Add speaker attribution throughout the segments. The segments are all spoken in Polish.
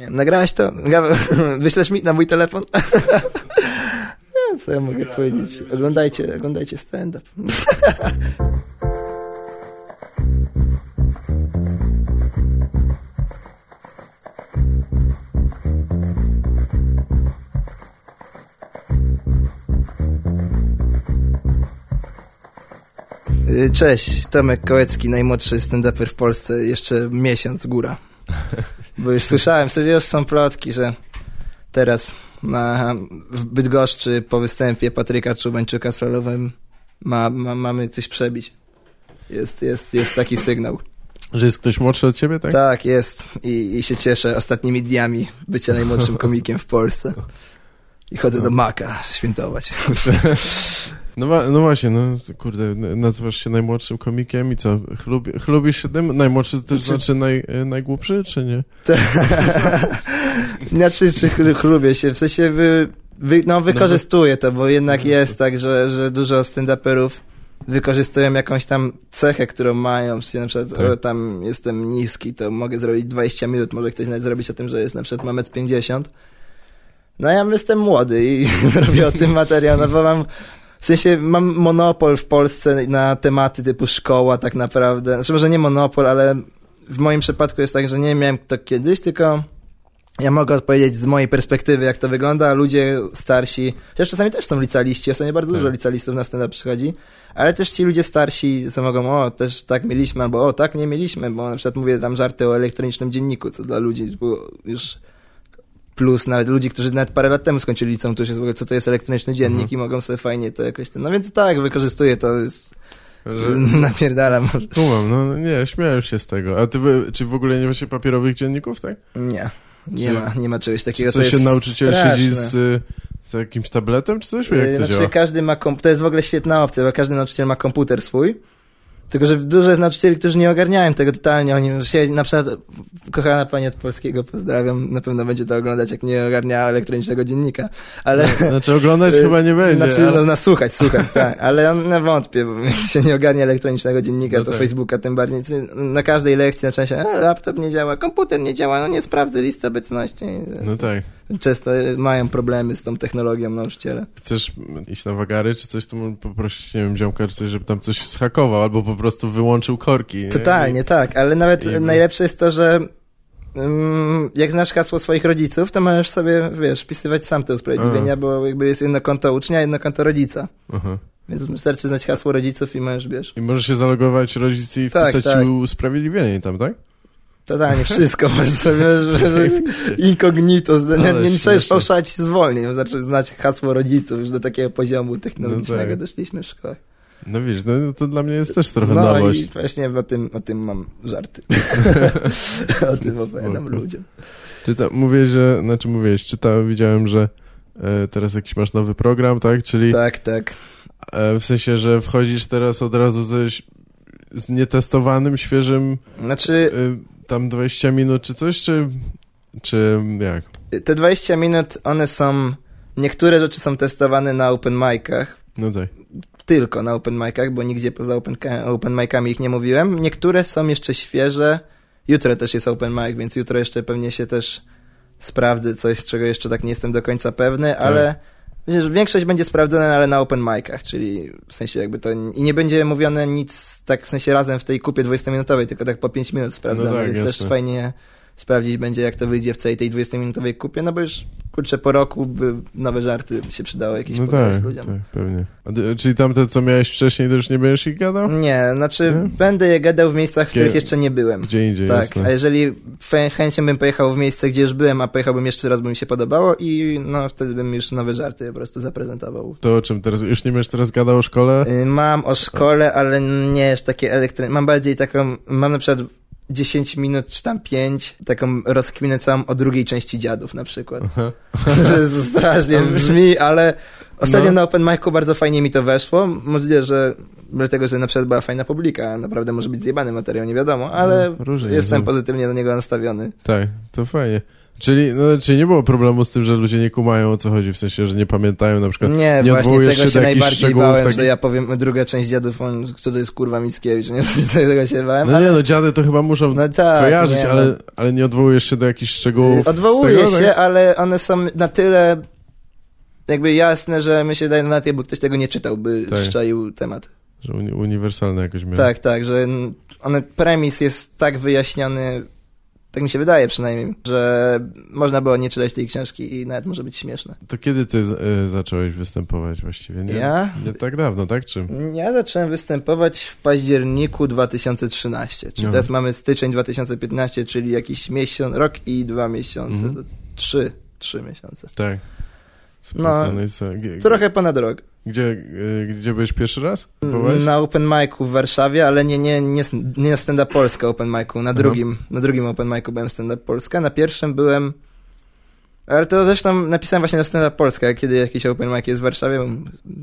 Speaker 1: Nie, nagrałeś to? Wyślesz mi na mój telefon? No, Co ja mogę powiedzieć? Oglądajcie, oglądajcie stand-up. Y, Cześć, Tomek Kołecki, najmłodszy stand-uper w Polsce, jeszcze miesiąc góra. Bo już słyszałem, w sensie już są plotki, że teraz na, w Bydgoszczy po występie Patryka Czubańczyka solowym ma, ma, mamy coś przebić. Jest, jest, jest taki sygnał.
Speaker 2: Że jest ktoś młodszy od ciebie, tak?
Speaker 1: Tak, jest. I, I się cieszę ostatnimi dniami bycia najmłodszym komikiem w Polsce. I chodzę do Maka świętować.
Speaker 2: No, no właśnie, no kurde, nazywasz się najmłodszym komikiem i co, chlubi, chlubisz się tym? Najmłodszy to też
Speaker 1: Czy-
Speaker 2: znaczy naj, e, najgłupszy, czy nie?
Speaker 1: Znaczy, czy chlu- chlubię się, w sensie wy, wy, no, wykorzystuję to, bo jednak
Speaker 2: No,
Speaker 1: jest tak, że, że dużo stand-uperów wykorzystują jakąś tam cechę, którą mają, czyli na przykład
Speaker 2: Tak.
Speaker 1: o, tam jestem niski, to mogę zrobić 20 minut, może ktoś nawet zrobić o tym, że jest na przykład mam 50. No ja jestem młody i robię o tym materiał, no bo mam w sensie mam monopol w Polsce na tematy typu szkoła tak naprawdę. Znaczy może nie monopol, ale w moim przypadku jest tak, że nie miałem to kiedyś, tylko ja mogę odpowiedzieć z mojej perspektywy, jak to wygląda, a ludzie starsi, chociaż czasami też są licealiści, ostatnio bardzo
Speaker 2: Tak.
Speaker 1: dużo licealistów na stand-up przychodzi, ale też ci ludzie starsi, co mogą, o, też tak mieliśmy, albo o, tak nie mieliśmy, bo na przykład mówię tam żarty o elektronicznym dzienniku, co dla ludzi już plus nawet ludzi, którzy nawet parę lat temu skończyli liceum, to już jest w ogóle, co to jest elektroniczny dziennik
Speaker 2: Mhm.
Speaker 1: i mogą sobie fajnie to jakoś, no więc tak, wykorzystuję to, jest,
Speaker 2: Że,
Speaker 1: napierdalam
Speaker 2: no nie, śmiałem się z tego. A ty, czy w ogóle nie macie papierowych dzienników, tak?
Speaker 1: Nie, nie
Speaker 2: Czy-
Speaker 1: ma, nie ma czegoś takiego, to
Speaker 2: się nauczyciel
Speaker 1: straszne.
Speaker 2: siedzi z, y, z jakimś tabletem, czy coś? Jak to
Speaker 1: znaczy,
Speaker 2: działa?
Speaker 1: każdy ma komp- to jest w ogóle świetna opcja, bo każdy nauczyciel ma komputer swój. Tylko, że dużo jest nauczycieli, którzy nie ogarniają tego totalnie. Oni się, na przykład, kochana pani od polskiego, pozdrawiam, na pewno będzie to oglądać, jak nie ogarnia elektronicznego dziennika. Ale.
Speaker 2: Znaczy oglądać chyba nie będzie.
Speaker 1: Znaczy,
Speaker 2: ale...
Speaker 1: no, no słuchać, słuchać, tak. Ale on no, wątpię, bo jak się nie ogarnia elektronicznego dziennika,
Speaker 2: No
Speaker 1: to
Speaker 2: tak.
Speaker 1: Facebooka tym bardziej. Na każdej lekcji zaczyna się, a, laptop nie działa, komputer nie działa, no nie sprawdzę listy obecności.
Speaker 2: No tak.
Speaker 1: Często mają problemy z tą technologią nauczyciele.
Speaker 2: Chcesz iść na wagary, czy coś, to poprosić, nie wiem, ziomka, czy coś, żeby tam coś schakował, albo po prostu wyłączył korki. nie?
Speaker 1: Totalnie, tak, ale nawet
Speaker 2: I-
Speaker 1: najlepsze jest to, że mm, jak znasz hasło swoich rodziców, to możesz sobie, wiesz, wpisywać sam te usprawiedliwienia, bo jakby jest jedno konto ucznia, jedno konto rodzica.
Speaker 2: Aha.
Speaker 1: Więc wystarczy znać hasło rodziców i możesz, wiesz,
Speaker 2: I możesz się zalogować rodzic i
Speaker 1: Tak,
Speaker 2: wpisać
Speaker 1: tak.
Speaker 2: usprawiedliwienie tam, tak?
Speaker 1: Totalnie wszystko możesz sobie, incognito, nie,
Speaker 2: Ale
Speaker 1: nie trzeba fałszować zwolnień, wystarczy znać hasło rodziców, już do takiego poziomu technologicznego
Speaker 2: No tak.
Speaker 1: doszliśmy w szkołach.
Speaker 2: No wiesz, no to dla mnie jest też trochę
Speaker 1: No
Speaker 2: nowość.
Speaker 1: i właśnie o tym, o tym mam żarty. o tym opowiadam ludziom.
Speaker 2: Czyta, mówię, że, znaczy mówiłeś, czytałem, widziałem, że e, teraz jakiś masz nowy program, tak? Czyli
Speaker 1: Tak, tak.
Speaker 2: e, w sensie, że wchodzisz teraz od razu ze, z nietestowanym, świeżym
Speaker 1: Znaczy,
Speaker 2: e, tam 20 minut czy coś, czy, czy jak?
Speaker 1: te 20 minut, one są. Niektóre rzeczy są testowane na open micach,
Speaker 2: No tak.
Speaker 1: tylko na open micach, bo nigdzie poza open, open micami ich nie mówiłem. Niektóre są jeszcze świeże. Jutro też jest open mic, więc jutro jeszcze pewnie się też sprawdzę coś, czego jeszcze tak nie jestem do końca pewny, ale wiesz, większość będzie sprawdzone, ale na open micach, czyli w sensie jakby to i nie będzie mówione nic tak w sensie razem w tej kupie 20-minutowej, tylko tak po 5 minut sprawdzamy,
Speaker 2: No tak,
Speaker 1: więc
Speaker 2: jasne.
Speaker 1: też fajnie sprawdzić będzie, jak to wyjdzie w całej tej 20-minutowej kupie, no bo już kurczę, po roku by nowe żarty się przydało jakieś
Speaker 2: No tak,
Speaker 1: ludziom.
Speaker 2: tak, pewnie. Ty, czyli tamte, co miałeś wcześniej, to już nie będziesz ich gadał?
Speaker 1: Nie, znaczy
Speaker 2: Nie?
Speaker 1: będę je gadał w miejscach, w
Speaker 2: Gdzie-
Speaker 1: których jeszcze nie byłem.
Speaker 2: Gdzie indziej,
Speaker 1: Tak,
Speaker 2: jasne.
Speaker 1: a jeżeli chę- chęcią bym pojechał w miejsce, gdzie już byłem, a pojechałbym jeszcze raz, by mi się podobało i no wtedy bym już nowe żarty po prostu zaprezentował.
Speaker 2: To o czym teraz? Już nie będziesz teraz gadał o szkole?
Speaker 1: Y, Mam o szkole, ale nie już takie elektroniczne. Mam bardziej taką, mam na przykład 10 minut czy tam 5, taką rozkminę całą o drugiej części dziadów na przykład.
Speaker 2: Aha.
Speaker 1: strasznie brzmi, ale ostatnio
Speaker 2: No.
Speaker 1: na open micu bardzo fajnie mi to weszło. Możliwe, że dlatego, że na przykład była fajna publika, naprawdę może być zjebany materiał, nie wiadomo, ale
Speaker 2: No, różnie
Speaker 1: jestem
Speaker 2: jest.
Speaker 1: pozytywnie do niego nastawiony.
Speaker 2: Tak, to fajnie. Czyli, no, czyli nie było problemu z tym, że ludzie nie kumają o co chodzi, w sensie, że nie pamiętają na przykład.
Speaker 1: Nie,
Speaker 2: nie
Speaker 1: właśnie tego się,
Speaker 2: jakichś
Speaker 1: najbardziej bałem,
Speaker 2: takich-
Speaker 1: że ja powiem druga część dziadów, on, kto to jest kurwa Mickiewicz, nie tego się bałem,
Speaker 2: No
Speaker 1: ale...
Speaker 2: nie, no dziady to chyba muszą
Speaker 1: No tak,
Speaker 2: kojarzyć,
Speaker 1: nie, no.
Speaker 2: ale, ale nie odwołujesz się do jakichś szczegółów.
Speaker 1: Odwołuję
Speaker 2: tego,
Speaker 1: się,
Speaker 2: tak?
Speaker 1: ale one są na tyle jakby jasne, że my się daje na bo ktoś tego nie czytał, by
Speaker 2: Tak.
Speaker 1: szczaił temat.
Speaker 2: Że uni- uniwersalne jakoś miały.
Speaker 1: Tak, tak, że n- one, premis jest tak wyjaśniony, tak mi się wydaje przynajmniej, że można było nie czytać tej książki i nawet może być śmieszne.
Speaker 2: To kiedy ty y, zacząłeś występować właściwie? Nie,
Speaker 1: Ja?
Speaker 2: Nie tak dawno, tak? Czy?
Speaker 1: Ja zacząłem występować w październiku 2013, czyli
Speaker 2: No.
Speaker 1: teraz mamy styczeń 2015, czyli jakiś miesiąc, rok i dwa miesiące,
Speaker 2: Mhm.
Speaker 1: trzy, trzy miesiące.
Speaker 2: Tak.
Speaker 1: No?
Speaker 2: G-
Speaker 1: Trochę ponad rok.
Speaker 2: Gdzie, y, gdzie byłeś pierwszy raz? Próbowałeś?
Speaker 1: Na open micu w Warszawie, ale nie, nie, nie, nie na stand-up Polska open micu, na
Speaker 2: Aha.
Speaker 1: drugim, na drugim open micu byłem stand-up Polska, na pierwszym byłem, ale to zresztą napisałem właśnie na stand-up Polska, kiedy jakiś open mic jest w Warszawie,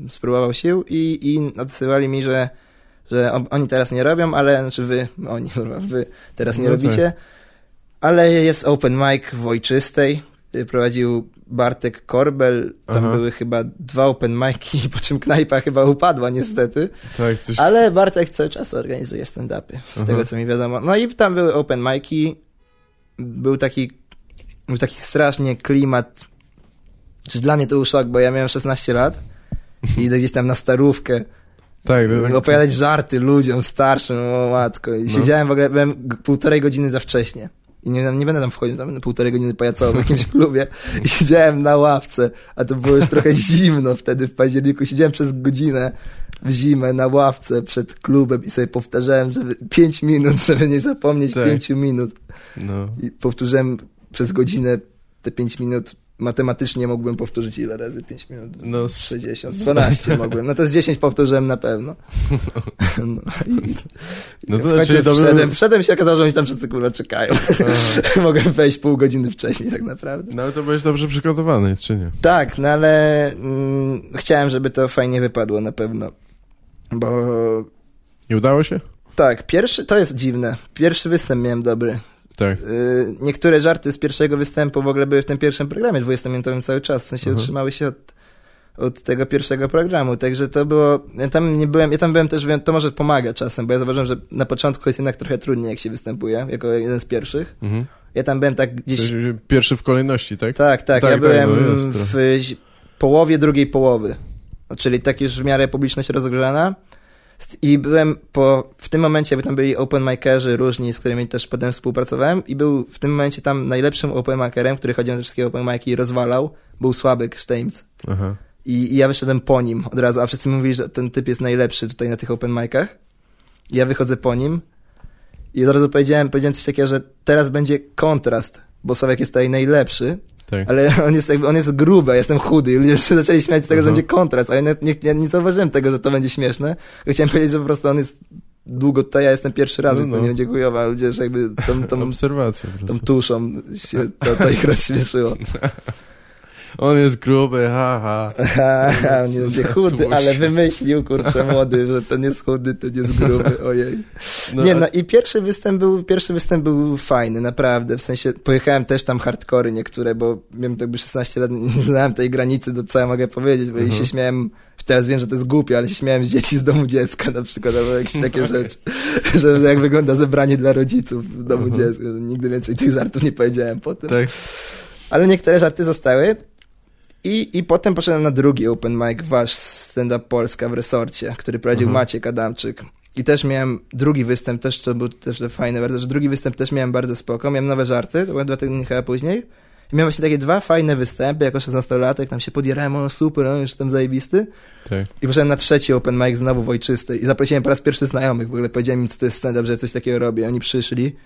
Speaker 1: spróbował sił i, i odsyłali mi, że, że oni teraz nie robią, ale, znaczy wy, oni, wy teraz nie
Speaker 2: No tak.
Speaker 1: robicie, ale jest open mic w Ojczystej, y, prowadził Bartek Korbel, tam
Speaker 2: Aha.
Speaker 1: były chyba dwa open mic'i, po czym knajpa chyba upadła niestety.
Speaker 2: Tak, coś...
Speaker 1: Ale Bartek cały czas organizuje stand-upy, z
Speaker 2: Aha.
Speaker 1: tego co mi wiadomo. No i tam były open mic'i, był taki, był taki strasznie klimat, czy dla mnie to był szok, bo ja miałem 16 lat i idę gdzieś tam na starówkę
Speaker 2: Tak, tak,
Speaker 1: opowiadać żarty ludziom starszym, o matko. I
Speaker 2: No.
Speaker 1: siedziałem w ogóle, byłem półtorej godziny za wcześnie. I nie, nie będę tam wchodził, tam będę półtorej godziny pajacował w jakimś klubie. I siedziałem na ławce, a to było już trochę zimno wtedy w październiku. Siedziałem przez godzinę w zimę na ławce przed klubem i sobie powtarzałem, żeby pięć minut, żeby nie zapomnieć
Speaker 2: Tak.
Speaker 1: pięciu minut.
Speaker 2: no.
Speaker 1: I powtórzyłem przez godzinę te pięć minut. Matematycznie mógłbym powtórzyć ile razy 5 minut?
Speaker 2: No, s-
Speaker 1: 60, 12 mogłem. No to z 10 powtórzyłem na pewno. No, i,
Speaker 2: No to czyli to
Speaker 1: wszedłem, wszedłem się okazało, że oni tam wszyscy kurwa czekają. Mogłem wejść pół godziny wcześniej tak naprawdę.
Speaker 2: No ale to byłeś dobrze przygotowany, czy nie?
Speaker 1: Tak, no ale mm, chciałem, żeby to fajnie wypadło na pewno. Bo
Speaker 2: Nie udało się?
Speaker 1: tak, pierwszy, to jest dziwne. Pierwszy występ miałem dobry.
Speaker 2: Tak.
Speaker 1: Y, niektóre żarty z pierwszego występu w ogóle były w tym pierwszym programie 20-minutowym cały czas, w sensie
Speaker 2: Mhm.
Speaker 1: utrzymały się od, od tego pierwszego programu, także to było, ja tam nie byłem, ja tam byłem też, to może pomaga czasem, bo ja zauważyłem, że na początku jest jednak trochę trudniej, jak się występuje, jako jeden z pierwszych.
Speaker 2: Mhm.
Speaker 1: Ja tam byłem tak gdzieś,
Speaker 2: Pierwszy w kolejności, tak?
Speaker 1: tak, tak,
Speaker 2: tak,
Speaker 1: ja
Speaker 2: tak,
Speaker 1: byłem
Speaker 2: no
Speaker 1: w połowie drugiej połowy, No, czyli tak już w miarę publiczność rozgrzana. I byłem po, w tym momencie, by tam byli open mikerzy różni, z którymi też potem współpracowałem i był w tym momencie tam najlepszym open mikerem, który chodził na wszystkie open miki i rozwalał, był Słabek Sztejmc. I, I ja wyszedłem po nim od razu, a wszyscy mówili, że ten typ jest najlepszy tutaj na tych open micach. I ja wychodzę po nim i od razu powiedziałem, powiedziałem coś takiego, że teraz będzie kontrast, bo Sławek jest tutaj najlepszy,
Speaker 2: Tak.
Speaker 1: ale on jest jakby, on jest gruby, a jestem chudy. I ludzie się zaczęli śmiać z tego, że będzie kontrast, ale nawet nie, nie, nie zauważyłem tego, że to będzie śmieszne. Chciałem powiedzieć, że po prostu on jest długo tutaj, ja jestem pierwszy raz,
Speaker 2: No,
Speaker 1: więc to
Speaker 2: no.
Speaker 1: nie będzie chujowa, a ludzie już jakby tą, tą, tą tuszą się to, to ich rozśmieszyło.
Speaker 2: On jest gruby, haha.
Speaker 1: Haha, on nie będzie chudy, ale wymyślił, kurczę, młody, że to nie jest chudy, to nie jest gruby, ojej.
Speaker 2: No,
Speaker 1: nie, no i pierwszy występ był, pierwszy występ był fajny, naprawdę, w sensie pojechałem też tam hardkory niektóre, bo miałem jakby 16 lat, nie znałem tej granicy, do co ja mogę powiedzieć, bo i
Speaker 2: Mhm.
Speaker 1: się śmiałem, teraz wiem, że to jest głupie, ale się śmiałem z dzieci z domu dziecka na przykład, albo jakieś takie rzeczy, że, że jak wygląda zebranie dla rodziców w domu
Speaker 2: Mhm.
Speaker 1: dziecka, nigdy więcej tych żartów nie powiedziałem potem.
Speaker 2: Tak.
Speaker 1: Ale niektóre żarty zostały. I, I potem poszedłem na drugi open mic, wasz stand-up Polska w resorcie, który prowadził
Speaker 2: Mhm.
Speaker 1: Maciek Adamczyk. I też miałem drugi występ, też to był też fajny bardzo, że drugi występ też miałem bardzo spoko, miałem nowe żarty, to było dwa tygodnie chyba później. I miałem właśnie takie dwa fajne występy, jako 16-latek, tam się podjarałem, o super, o, już jestem zajebisty.
Speaker 2: Tak.
Speaker 1: I poszedłem na trzeci open mic znowu w Ojczystej i zaprosiłem po raz pierwszy znajomych, w ogóle powiedziałem im, co to jest stand-up, że coś takiego robię. Oni przyszli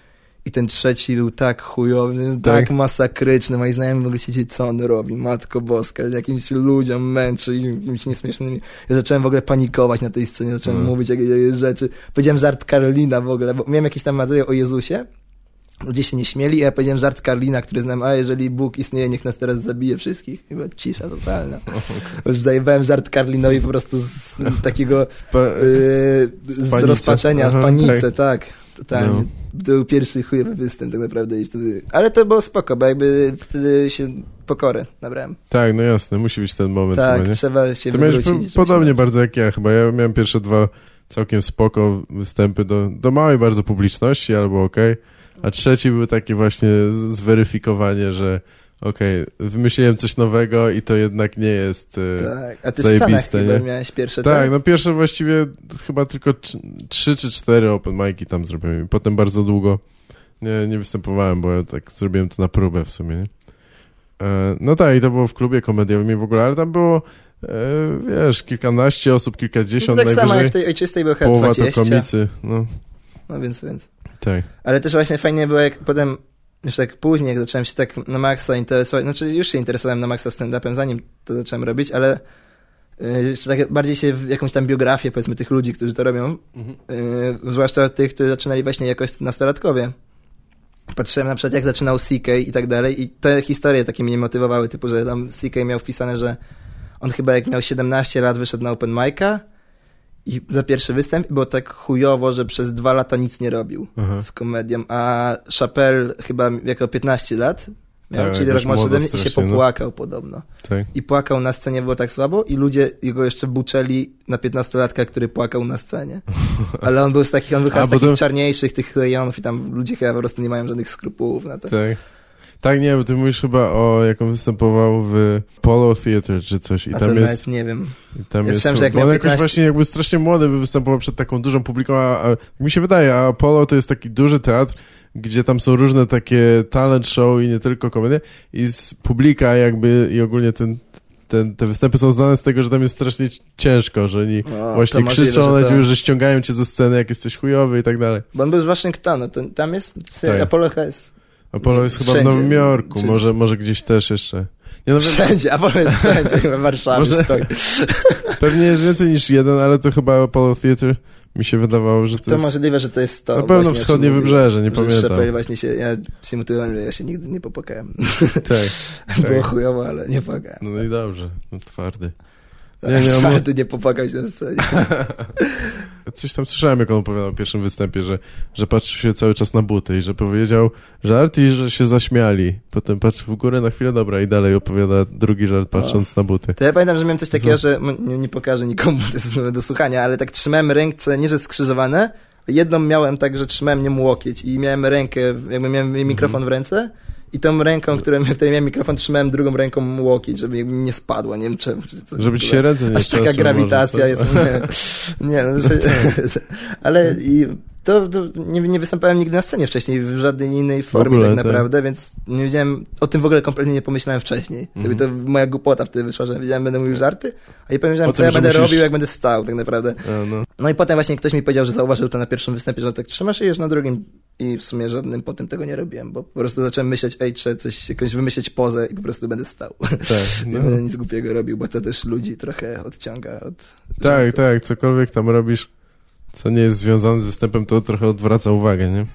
Speaker 1: i ten trzeci był tak chujowy, tak,
Speaker 2: Tak.
Speaker 1: masakryczny. Moi znajomi mogli siedzieć, co on robi, matko boska, jakimś ludziom męczy jakimiś nieśmiesznymi. Ja zacząłem w ogóle panikować na tej scenie, zacząłem
Speaker 2: Mm.
Speaker 1: mówić jakieś rzeczy. Powiedziałem żart Karolina w ogóle, bo miałem jakiś tam materiał o Jezusie, Ludzie się nie śmieli, a ja powiedziałem żart Karlina, który znam, a jeżeli Bóg istnieje, niech nas teraz zabije wszystkich. I była cisza totalna. Już zajebałem żart Karlinowi po prostu z takiego yy, z rozpaczenia, w panice, tak. Totalnie.
Speaker 2: No.
Speaker 1: To był pierwszy chujowy występ tak naprawdę i wtedy... Ale to było spoko, bo jakby wtedy się pokorę nabrałem.
Speaker 2: Tak, no jasne, musi być ten moment
Speaker 1: tak,
Speaker 2: chyba,
Speaker 1: trzeba się
Speaker 2: Ty
Speaker 1: wywrócić.
Speaker 2: podobnie bardzo jak ja chyba. Ja miałem pierwsze dwa całkiem spoko występy do, do małej bardzo publiczności, albo okej. A trzeci był taki właśnie zweryfikowanie, że okej, wymyśliłem coś nowego i to jednak nie jest... e,
Speaker 1: Tak, a ty w Stanach
Speaker 2: Zajebiste, nie?
Speaker 1: miałeś pierwsze,
Speaker 2: Tak, no pierwsze właściwie chyba tylko tr- trzy czy cztery open mic'i tam zrobiłem potem bardzo długo nie, nie występowałem, bo ja tak zrobiłem to na próbę w sumie, nie? E, No tak, i to było w klubie komediowym i w ogóle, ale tam było, e, wiesz, kilkanaście osób,
Speaker 1: no,
Speaker 2: kilkadziesiąt
Speaker 1: tak samo jak
Speaker 2: najwyżej,
Speaker 1: w tej ojczystej był chyba
Speaker 2: połowa
Speaker 1: 20.
Speaker 2: to komicy, no,
Speaker 1: No więc, więc.
Speaker 2: tak.
Speaker 1: Ale też właśnie fajnie było, jak potem, już tak później, jak zacząłem się tak na maksa interesować, znaczy już się interesowałem na maksa stand-upem, zanim to zacząłem robić, ale y, jeszcze tak bardziej się w jakąś tam biografię, powiedzmy, tych ludzi, którzy to robią, y, zwłaszcza tych, którzy zaczynali właśnie jakoś nastolatkowie. Patrzyłem na przykład, jak zaczynał CK i tak dalej i te historie takie mnie motywowały, typu, że tam CK miał wpisane, że on chyba jak miał 17 lat wyszedł na open mic'a i za pierwszy występ było tak chujowo, że przez dwa lata nic nie robił
Speaker 2: Aha.
Speaker 1: z komedią, a Chappelle chyba jako 15 lat miał,
Speaker 2: Tak,
Speaker 1: czyli rok ode mnie i się
Speaker 2: no.
Speaker 1: popłakał podobno.
Speaker 2: Tak.
Speaker 1: I płakał na scenie, było tak słabo i ludzie jego jeszcze buczeli na 15-latka, który płakał na scenie. Ale on był z takich, on wychodził
Speaker 2: A,
Speaker 1: z takich
Speaker 2: to-
Speaker 1: czarniejszych tych rejonów i tam ludzie chyba po prostu nie mają żadnych skrupułów na to.
Speaker 2: Tak. Tak, nie, bo ty mówisz chyba o, jak on występował w Polo Theatre czy coś i
Speaker 1: a
Speaker 2: tam jest...
Speaker 1: nie wiem.
Speaker 2: I tam
Speaker 1: Ja
Speaker 2: jest,
Speaker 1: słyszałem, że jak
Speaker 2: on jakoś
Speaker 1: 15
Speaker 2: właśnie jakby strasznie młody by występował przed taką dużą publiką, a, a mi się wydaje, a Apollo to jest taki duży teatr, gdzie tam są różne takie talent show i nie tylko komedie i z publika jakby i ogólnie ten, ten, te występy są znane z tego, że tam jest strasznie ciężko, że oni
Speaker 1: O,
Speaker 2: właśnie
Speaker 1: możliwe,
Speaker 2: krzyczą,
Speaker 1: że
Speaker 2: że,
Speaker 1: to-
Speaker 2: że ściągają cię ze sceny, jak jesteś chujowy i tak dalej.
Speaker 1: Bo on był z Waszyngtonu, to tam jest,
Speaker 2: Tak.
Speaker 1: Apollo jest
Speaker 2: Apollo jest chyba w
Speaker 1: Wszędzie.
Speaker 2: Nowym Jorku,
Speaker 1: Czy-
Speaker 2: może, może gdzieś też jeszcze. Nie, no, wiem,
Speaker 1: wszędzie, Apollo jest wszędzie, chyba w Warszawie
Speaker 2: Może-
Speaker 1: stoi.
Speaker 2: pewnie jest więcej niż jeden, ale to chyba Apollo Theatre mi się wydawało, że to,
Speaker 1: To
Speaker 2: jest...
Speaker 1: możliwe, że to jest to.
Speaker 2: Na pewno
Speaker 1: właśnie,
Speaker 2: wschodnie wybrzeże, nie pamiętam.
Speaker 1: Chappelle właśnie się, ja się motywowałem, że ja się nigdy nie popłakałem.
Speaker 2: Tak.
Speaker 1: Było chujowo, ale nie płakałem.
Speaker 2: No i dobrze, no twardy.
Speaker 1: Nie,
Speaker 2: nie,
Speaker 1: nie,
Speaker 2: nie,
Speaker 1: Twardy nie popłakał się na scenie.
Speaker 2: Coś tam słyszałem, jak on opowiadał o pierwszym występie, że, że patrzył się cały czas na buty i że powiedział żart i że się zaśmiali. Potem patrzy w górę na chwilę, dobra, i dalej opowiada drugi żart patrząc na buty.
Speaker 1: To ja pamiętam, że miałem coś takiego, że nie, nie pokażę nikomu, to jest do słuchania, ale tak trzymałem ręce, nie że skrzyżowane, jedną miałem tak, że trzymałem nią łokieć i miałem rękę, jakby miałem mikrofon w ręce i tą ręką, którą, w której miałem mikrofon, trzymałem drugą ręką łokieć, żeby nie spadła, nie wiem czemu. Co-
Speaker 2: Żeby
Speaker 1: co-
Speaker 2: się ręce nie
Speaker 1: Aż taka grawitacja jest. Nie, nie no, że, ale i to, to nie, nie występowałem nigdy na scenie wcześniej, w żadnej innej formie
Speaker 2: ogóle,
Speaker 1: tak
Speaker 2: tak.
Speaker 1: naprawdę, więc nie wiedziałem, o tym w ogóle kompletnie nie pomyślałem wcześniej.
Speaker 2: Mhm.
Speaker 1: To moja głupota wtedy wyszła, że wiedziałem, będę mówił żarty, a nie pomyślałem, co
Speaker 2: tym,
Speaker 1: ja
Speaker 2: że
Speaker 1: będę
Speaker 2: musisz-
Speaker 1: robił, jak będę stał tak naprawdę.
Speaker 2: A, no.
Speaker 1: No i potem właśnie ktoś mi powiedział, że zauważył to na pierwszym występie, że tak trzymasz i już na drugim i w sumie żadnym potem tego nie robiłem, bo po prostu zacząłem myśleć, ej, trzeba coś, jakąś wymyśleć pozę i po prostu będę stał.
Speaker 2: Tak,
Speaker 1: nie
Speaker 2: no.
Speaker 1: będę nic głupiego robił, bo to też ludzi trochę odciąga od
Speaker 2: tak,
Speaker 1: żartów.
Speaker 2: tak, cokolwiek tam robisz, co nie jest związane z występem, to trochę odwraca uwagę, nie?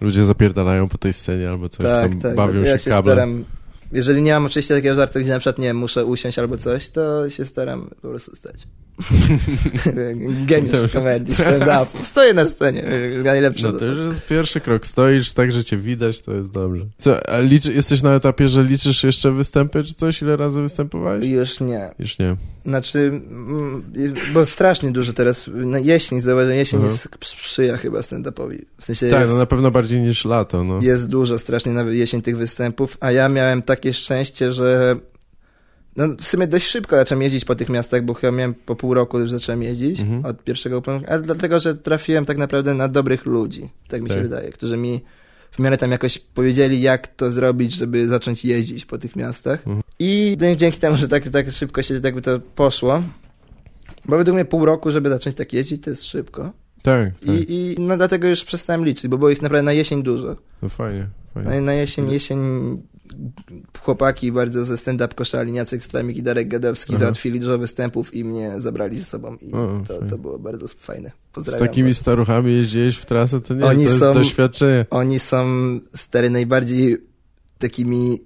Speaker 2: Ludzie zapierdalają po tej scenie albo coś
Speaker 1: tak,
Speaker 2: tam,
Speaker 1: tak,
Speaker 2: bawią się,
Speaker 1: ja się
Speaker 2: kablem.
Speaker 1: staram, jeżeli nie mam oczywiście takiego żartu, gdzie na przykład, nie muszę usiąść albo coś, to się staram po prostu stać. Geniusz komedii, stand-upu. Stoję na scenie, najlepsze
Speaker 2: No to już jest pierwszy krok. Stoisz tak, że cię widać, to jest dobrze. Co, a liczy, jesteś na etapie, że liczysz jeszcze występy czy coś? Ile razy występowałeś?
Speaker 1: Już nie.
Speaker 2: Już nie.
Speaker 1: Znaczy, mm, bo strasznie dużo teraz, na jesień, zauważyłem, jesień
Speaker 2: Mhm.
Speaker 1: jest sprzyja chyba stand-upowi. W sensie
Speaker 2: Tak,
Speaker 1: jest,
Speaker 2: no na pewno bardziej niż lato, no.
Speaker 1: jest dużo strasznie na jesień tych występów, a ja miałem takie szczęście, że no w sumie dość szybko zacząłem jeździć po tych miastach, bo chyba miałem po pół roku już zacząłem jeździć
Speaker 2: Mhm.
Speaker 1: od pierwszego open, ale dlatego, że trafiłem tak naprawdę na dobrych ludzi, tak mi się
Speaker 2: Tak.
Speaker 1: wydaje, którzy mi w miarę tam jakoś powiedzieli, jak to zrobić, żeby zacząć jeździć po tych miastach.
Speaker 2: Mhm.
Speaker 1: I dzięki temu, że tak, tak szybko się jakby to poszło, bo według mnie pół roku, żeby zacząć tak jeździć, to jest szybko.
Speaker 2: Tak, tak.
Speaker 1: I, I no dlatego już przestałem liczyć, bo było ich naprawdę na jesień dużo.
Speaker 2: No fajnie, fajnie.
Speaker 1: Na, na jesień, jesień chłopaki bardzo ze stand-up koszali, Jacek Stramik i Darek Gadowski
Speaker 2: Aha.
Speaker 1: załatwili dużo występów i mnie zabrali ze sobą i
Speaker 2: O,
Speaker 1: to, to było bardzo fajne.
Speaker 2: Z
Speaker 1: Pozdrawiam
Speaker 2: takimi
Speaker 1: was.
Speaker 2: staruchami jeździłeś w trasę, to nie,
Speaker 1: Oni
Speaker 2: to jest
Speaker 1: są-
Speaker 2: doświadczenie.
Speaker 1: Oni są stary najbardziej takimi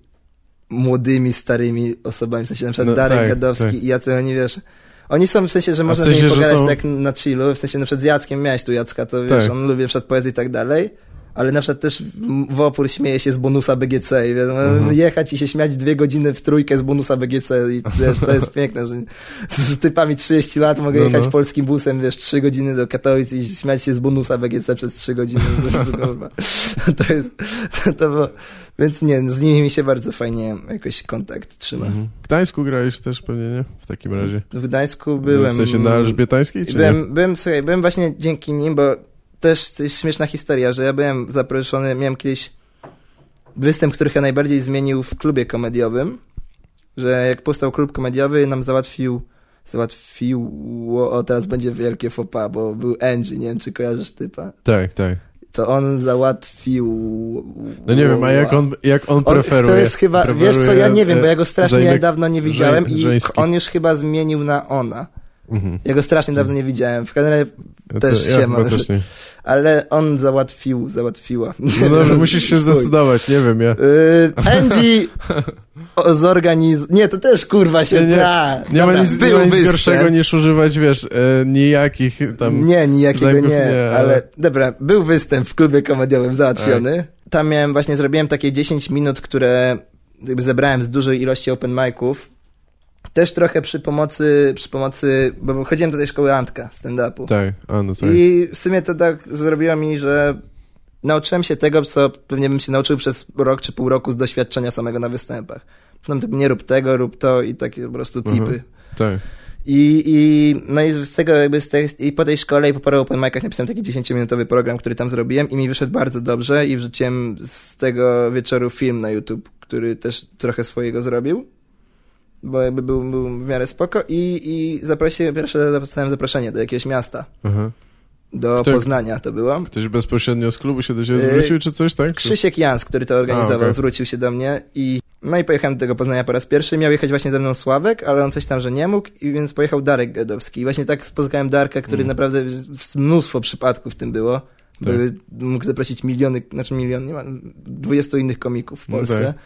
Speaker 1: młodymi, starymi osobami, w sensie na przykład
Speaker 2: No,
Speaker 1: Darek
Speaker 2: tak,
Speaker 1: Gadowski
Speaker 2: tak.
Speaker 1: i jacy oni, wiesz, Oni są w sensie, że można
Speaker 2: w sensie,
Speaker 1: z nimi pogadać
Speaker 2: są-
Speaker 1: tak na chillu, w sensie na przykład z Jackiem miałeś tu Jacka, to wiesz,
Speaker 2: Tak.
Speaker 1: on lubi na przykład poezję i tak dalej, ale na przykład też w- w opór śmieje się z bonusa BGC i wiesz,
Speaker 2: Mhm.
Speaker 1: jechać i się śmiać dwie godziny w trójkę z bonusa BGC i wiesz, to jest piękne, że z typami 30 lat mogę
Speaker 2: No,
Speaker 1: jechać
Speaker 2: no.
Speaker 1: polskim busem, wiesz, 3 godziny do Katowic i śmiać się z bonusa BGC przez 3 godziny. To jest, to było, więc nie, z nimi mi się bardzo fajnie jakoś kontakt trzyma.
Speaker 2: Mhm. W Gdańsku grałeś też pewnie, nie? W takim razie.
Speaker 1: W Gdańsku byłem...
Speaker 2: W sensie na Elżbietańskiej, czy nie?
Speaker 1: Byłem, byłem, słuchaj, byłem właśnie dzięki nim, bo też jest śmieszna historia, że ja byłem zaproszony, miałem kiedyś występ, który chyba najbardziej zmienił w klubie komediowym, że jak powstał klub komediowy, nam załatwił, załatwiło, o teraz będzie wielkie pas, bo był Angie, nie wiem czy kojarzysz typa,
Speaker 2: Tak, tak.
Speaker 1: to on załatwił...
Speaker 2: No nie wiem, a jak on, jak on
Speaker 1: On,
Speaker 2: preferuje?
Speaker 1: to jest chyba, wiesz co, ja nie wiem, bo ja go strasznie dawno nie widziałem i on już chyba zmienił na ona.
Speaker 2: Mhm.
Speaker 1: Ja go strasznie dawno nie widziałem. W razie
Speaker 2: Ja
Speaker 1: Też
Speaker 2: to, ja też nie.
Speaker 1: Ale on załatwił, załatwiła.
Speaker 2: No dobrze, musisz się zdecydować, nie wiem, ja...
Speaker 1: Yy, Angie zorganiz... Nie, to też kurwa się
Speaker 2: Nie, nie,
Speaker 1: da.
Speaker 2: Nie ma nic, nie ma nic gorszego niż używać, wiesz, e, nijakich tam...
Speaker 1: Nie, nijakiego
Speaker 2: zajmów
Speaker 1: nie,
Speaker 2: nie,
Speaker 1: ale... Dobra, był występ w klubie komediowym załatwiony.
Speaker 2: Tak.
Speaker 1: Tam miałem, właśnie zrobiłem takie 10 minut, które jakby zebrałem z dużej ilości open miców. Też trochę przy pomocy, przy pomocy, bo chodziłem do tej szkoły Antka stand-upu.
Speaker 2: Tak, a no tak.
Speaker 1: I w sumie to tak zrobiło mi, że nauczyłem się tego, co pewnie bym się nauczył przez rok czy pół roku z doświadczenia samego na występach. No nie rób tego, rób to i takie po prostu tipy.
Speaker 2: Mhm. Tak.
Speaker 1: I, I no i z tego jakby z tej, i po tej szkole i po paru open micach napisałem taki 10-minutowy program, który tam zrobiłem i mi wyszedł bardzo dobrze i wrzuciłem z tego wieczoru film na YouTube, który też trochę swojego zrobił. Bo jakby był, był w miarę spoko i, i zaprosiłem, pierwsze dostałem zaproszenie do jakiegoś miasta.
Speaker 2: Aha.
Speaker 1: Do Poznania to było.
Speaker 2: Ktoś bezpośrednio z klubu się do ciebie
Speaker 1: Yy,
Speaker 2: zwrócił, czy coś, tak?
Speaker 1: Krzysiek Jans, który to organizował,
Speaker 2: A, okej.
Speaker 1: zwrócił się do mnie i no i pojechałem do tego Poznania po raz pierwszy. Miał jechać właśnie ze mną Sławek, ale on coś tam, że nie mógł i więc pojechał Darek Gadowski. I właśnie tak spotkałem Darka, który
Speaker 2: Mm.
Speaker 1: naprawdę mnóstwo przypadków w tym było.
Speaker 2: Tak.
Speaker 1: Były, mógł zaprosić miliony, znaczy milion, nie ma, 20 innych komików w
Speaker 2: No
Speaker 1: Polsce.
Speaker 2: tak.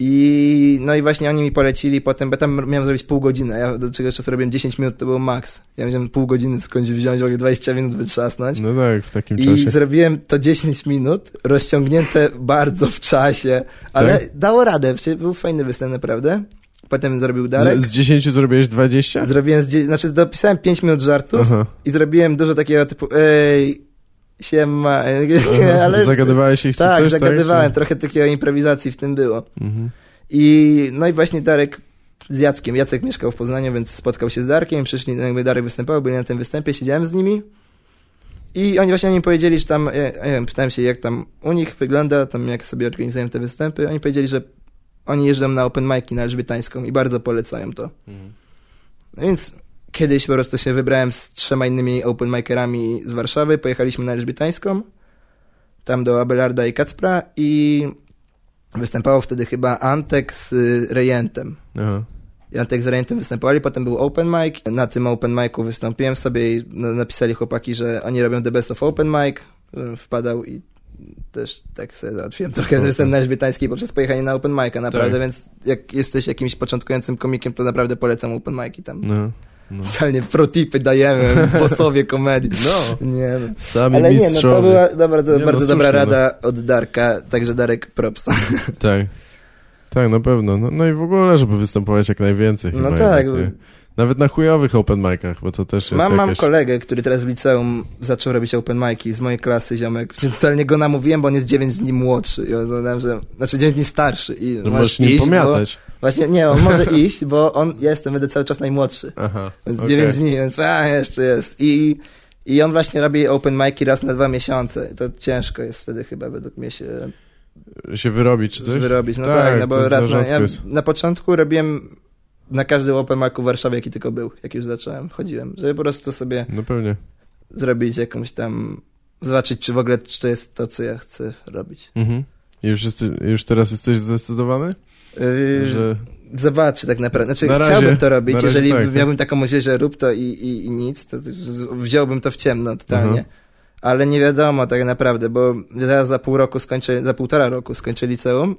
Speaker 1: I no i właśnie oni mi polecili potem, bo tam miałem zrobić pół godziny, ja do czego czasu robiłem 10 minut, to był maks. Ja musiałem pół godziny skądś wziąć, ogóle 20 minut wytrzasnąć.
Speaker 2: No tak, w takim
Speaker 1: I
Speaker 2: czasie.
Speaker 1: zrobiłem to 10 minut, rozciągnięte bardzo w czasie, ale
Speaker 2: Tak?
Speaker 1: dało radę, przecież był fajny występ naprawdę. Potem zrobił Darek.
Speaker 2: Z, z 10 zrobiłeś 20?
Speaker 1: Zrobiłem, z, znaczy dopisałem 5 minut żartów
Speaker 2: Aha.
Speaker 1: i zrobiłem dużo takiego typu, ej, siema, ale...
Speaker 2: Zagadywałeś ich
Speaker 1: tak,
Speaker 2: coś,
Speaker 1: zagadywałem,
Speaker 2: tak?
Speaker 1: trochę takiego improwizacji w tym było.
Speaker 2: Mhm.
Speaker 1: I no i właśnie Darek z Jackiem. Jacek mieszkał w Poznaniu, więc spotkał się z Darkiem, przyszli, no jakby Darek występował, byli na tym występie, siedziałem z nimi. I oni właśnie oni powiedzieli, że tam, ja, ja wiem, pytałem się jak tam u nich wygląda, tam jak sobie organizują te występy. Oni powiedzieli, że oni jeżdżą na open mic'i na Elżbietańską i bardzo polecają to.
Speaker 2: Mhm.
Speaker 1: No więc kiedyś po prostu się wybrałem z trzema innymi open micerami z Warszawy, pojechaliśmy na Elżbietańską, tam do Abelarda i Kacpra i występował wtedy chyba Antek z Rejentem.
Speaker 2: Aha.
Speaker 1: I Antek z Rejentem występowali, potem był open mic. Na tym open micu wystąpiłem sobie i na- napisali chłopaki, że oni robią the best of open mic. Wpadał i też tak sobie załatwiłem trochę
Speaker 2: Okej.
Speaker 1: występ na Elżbietańskiej poprzez pojechanie na open mic'a, naprawdę,
Speaker 2: Tak.
Speaker 1: więc jak jesteś jakimś początkującym komikiem, to naprawdę polecam open mic'i tam.
Speaker 2: No. No.
Speaker 1: Specjalnie protipy dajemy, posłowie komedii.
Speaker 2: No.
Speaker 1: Nie no.
Speaker 2: Sami
Speaker 1: Ale nie, no
Speaker 2: mistrzowie.
Speaker 1: to była dobra, to
Speaker 2: Nie, no,
Speaker 1: bardzo dobra
Speaker 2: słusznie,
Speaker 1: rada od Darka, także Darek props.
Speaker 2: Tak. Tak, na pewno. No, no i w ogóle, żeby występować jak najwięcej.
Speaker 1: No
Speaker 2: chyba
Speaker 1: tak.
Speaker 2: jednak? Nawet na chujowych open micach, bo to też jest
Speaker 1: Mam, mam kolegę, który teraz w liceum zaczął robić open mic'i z mojej klasy, ziomek. Totalnie go namówiłem, bo on jest 9 dni młodszy. I on że, znaczy 9 dni starszy. I
Speaker 2: Że możesz nim pomiatać.
Speaker 1: Bo, właśnie, nie, on może iść, bo on, ja jestem, będę cały czas najmłodszy.
Speaker 2: Aha,
Speaker 1: Więc
Speaker 2: okej.
Speaker 1: 9 dni, więc a, jeszcze jest. I, I on właśnie robi open mic'i raz na dwa miesiące. To ciężko jest wtedy chyba według mnie się
Speaker 2: Się wyrobić czy coś?
Speaker 1: wyrobić. No
Speaker 2: Tak,
Speaker 1: tak, no bo raz na, ja na początku robiłem na każdym open micu w Warszawie, jaki tylko był, jak już zacząłem, chodziłem, żeby po prostu sobie
Speaker 2: No pewnie.
Speaker 1: zrobić jakąś tam, zobaczyć, czy w ogóle czy to jest to, co ja chcę robić.
Speaker 2: Mhm. I Już, jesteś, już teraz jesteś zdecydowany?
Speaker 1: Yy,
Speaker 2: Że...
Speaker 1: Zobaczy tak naprawdę. Znaczy,
Speaker 2: Na razie-
Speaker 1: chciałbym to robić,
Speaker 2: razie
Speaker 1: jeżeli
Speaker 2: tak, tak.
Speaker 1: miałbym taką możliwość, że rób to i, i, i nic, to wziąłbym to w ciemno totalnie.
Speaker 2: Mhm.
Speaker 1: Ale nie wiadomo tak naprawdę, bo teraz za pół roku skończę, za półtora roku skończę liceum.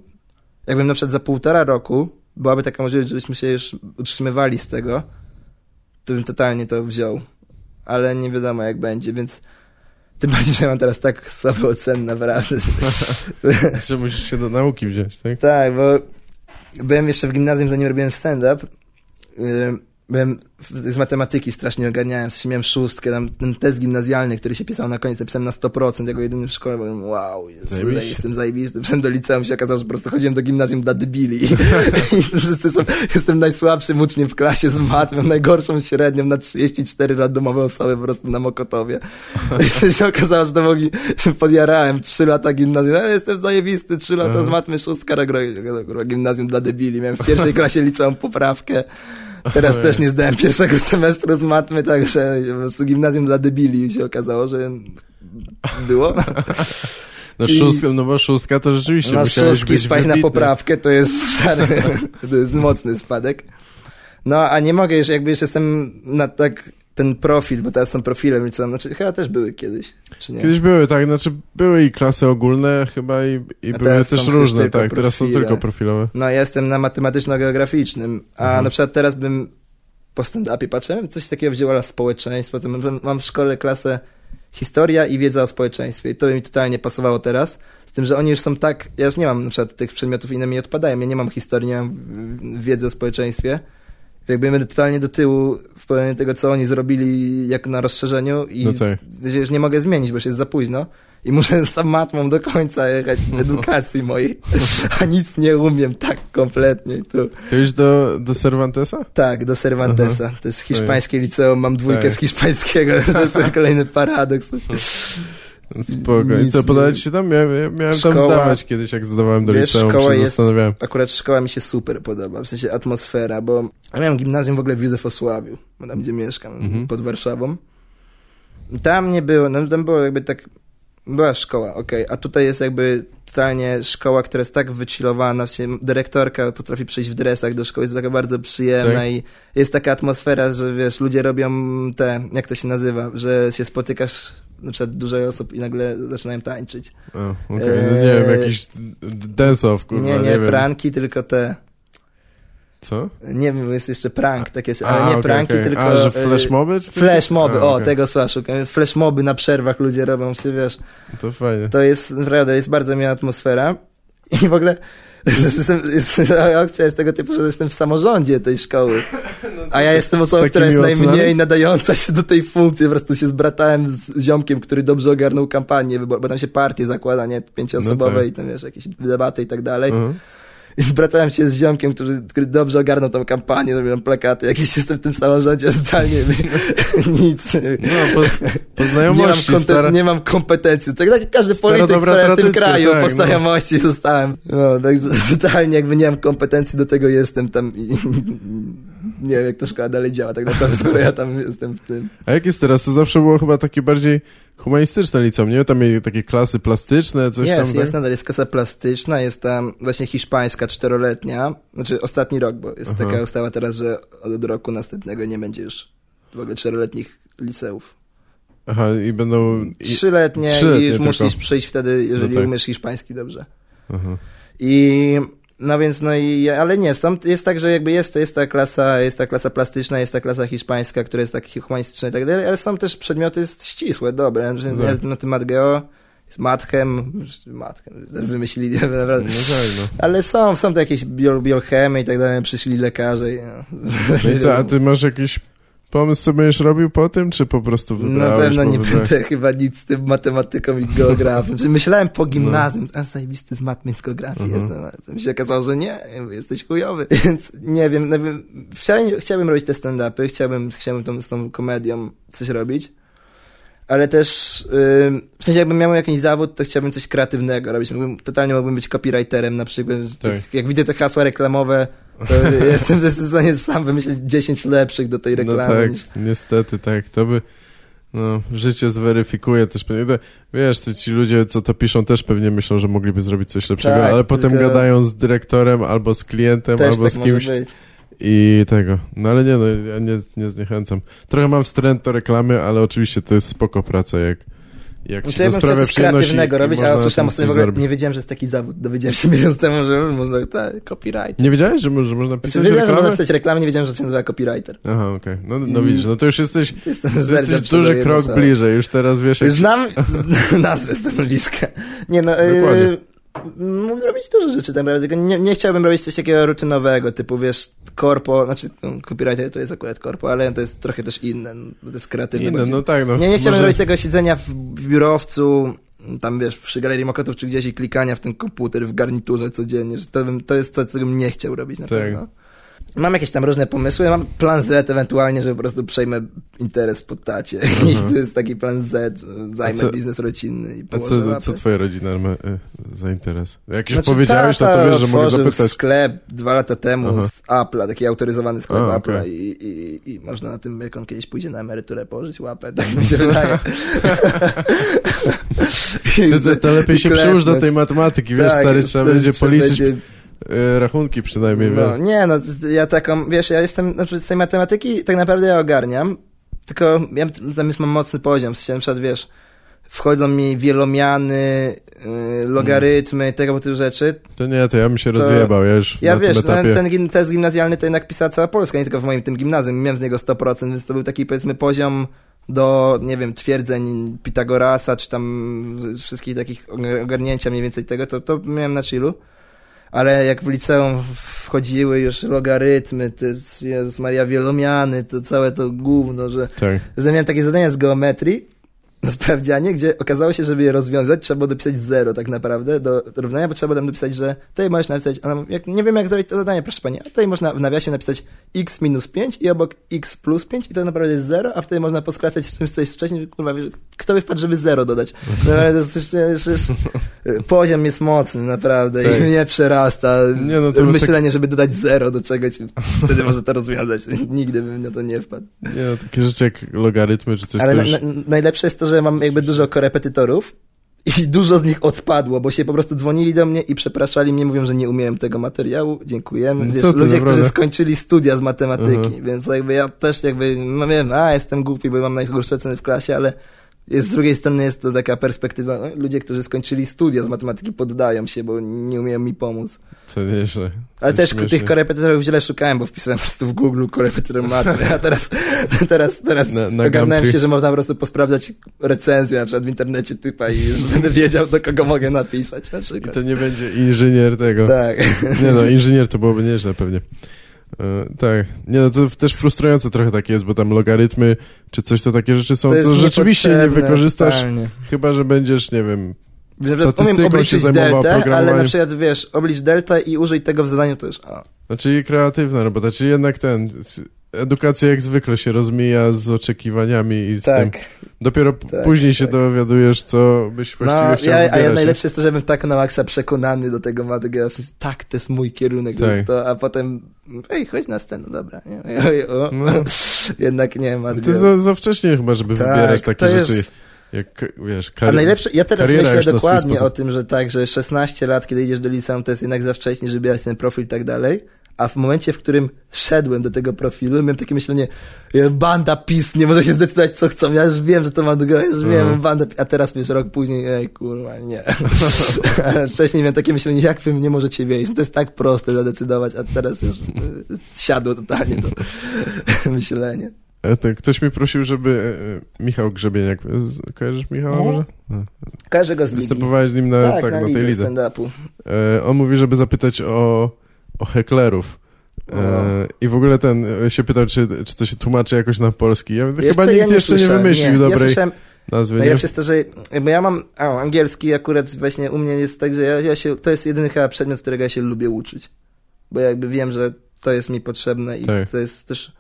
Speaker 1: Jakbym na przykład za półtora roku byłaby taka możliwość, żebyśmy się już utrzymywali z tego, to bym totalnie to wziął. Ale nie wiadomo jak będzie, więc tym bardziej, że mam teraz tak słabe oceny naprawdę. Że
Speaker 2: musisz się do nauki wziąć, tak?
Speaker 1: tak, bo byłem jeszcze w gimnazjum, zanim robiłem stand-up. Byłem z matematyki strasznie ogarniałem, w miałem szóstkę, tam ten test gimnazjalny, który się pisał na koniec, napisałem na 100%, jako jedyny w szkole, byłem wow, Jezu,
Speaker 2: Zajebiście.
Speaker 1: jestem zajebisty. Wszedłem do liceum, się okazało, że po prostu chodziłem do gimnazjum dla debili. I wszyscy są, jestem najsłabszym uczniem w klasie z mat, mam najgorszą średnią na 34 randomowe osoby po prostu na Mokotowie. I się okazało, że to mogli, że podjarałem 3 lata gimnazjum, e, jestem zajebisty, 3 lata z matmy, szóstka, gimnazjum dla debili. Miałem w pierwszej klasie liceum poprawkę. Teraz też nie zdałem pierwszego semestru z matmy, także prostu gimnazjum dla debili się okazało, że było.
Speaker 2: No
Speaker 1: I-
Speaker 2: szóstka, no bo szóstka to rzeczywiście
Speaker 1: Na
Speaker 2: musiałeś
Speaker 1: szóstki
Speaker 2: być
Speaker 1: spać na
Speaker 2: wybitny.
Speaker 1: poprawkę to jest stary, to jest mocny spadek. No, a nie mogę już, jakby już jestem na tak ten profil, bo teraz są profilem i co, znaczy chyba też były kiedyś, czy nie?
Speaker 2: Kiedyś były, tak, znaczy były i klasy ogólne chyba i, i były też różne, tak, teraz są
Speaker 1: profile.
Speaker 2: tylko profilowe.
Speaker 1: No, ja jestem na matematyczno-geograficznym, a
Speaker 2: Mhm.
Speaker 1: na przykład teraz bym po stand-upie patrzyłem, coś takiego wzięła społeczeństwo, to mam, w szkole klasę historia i wiedza o społeczeństwie i to by mi totalnie pasowało teraz, z tym, że oni już są tak, ja już nie mam na przykład tych przedmiotów, inne mi odpadają, ja nie mam historii, nie mam wiedzy o społeczeństwie, jakby będę totalnie do tyłu w porównaniu tego, co oni zrobili jak na rozszerzeniu i
Speaker 2: No tak.
Speaker 1: już nie mogę zmienić, bo już jest za późno i muszę z matmą do końca jechać w edukacji mojej, a nic nie umiem tak kompletnie. Tu.
Speaker 2: Ty już do, do Cervantesa?
Speaker 1: Tak, do Cervantesa. To jest hiszpańskie liceum, mam dwójkę
Speaker 2: Tak.
Speaker 1: z hiszpańskiego, to jest kolejny paradoks.
Speaker 2: Spoko. I co, podać się tam? Ja, ja miałem tam
Speaker 1: Szkoła-
Speaker 2: zdawać kiedyś, jak zdawałem do
Speaker 1: Wiesz,
Speaker 2: liceum,
Speaker 1: szkoła
Speaker 2: się
Speaker 1: jest-
Speaker 2: zastanawiałem.
Speaker 1: Akurat szkoła mi się super podoba, w sensie atmosfera, bo ja miałem gimnazjum w ogóle w Józefosławiu, bo tam gdzie mieszkam,
Speaker 2: Mhm.
Speaker 1: pod Warszawą. Tam nie było, no, tam było jakby tak, była szkoła, okej, a tutaj jest jakby totalnie szkoła, która jest tak wychillowana, w sensie dyrektorka potrafi przyjść w dresach do szkoły, jest taka bardzo przyjemna
Speaker 2: Tak.
Speaker 1: i jest taka atmosfera, że wiesz, ludzie robią te, jak to się nazywa, że się spotykasz na przykład dużo osób i nagle zaczynają tańczyć.
Speaker 2: O, okej, no nie wiem,
Speaker 1: Eee,
Speaker 2: jakiś dance-off, kurwa,
Speaker 1: nie,
Speaker 2: nie,
Speaker 1: nie,
Speaker 2: wiem.
Speaker 1: pranki, tylko te,
Speaker 2: Co?
Speaker 1: nie wiem, bo jest jeszcze prank, takie,
Speaker 2: A,
Speaker 1: ale nie
Speaker 2: okej,
Speaker 1: pranki,
Speaker 2: okej.
Speaker 1: tylko...
Speaker 2: A, że
Speaker 1: y,
Speaker 2: flashmoby? czy?
Speaker 1: Flashmoby,
Speaker 2: A,
Speaker 1: o,
Speaker 2: okej.
Speaker 1: tego słowa szukam. Flashmoby na przerwach ludzie robią się, wiesz.
Speaker 2: To fajnie.
Speaker 1: To jest, naprawdę, jest bardzo miła atmosfera. I w ogóle jestem, jest, akcja jest tego typu, że jestem w samorządzie tej szkoły. A ja jestem osobą, która jest najmniej
Speaker 2: ocenami?
Speaker 1: nadająca się do tej funkcji. Po prostu się zbratałem z ziomkiem, który dobrze ogarnął kampanię, bo, bo tam się partie zakłada, nie? Pięcioosobowe
Speaker 2: No tak.
Speaker 1: i tam, wiesz, jakieś debaty i tak dalej.
Speaker 2: Mhm.
Speaker 1: I zbratałem się z ziomkiem, który, który dobrze ogarnął tą kampanię, robiłem plakaty, jakieś jestem w tym samorządzie, totalnie nic.
Speaker 2: No, po, po
Speaker 1: Nie mam,
Speaker 2: znajomości, stara...
Speaker 1: nie mam kompetencji. Tak jak każdy
Speaker 2: Stara
Speaker 1: polityk w tym kraju
Speaker 2: tak,
Speaker 1: po
Speaker 2: no.
Speaker 1: znajomości zostałem. No, także totalnie jakby nie mam kompetencji do tego jestem tam i nie wiem jak ta szkoła dalej działa tak naprawdę, skoro ja tam jestem w tym.
Speaker 2: A jak jest teraz? To zawsze było chyba takie bardziej humanistyczne liceum, nie? Tam mieli takie klasy plastyczne, coś
Speaker 1: jest,
Speaker 2: tam,
Speaker 1: jest
Speaker 2: tak?
Speaker 1: nadal, jest klasa plastyczna, jest tam właśnie hiszpańska czteroletnia, znaczy ostatni rok, bo jest
Speaker 2: Aha.
Speaker 1: taka ustawa teraz, że od roku następnego nie będzie już w ogóle czteroletnich liceów.
Speaker 2: Aha, i będą... I...
Speaker 1: Trzyletnie,
Speaker 2: trzyletnie
Speaker 1: i już
Speaker 2: tylko.
Speaker 1: musisz przyjść wtedy, jeżeli
Speaker 2: tak.
Speaker 1: umiesz hiszpański dobrze.
Speaker 2: Aha.
Speaker 1: I no więc no i ale nie, są, jest tak, że jakby jest, jest ta klasa, jest ta klasa plastyczna, jest ta klasa hiszpańska, która jest tak humanistyczna i tak dalej, ale są też przedmioty ścisłe, dobre.
Speaker 2: Tak.
Speaker 1: ja na tym matgeo, jest matchem, matchem, wymyślili naprawdę.
Speaker 2: No tak, no.
Speaker 1: Ale są, są to jakieś bio, biochemy i tak dalej, przyszli lekarze i no.
Speaker 2: No i co, a ty masz jakiś pomysł, co będziesz robił po tym, czy po prostu
Speaker 1: Na
Speaker 2: wybrałeś?
Speaker 1: pewno
Speaker 2: bo
Speaker 1: nie
Speaker 2: wybrałeś?
Speaker 1: będę chyba nic z tym matematyką i geografią. Czyli myślałem po gimnazjum, a zajebisty z matmy z geografii
Speaker 2: Mhm.
Speaker 1: jestem. ale Mi się okazało, że nie, jesteś chujowy. Więc nie wiem, nie wiem chciałbym, chciałbym robić te stand-upy, chciałbym, chciałbym tą, z tą komedią coś robić. Ale też, ym, w sensie jakbym miał jakiś zawód, to chciałbym coś kreatywnego robić. Mógłbym, totalnie mógłbym być copywriterem na przykład.
Speaker 2: Tak.
Speaker 1: Jak widzę te hasła reklamowe, to jestem stanie sam wymyślić 10 lepszych do tej
Speaker 2: No
Speaker 1: reklamy.
Speaker 2: tak,
Speaker 1: niż-
Speaker 2: niestety tak, to by... No, życie zweryfikuje też pewnie. To, wiesz, ci ludzie, co to piszą, też pewnie myślą, że mogliby zrobić coś lepszego,
Speaker 1: Tak,
Speaker 2: ale potem gadają z dyrektorem albo z klientem, albo
Speaker 1: tak
Speaker 2: z kimś i tego. No ale nie, no, ja nie, nie zniechęcam. Trochę mam wstręt do reklamy, ale oczywiście to jest spoko praca, jak, jak
Speaker 1: No
Speaker 2: się
Speaker 1: ja
Speaker 2: to sprawia
Speaker 1: kreatywnego robić, a
Speaker 2: na
Speaker 1: słyszałem
Speaker 2: tym
Speaker 1: ostatnio w ogóle, nie wiedziałem, że jest taki zawód. Dowiedziałem się miesiąc temu, że można, tak, copyright.
Speaker 2: Nie wiedziałeś, że, że można
Speaker 1: Znaczy,
Speaker 2: pisać
Speaker 1: wiedziałem, że można pisać reklamy, nie wiedziałem, że to się nazywa copywriter.
Speaker 2: Aha, okej. No, no
Speaker 1: I-
Speaker 2: widzisz, no to już jesteś,
Speaker 1: jestem
Speaker 2: jesteś duży krok bliżej, już teraz wiesz jak...
Speaker 1: Znam nazwę stanowiska. Nie no,
Speaker 2: Dokładnie.
Speaker 1: Mógłbym robić dużo rzeczy tak naprawdę, tylko nie, nie chciałbym robić coś takiego rutynowego, typu wiesz, korpo, znaczy no, copywriter to jest akurat korpo, ale to jest trochę też inne, no, bo to jest kreatywne.
Speaker 2: Inne, no tak, no.
Speaker 1: Nie, nie chciałbym
Speaker 2: może-
Speaker 1: robić tego siedzenia w, w biurowcu, tam wiesz, przy galerii mokotów czy gdzieś i klikania w ten komputer w garniturze codziennie, że to, bym, to jest to, co bym nie chciał robić na
Speaker 2: Tak.
Speaker 1: pewno. Mam jakieś tam różne pomysły, mam plan Z ewentualnie, że po prostu przejmę interes po tacie i to jest taki plan Z, zajmę
Speaker 2: co-
Speaker 1: biznes rodzinny i
Speaker 2: A co,
Speaker 1: łapy.
Speaker 2: co twoja rodzina ma y, za interes? Jak już
Speaker 1: Znaczy,
Speaker 2: powiedziałeś, no
Speaker 1: tata
Speaker 2: to wiesz, że mogę zapytać.
Speaker 1: sklep dwa lata temu
Speaker 2: Aha.
Speaker 1: z Apple'a, taki autoryzowany sklep
Speaker 2: A,
Speaker 1: Apple'a i, i, i można na tym, jak on kiedyś pójdzie na emeryturę, położyć łapę, tak mi się wydaje.
Speaker 2: Ty, to, to lepiej się przyłóż do tej matematyki, wiesz,
Speaker 1: Tak,
Speaker 2: stary, trzeba
Speaker 1: to
Speaker 2: będzie policzyć
Speaker 1: będzie-
Speaker 2: rachunki przynajmniej,
Speaker 1: No, nie, no, ja taką, wiesz, ja jestem, na przykład z tej matematyki tak naprawdę ja ogarniam, tylko ja tam jest mam mocny poziom, w sensie na przykład, wiesz, wchodzą mi wielomiany, y, logarytmy, tego typu rzeczy.
Speaker 2: To nie, to ja bym się
Speaker 1: To-
Speaker 2: rozjebał, ja już
Speaker 1: Ja wiesz,
Speaker 2: tym etapie...
Speaker 1: ten, ten test gimnazjalny to jednak pisała cała Polska, nie tylko w moim tym gimnazjum, miałem z niego 100%, więc to był taki, powiedzmy, poziom do, nie wiem, twierdzeń Pitagorasa, czy tam wszystkich takich ogarnięcia mniej więcej tego, to, to miałem na chillu. Ale jak w liceum wchodziły już logarytmy, to jest, Jezus Maria, wielomiany, to całe to gówno, że...
Speaker 2: Tak.
Speaker 1: miałem takie zadania z geometrii na sprawdzianie, gdzie okazało się, żeby je rozwiązać, trzeba było dopisać zero tak naprawdę do równania, bo trzeba było tam dopisać, że tutaj możesz napisać, mówi, jak, nie wiem jak zrobić to zadanie, proszę pani, a tutaj można w nawiasie napisać x minus 5 i obok x plus 5 i to naprawdę jest zero, a wtedy można poskracać z czymś, co jest wcześniej, kurwa, wiesz, kto by wpadł, żeby zero dodać. No, ale to jest, też- też jest, poziom jest mocny naprawdę
Speaker 2: Tak.
Speaker 1: i mnie przerasta
Speaker 2: Nie, no
Speaker 1: myślenie, żeby dodać zero do czegoś, wtedy można to rozwiązać. Nigdy bym na to nie wpadł.
Speaker 2: Nie, no, takie rzeczy jak logarytmy czy coś,
Speaker 1: Ale na,
Speaker 2: już...
Speaker 1: na, najlepsze jest to, że mam jakby dużo korepetytorów i dużo z nich odpadło, bo się po prostu dzwonili do mnie i przepraszali mnie, mówią, że nie umiem tego materiału, dziękujemy.
Speaker 2: No
Speaker 1: Wiesz, ludzie,
Speaker 2: naprawdę?
Speaker 1: którzy skończyli studia z matematyki,
Speaker 2: Mhm.
Speaker 1: więc jakby ja też jakby, no wiem, a jestem głupi, bo mam najgorsze oceny w klasie, ale z drugiej strony jest to taka perspektywa, no, ludzie, którzy skończyli studia z matematyki poddają się, bo nie umieją mi pomóc.
Speaker 2: To.
Speaker 1: Ale
Speaker 2: To
Speaker 1: też
Speaker 2: śmiesznie.
Speaker 1: tych korepetytorów źle szukałem, bo wpisałem po prostu w Google korepetytor matmy, a teraz, teraz, teraz
Speaker 2: Na- na
Speaker 1: ogarnąłem się, że można po prostu posprawdzać recenzję na przykład w internecie typa i już będę wiedział, do kogo mogę napisać na
Speaker 2: I
Speaker 1: przykład.
Speaker 2: to nie będzie inżynier tego.
Speaker 1: Tak.
Speaker 2: Nie no, inżynier to byłoby nieźle pewnie. E, tak. Nie no, to też frustrujące trochę takie jest, bo tam logarytmy czy coś, to takie rzeczy są, co rzeczywiście nie wykorzystasz,
Speaker 1: totalnie.
Speaker 2: chyba, że będziesz, nie wiem, Statystyką się zajmował
Speaker 1: deltę, ale na przykład wiesz, oblicz deltę i użyj tego w zadaniu, to już a.
Speaker 2: znaczy kreatywna robota, czyli jednak ten, edukacja jak zwykle się rozmija z oczekiwaniami i z tym.
Speaker 1: Tak.
Speaker 2: Dopiero p-
Speaker 1: Tak,
Speaker 2: później się
Speaker 1: tak.
Speaker 2: dowiadujesz, co byś właściwie
Speaker 1: No,
Speaker 2: chciał
Speaker 1: ja, a ja najlepsze jest to, żebym tak na maksa przekonany do tego sensie, tak, to jest mój kierunek, to
Speaker 2: Tak.
Speaker 1: to, a potem, ej, chodź na scenę, dobra, nie? Oj, o,
Speaker 2: No.
Speaker 1: Jednak nie, matgo.
Speaker 2: To za, za wcześnie chyba, żeby
Speaker 1: Tak,
Speaker 2: wybierać takie rzeczy,
Speaker 1: jest-
Speaker 2: jak, wiesz,
Speaker 1: A najlepsze, ja teraz myślę dokładnie o tym, że tak, że 16 lat, kiedy idziesz do liceum, to jest jednak za wcześnie, żeby brać ten profil i tak dalej. A w momencie, w którym szedłem do tego profilu, miałem takie myślenie, "E, banda PiS, nie może się zdecydować, co chcą. Ja już wiem, że to ma do ja już wiem,
Speaker 2: Mhm.
Speaker 1: banda. A teraz wiesz, rok później, ej, kurwa, nie. Wcześniej miałem takie myślenie, jak wy nie możecie wiedzieć. To jest tak proste zadecydować, a teraz już y, siadło totalnie to myślenie.
Speaker 2: E, tak, ktoś mnie prosił, żeby e, e, Michał Grzebieniak, kojarzysz Michała
Speaker 1: No.
Speaker 2: może? No.
Speaker 1: Każdy go z ligi.
Speaker 2: Występowałeś z nim na,
Speaker 1: tak,
Speaker 2: tak,
Speaker 1: na,
Speaker 2: na tej
Speaker 1: lidze.
Speaker 2: E, on mówi, żeby zapytać o, o heklerów. E. I w ogóle ten e, się pytał, czy, czy to się tłumaczy jakoś na polski. Ja,
Speaker 1: Wiesz
Speaker 2: chyba
Speaker 1: co,
Speaker 2: nikt
Speaker 1: ja nie
Speaker 2: jeszcze nie
Speaker 1: słyszałem,
Speaker 2: wymyślił
Speaker 1: Ja
Speaker 2: dobrej
Speaker 1: słyszałem,
Speaker 2: nazwy. Nie?
Speaker 1: Najlepsze jest to, że jakby ja mam a, angielski akurat właśnie u mnie jest tak, że ja, ja się, to jest jedyny chyba przedmiot, którego ja się lubię uczyć. Bo jakby wiem, że to jest mi potrzebne i
Speaker 2: Tak.
Speaker 1: to jest też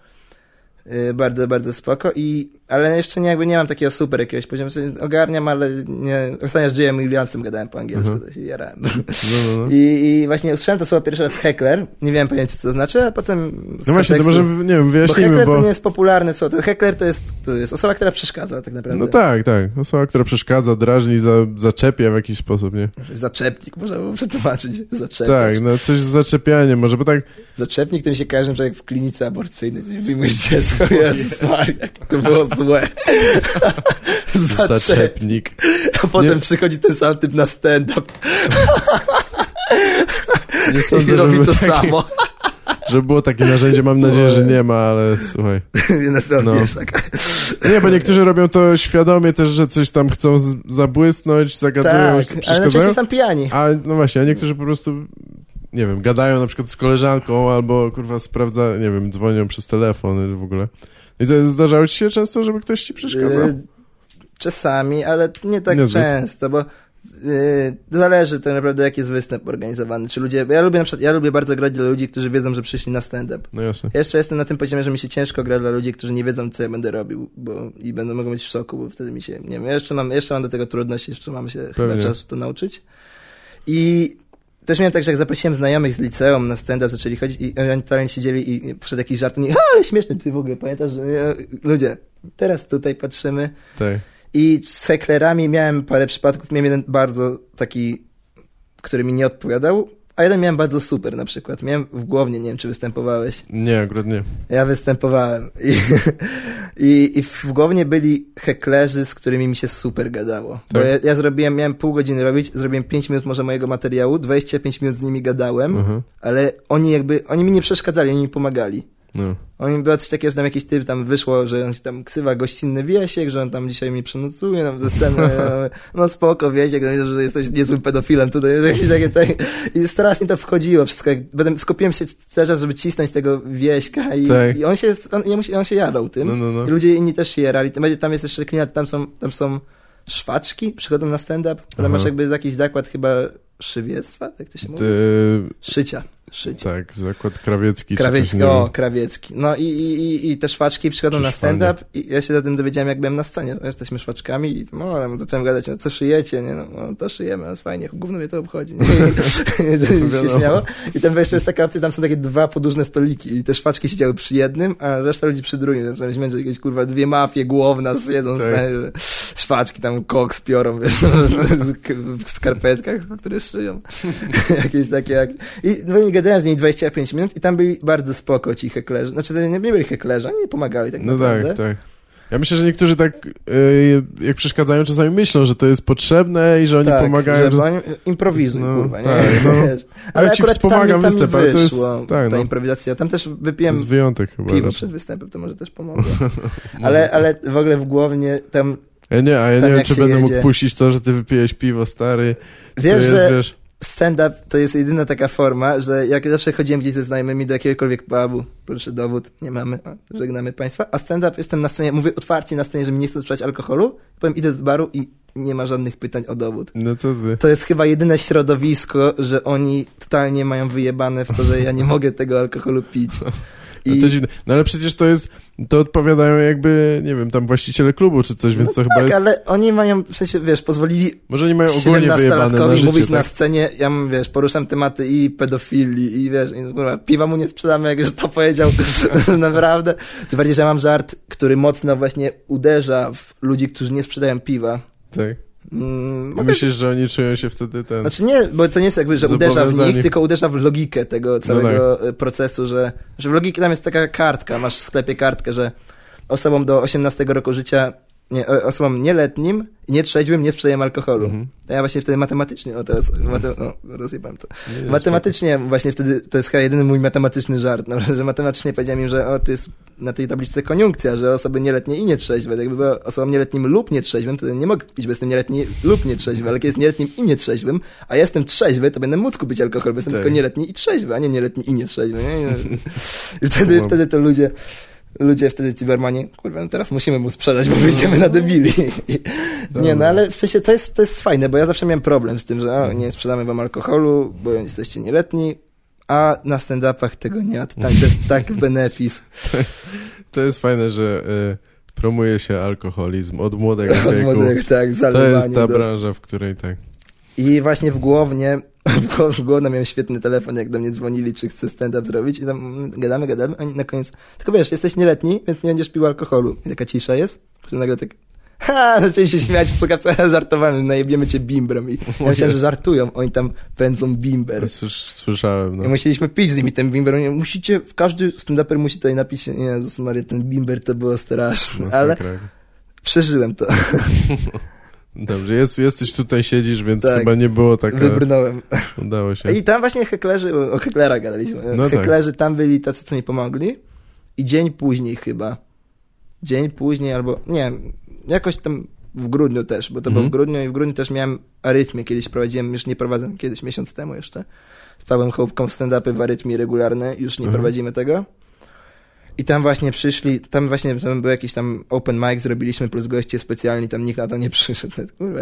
Speaker 1: bardzo, bardzo spoko i, ale jeszcze nie, jakby nie mam takiego super jakiegoś poziomu, ogarniam, ale nie, ostatnio z Jayem Williamsem gadałem po angielsku,
Speaker 2: Mhm.
Speaker 1: to się jarałem.
Speaker 2: No, no, no.
Speaker 1: I, I właśnie usłyszałem to słowo pierwszy raz heckler, nie miałem pojęcia co to znaczy, a potem z
Speaker 2: no właśnie, to może, nie wiem,
Speaker 1: bo
Speaker 2: wyjaśnijmy,
Speaker 1: heckler
Speaker 2: bo...
Speaker 1: to nie jest popularne słowo, to heckler to jest, to jest osoba, która przeszkadza tak naprawdę.
Speaker 2: No tak, tak. Osoba, która przeszkadza, drażni, za, zaczepia w jakiś sposób, nie?
Speaker 1: Zaczepnik, można było przetłumaczyć. Zaczepiać.
Speaker 2: Tak, no coś z zaczepianiem może, bo tak
Speaker 1: Zaczepnik to mi się kojarzy, że jak w klinice aborcyjnej coś wyjmujesz dziecko, Jezus Maria, jak to było złe.
Speaker 2: Zaczepnik.
Speaker 1: A potem Nie. przychodzi ten sam typ na stand-up.
Speaker 2: Nie sądzę, I robi to taki... samo. Żeby było takie narzędzie, mam nadzieję, że nie ma, ale słuchaj.
Speaker 1: no. tak.
Speaker 2: Nie, bo niektórzy robią to świadomie też, że coś tam chcą zabłysnąć, zagadują, tak, przeszkadzają. ale
Speaker 1: są pijani.
Speaker 2: A, no właśnie, a niektórzy po prostu, nie wiem, gadają na przykład z koleżanką albo, kurwa, sprawdza, nie wiem, dzwonią przez telefon w ogóle. I co, zdarzało ci się często, żeby ktoś ci przeszkadzał? Y,
Speaker 1: czasami, ale nie tak Niezbyt. często, bo Yy, zależy tak naprawdę, jaki jest występ organizowany. Czy ludzie. Ja lubię na przykład, ja lubię bardzo grać dla ludzi, którzy wiedzą, że przyszli na stand-up.
Speaker 2: No jasne.
Speaker 1: Ja jeszcze jestem na tym poziomie, że mi się ciężko gra dla ludzi, którzy nie wiedzą, co ja będę robił, bo i będą mogą być w szoku, bo wtedy mi się. Nie wiem, ja jeszcze mam, jeszcze mam do tego trudność, jeszcze mam się Pewnie. chyba czas to nauczyć. I też miałem tak, że jak zaprosiłem znajomych z liceum na stand-up, zaczęli chodzić i oni totalnie siedzieli i wszedł jakiś żart, i ale śmieszny, ty w ogóle pamiętasz, że ludzie, teraz tutaj patrzymy.
Speaker 2: Tak.
Speaker 1: I z heklerami miałem parę przypadków. Miałem jeden bardzo taki, który mi nie odpowiadał, a jeden miałem bardzo super na przykład. Miałem w głowie, nie wiem, czy występowałeś.
Speaker 2: Nie, akurat nie.
Speaker 1: Ja występowałem. I, i, i w głowie byli heklerzy, z którymi mi się super gadało. Tak? Bo ja, ja, zrobiłem, miałem pół godziny robić, zrobiłem 5 minut może mojego materiału, 25 minut z nimi gadałem, mhm. ale oni jakby, oni mi nie przeszkadzali, oni mi pomagali. No. Oni było coś takiego, że tam jakiś typ tam wyszło, że on się tam ksywa gościnny wiesiek, że on tam dzisiaj mi przenocuje nam ze sceny. no, spoko, wiesiek, no, że jesteś niezłym pedofilem tutaj, że jakieś takie, takie I strasznie to wchodziło wszystko. Jak, będę, skupiłem się cały czas, żeby cisnąć tego wieśka i, tak. i on się, on, on się jadał tym. No, no, no. I ludzie inni też się jarali. Tam jest jeszcze klimat, tam są, tam są szwaczki, przychodzą na stand-up. Tam masz jakby jakiś zakład chyba szywiectwa, tak to się mówi? Szycia szyć.
Speaker 2: Tak, zakład krawiecki.
Speaker 1: Krawiecki, o, krawiecki. No i, i, i te szwaczki przychodzą na stand-up i ja się o tym dowiedziałem, jak byłem na scenie. Jesteśmy szwaczkami i no, ale zacząłem gadać, no co szyjecie, nie? No, no to szyjemy, no fajnie, gówno mnie to obchodzi. I się śmiało. I tam jeszcze jest taka opcja, tam są takie dwa podłużne stoliki i te szwaczki siedziały przy jednym, a reszta ludzi przy drugim. Zacząłem śmiać, jakieś kurwa dwie mafie główne siedzą tak. z szwaczki, tam koks piorą, wiesz, w skarpetkach, które szyją. jakieś takie jak... I no, gadałem z nimi 25 minut i tam byli bardzo spoko ci heklerzy. Znaczy, to nie byli heklerzy, oni mi pomagali tak no naprawdę.
Speaker 2: tak, tak. Ja myślę, że niektórzy tak, yy, jak przeszkadzają, czasami myślą, że to jest potrzebne i że oni tak, pomagają.
Speaker 1: Że oni improwizują, no, kurwa, nie? Tak,
Speaker 2: no. Ale ja ci wspomagam tam, występ, ale to jest tak,
Speaker 1: ta no. improwizacja. Tam też wypiłem to
Speaker 2: jest wyjątek chyba.
Speaker 1: Piwo przed występem, to może też pomogło. ale, ale w ogóle w głowie tam...
Speaker 2: Ja nie, a ja nie wiem, czy będę jedzie. mógł puścić to, że ty wypijesz piwo, stary.
Speaker 1: Wiesz, jest, że... Wiesz, stand-up to jest jedyna taka forma, że jak zawsze chodziłem gdzieś ze znajomymi do jakiegokolwiek pubu, proszę dowód, nie mamy, o, żegnamy państwa, a stand-up jestem na scenie, mówię otwarcie na scenie, że mi nie chcę sprzedać alkoholu, powiem idę do baru i nie ma żadnych pytań o dowód.
Speaker 2: No to ty.
Speaker 1: To jest chyba jedyne środowisko, że oni totalnie mają wyjebane w to, że ja nie mogę tego alkoholu pić.
Speaker 2: I... No, to dziwne. no ale przecież to jest, to odpowiadają jakby, nie wiem, tam właściciele klubu czy coś, więc
Speaker 1: no
Speaker 2: to
Speaker 1: tak,
Speaker 2: chyba jest...
Speaker 1: ale oni mają, w sensie, wiesz, pozwolili
Speaker 2: Może oni mają ogólnie wyjebane na życie,
Speaker 1: mówić
Speaker 2: tak?
Speaker 1: na scenie, ja wiesz, poruszam tematy i pedofilii i wiesz, i, kurwa, piwa mu nie sprzedamy, jak już to powiedział, naprawdę. Tym bardziej, że ja mam żart, który mocno właśnie uderza w ludzi, którzy nie sprzedają piwa.
Speaker 2: Tak Mm, Myślisz, że oni czują się wtedy ten...
Speaker 1: Znaczy nie, bo to nie jest jakby, że uderza w nich, tylko uderza w logikę tego całego no tak. procesu, że, że w logikę tam jest taka kartka, masz w sklepie kartkę, że osobom do 18 roku życia nie, osobom nieletnim i nietrzeźwym nie sprzedaję alkoholu. Mhm. A ja właśnie wtedy matematycznie, o teraz, matem, no, rozjebałem to. Nie, matematycznie spoko. właśnie wtedy, to jest chyba jedyny mój matematyczny żart, no, że matematycznie powiedziałem im, że o, to jest na tej tabliczce koniunkcja, że osoby nieletnie i nietrzeźwe, jakby była osobą nieletnim lub nietrzeźwym, to nie mogę kupić, bo jestem nieletni lub nietrzeźwy, ale jak jest nieletnim i nietrzeźwym, a ja jestem trzeźwy, to będę móc kupić alkohol, bo jestem tak. tylko nieletni i trzeźwy, a nie nieletni i nietrzeźwy. Nie? I wtedy, wtedy to ludzie ludzie wtedy ci barmanie, kurwa, no teraz musimy mu sprzedać, bo wyjdziemy na debili. nie, no ale w sensie to jest, to jest fajne, bo ja zawsze miałem problem z tym, że o, nie sprzedamy wam alkoholu, bo jesteście nieletni, a na stand-upach tego nie ma. To, tak, to jest tak benefis.
Speaker 2: To jest fajne, że y, promuje się alkoholizm od młodego wieku. Od młodego,
Speaker 1: tak,
Speaker 2: to jest ta do... branża, w której tak.
Speaker 1: I właśnie w Głownie, w Głownie miałem świetny telefon, jak do mnie dzwonili, czy chcę stand-up zrobić i tam gadamy, gadamy, a na koniec, tylko wiesz, jesteś nieletni, więc nie będziesz pił alkoholu. I taka cisza jest, potem nagle tak, Ha, zaczęli się śmiać, co ja żartowałem, najebiemy cię bimbrem. I ja myślałem, że żartują, oni tam pędzą bimber.
Speaker 2: Słyszałem, no.
Speaker 1: I musieliśmy pić z nimi ten bimber. Oni, musicie, każdy stand-uper musi tutaj napisać, nie, Jezus Maria, ten bimber to było straszne,
Speaker 2: No,
Speaker 1: ale przeżyłem to.
Speaker 2: Dobrze, jest, jesteś tutaj, siedzisz, więc
Speaker 1: Tak.
Speaker 2: chyba nie było tak.
Speaker 1: Wybrnąłem.
Speaker 2: Udało się.
Speaker 1: I tam właśnie heklerzy, o heklera gadaliśmy.
Speaker 2: No tak.
Speaker 1: heklerzy tam byli tacy, co mi pomogli. I dzień później chyba. Dzień później albo, nie jakoś tam w grudniu też, bo to było w
Speaker 2: Mhm.
Speaker 1: grudniu i w grudniu też miałem arytmię. Kiedyś prowadziłem, już nie prowadzę, kiedyś miesiąc temu jeszcze. Z Pawłem Chłopką stand-upy w arytmii regularne, już nie
Speaker 2: Mhm.
Speaker 1: prowadzimy tego. I tam właśnie przyszli, tam właśnie tam był jakiś tam open mic, zrobiliśmy plus goście specjalni, tam nikt na to nie przyszedł. Kurwa,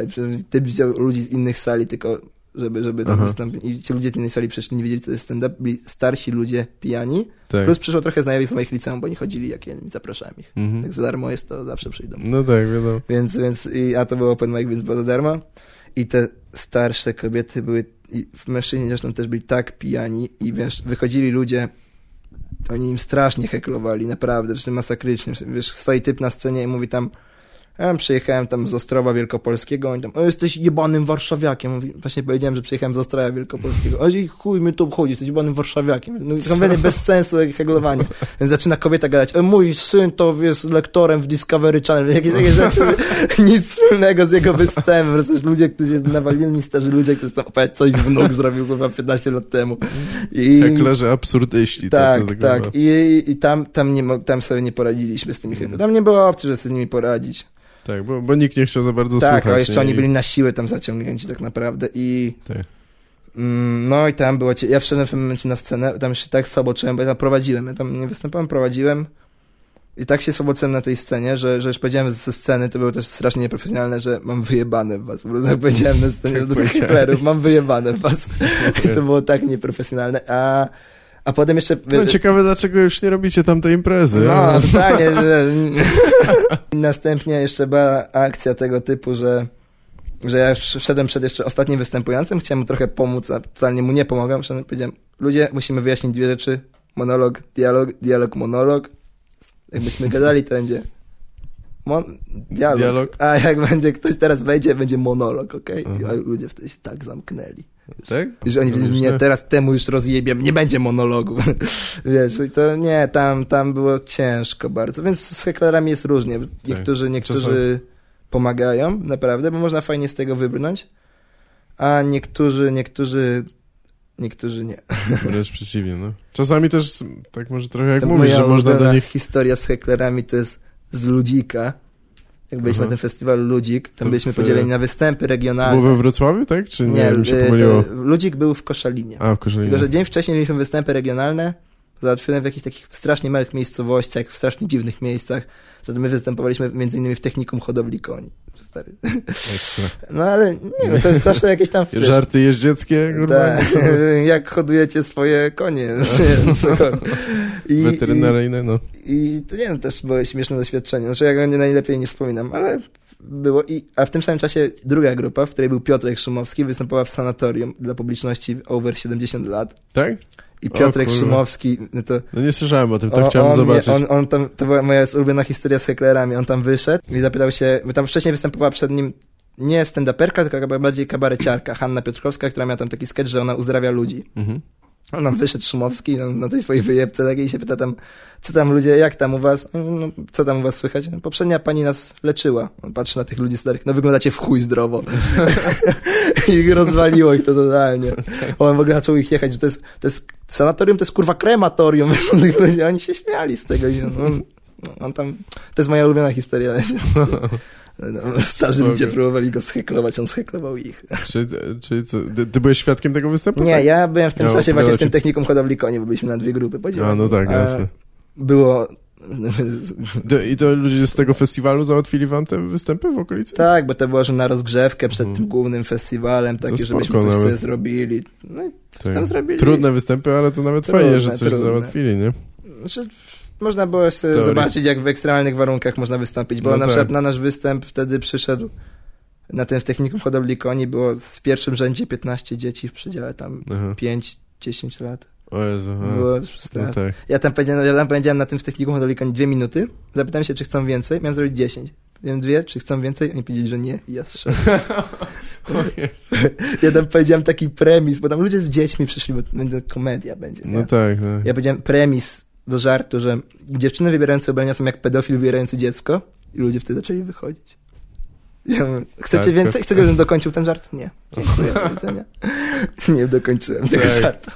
Speaker 1: ty wziął ludzi z innych sali, tylko żeby, żeby tam wystąpić. I ci ludzie z innej sali przyszli, nie wiedzieli, co jest stand-up, byli starsi ludzie pijani.
Speaker 2: tak.
Speaker 1: Plus przyszło trochę znajomych z moich liceum, bo oni chodzili, jak ja zapraszałem ich.
Speaker 2: Mhm.
Speaker 1: Jak za darmo jest, to zawsze przyjdą.
Speaker 2: No tak, wiadomo.
Speaker 1: Więc, więc i, a to był open mic, więc było za darmo. I te starsze kobiety były, i mężczyźni zresztą też byli tak pijani i wiesz, wychodzili ludzie, oni im strasznie heklowali, naprawdę, zresztą masakrycznie. Wiesz, stoi typ na scenie i mówi tam, ja przyjechałem tam z Ostrowa Wielkopolskiego, oni tam, o jesteś jebanym warszawiakiem. Mówi, właśnie powiedziałem, że przyjechałem z Ostrowa Wielkopolskiego. O i chuj, my tu obchodzi, jesteś jebanym warszawiakiem. No kompletnie bez sensu jak heglowanie. Więc zaczyna kobieta gadać, o mój syn to jest lektorem w Discovery Channel, jakieś takie rzeczy, nic wspólnego z jego występem. Po prostu ludzie, którzy nawalili starzy ludzie, którzy tam opowiadać, co ich wnuk zrobił chyba 15 lat temu. I...
Speaker 2: Heklerzy absurdyści.
Speaker 1: Tak,
Speaker 2: tacy,
Speaker 1: tak.
Speaker 2: chyba.
Speaker 1: I, i tam, tam, nie, tam sobie nie poradziliśmy z tymi mm. Tam nie było opcji, że sobie z nimi poradzić.
Speaker 2: Tak, bo, bo nikt nie chciał za bardzo
Speaker 1: tak,
Speaker 2: słuchać.
Speaker 1: a jeszcze
Speaker 2: nie?
Speaker 1: oni byli na siłę tam zaciągnięci tak naprawdę i
Speaker 2: Tak.
Speaker 1: mm, no i tam było, ja wszedłem w tym momencie na scenę, tam się tak słabo czułem, bo ja tam prowadziłem, ja tam nie występowałem, prowadziłem i tak się słabo czułem na tej scenie, że, że już powiedziałem ze sceny, to było też strasznie nieprofesjonalne, że mam wyjebane w was, po prostu jak powiedziałem na scenie,
Speaker 2: Tak
Speaker 1: że do tych hiplerów, mam wyjebane w was i to było tak nieprofesjonalne, a, a potem jeszcze...
Speaker 2: No ciekawe, dlaczego już nie robicie tamtej imprezy.
Speaker 1: No, totalnie. Że... Następnie jeszcze była akcja tego typu, że, że ja już wszedłem przed jeszcze ostatnim występującym, chciałem mu trochę pomóc, a totalnie mu nie pomogłem. Wszedłem powiedziałem, ludzie, musimy wyjaśnić dwie rzeczy. Monolog, dialog, dialog, monolog. Jakbyśmy gadali, to będzie mon... dialog.
Speaker 2: Dialog.
Speaker 1: A jak będzie ktoś teraz wejdzie, będzie monolog, okej?
Speaker 2: Mhm.
Speaker 1: A ludzie wtedy się tak zamknęli.
Speaker 2: Tak?
Speaker 1: Że oni
Speaker 2: No
Speaker 1: wiedzieli,
Speaker 2: wiesz,
Speaker 1: nie,
Speaker 2: no.
Speaker 1: teraz temu już rozjebiam, nie będzie monologu. Wiesz, i to nie, tam, tam było ciężko bardzo, więc z heklerami jest różnie. Niektórzy, niektórzy pomagają, naprawdę, bo można fajnie z tego wybrnąć, a niektórzy, niektórzy, niektórzy nie.
Speaker 2: Wręcz przeciwnie, no. Czasami też, tak może trochę jak
Speaker 1: To
Speaker 2: mówisz, że można do nich...
Speaker 1: historia z heklerami to jest z Ludzika. Jak byliśmy
Speaker 2: Aha.
Speaker 1: na tym festiwalu Ludzik, tam
Speaker 2: To
Speaker 1: byliśmy
Speaker 2: w-
Speaker 1: podzieleni na występy regionalne.
Speaker 2: Było we Wrocławiu, tak? Czy nie?
Speaker 1: nie,
Speaker 2: mi się
Speaker 1: y,
Speaker 2: pomyliło.
Speaker 1: Ludzik był w Koszalinie.
Speaker 2: A, w Koszalinie.
Speaker 1: Tylko, że dzień wcześniej mieliśmy występy regionalne, załatwione w jakichś takich strasznie małych miejscowościach, w strasznie dziwnych miejscach. Wtedy my występowaliśmy między innymi w technikum hodowli koni. Stary.
Speaker 2: Ekstra.
Speaker 1: No ale nie, no to jest zawsze jakieś tam... wiesz,
Speaker 2: Żarty jeździeckie?
Speaker 1: tak, jak hodujecie swoje konie. I,
Speaker 2: Weterynaryjne, no.
Speaker 1: I to nie no, też było śmieszne doświadczenie. Znaczy ja go nie najlepiej nie wspominam, ale było i, a w tym samym czasie druga grupa, w której był Piotrek Szumowski, występowała w sanatorium dla publiczności over 70 lat.
Speaker 2: Tak?
Speaker 1: I Piotrek
Speaker 2: kurwa.
Speaker 1: Szumowski, no to
Speaker 2: No nie słyszałem o tym,
Speaker 1: on,
Speaker 2: chciałem
Speaker 1: on,
Speaker 2: zobaczyć.
Speaker 1: on, on tam, to była moja ulubiona historia z heklerami. On tam wyszedł i zapytał się, bo tam wcześniej występowała przed nim nie stand-uperka, tylko bardziej kabareciarka, Hanna Piotrkowska, która miała tam taki sketch, że ona uzdrawia ludzi.
Speaker 2: Mhm.
Speaker 1: On tam wyszedł Szumowski no, na tej swojej wyjebce takiej i się pyta tam, co tam ludzie, jak tam u was, no, co tam u was słychać? Poprzednia pani nas leczyła. On patrzy na tych ludzi starych, no wyglądacie w chuj zdrowo. I rozwaliło ich to totalnie. On w ogóle zaczął ich jechać, że to jest, to jest sanatorium, to jest kurwa krematorium. Oni się śmiali z tego. I on, on, on tam, to jest moja ulubiona historia. No, starzy
Speaker 2: Spoko.
Speaker 1: ludzie próbowali go scheklować, on scheklował ich.
Speaker 2: Czy, czy co, ty, ty byłeś świadkiem tego występu?
Speaker 1: Nie,
Speaker 2: tak?
Speaker 1: ja byłem w tym czasie właśnie w tym technikum hodowli koni, bo byliśmy na dwie grupy podzielone.
Speaker 2: A, no tak, jasne.
Speaker 1: Było...
Speaker 2: I to ludzie z tego festiwalu załatwili wam te występy w okolicy?
Speaker 1: tak, bo to było, że na rozgrzewkę przed
Speaker 2: Mhm.
Speaker 1: tym głównym festiwalem, takie, żebyśmy coś sobie zrobili. No i coś
Speaker 2: Tak.
Speaker 1: tam zrobili.
Speaker 2: Trudne występy, ale to nawet
Speaker 1: Trudne,
Speaker 2: fajnie, że coś
Speaker 1: trudne.
Speaker 2: załatwili, nie?
Speaker 1: Znaczy, można było sobie zobaczyć, jak w ekstremalnych warunkach można wystąpić, bo
Speaker 2: No
Speaker 1: na
Speaker 2: tak.
Speaker 1: przykład na nasz występ wtedy przyszedł na tym w technikum hodowli koni było w pierwszym rzędzie 15 dzieci w przedziale tam
Speaker 2: Aha.
Speaker 1: 5-10 lat.
Speaker 2: O Jezu.
Speaker 1: Było
Speaker 2: No tak.
Speaker 1: Ja tam powiedziałem, ja tam powiedziałem na tym w technikum hodowli koni dwie minuty. Zapytałem się, czy chcą więcej. Miałem zrobić 10. wiem dwie, czy chcą więcej? Oni powiedzieli, że nie i ja. Ja tam powiedziałem taki premis, bo tam ludzie z dziećmi przyszli, bo będzie komedia będzie, nie?
Speaker 2: No tak, no.
Speaker 1: Ja powiedziałem premis do żartu, że dziewczyny wybierające ubrania są jak pedofil wybierający dziecko i ludzie wtedy zaczęli wychodzić. Ja mówię, chcecie
Speaker 2: Tak,
Speaker 1: więcej?
Speaker 2: tak.
Speaker 1: Chcecie, żebym dokończył ten żart? Nie. Dziękuję, do widzenia. Nie dokończyłem tego
Speaker 2: Tak.
Speaker 1: żartu.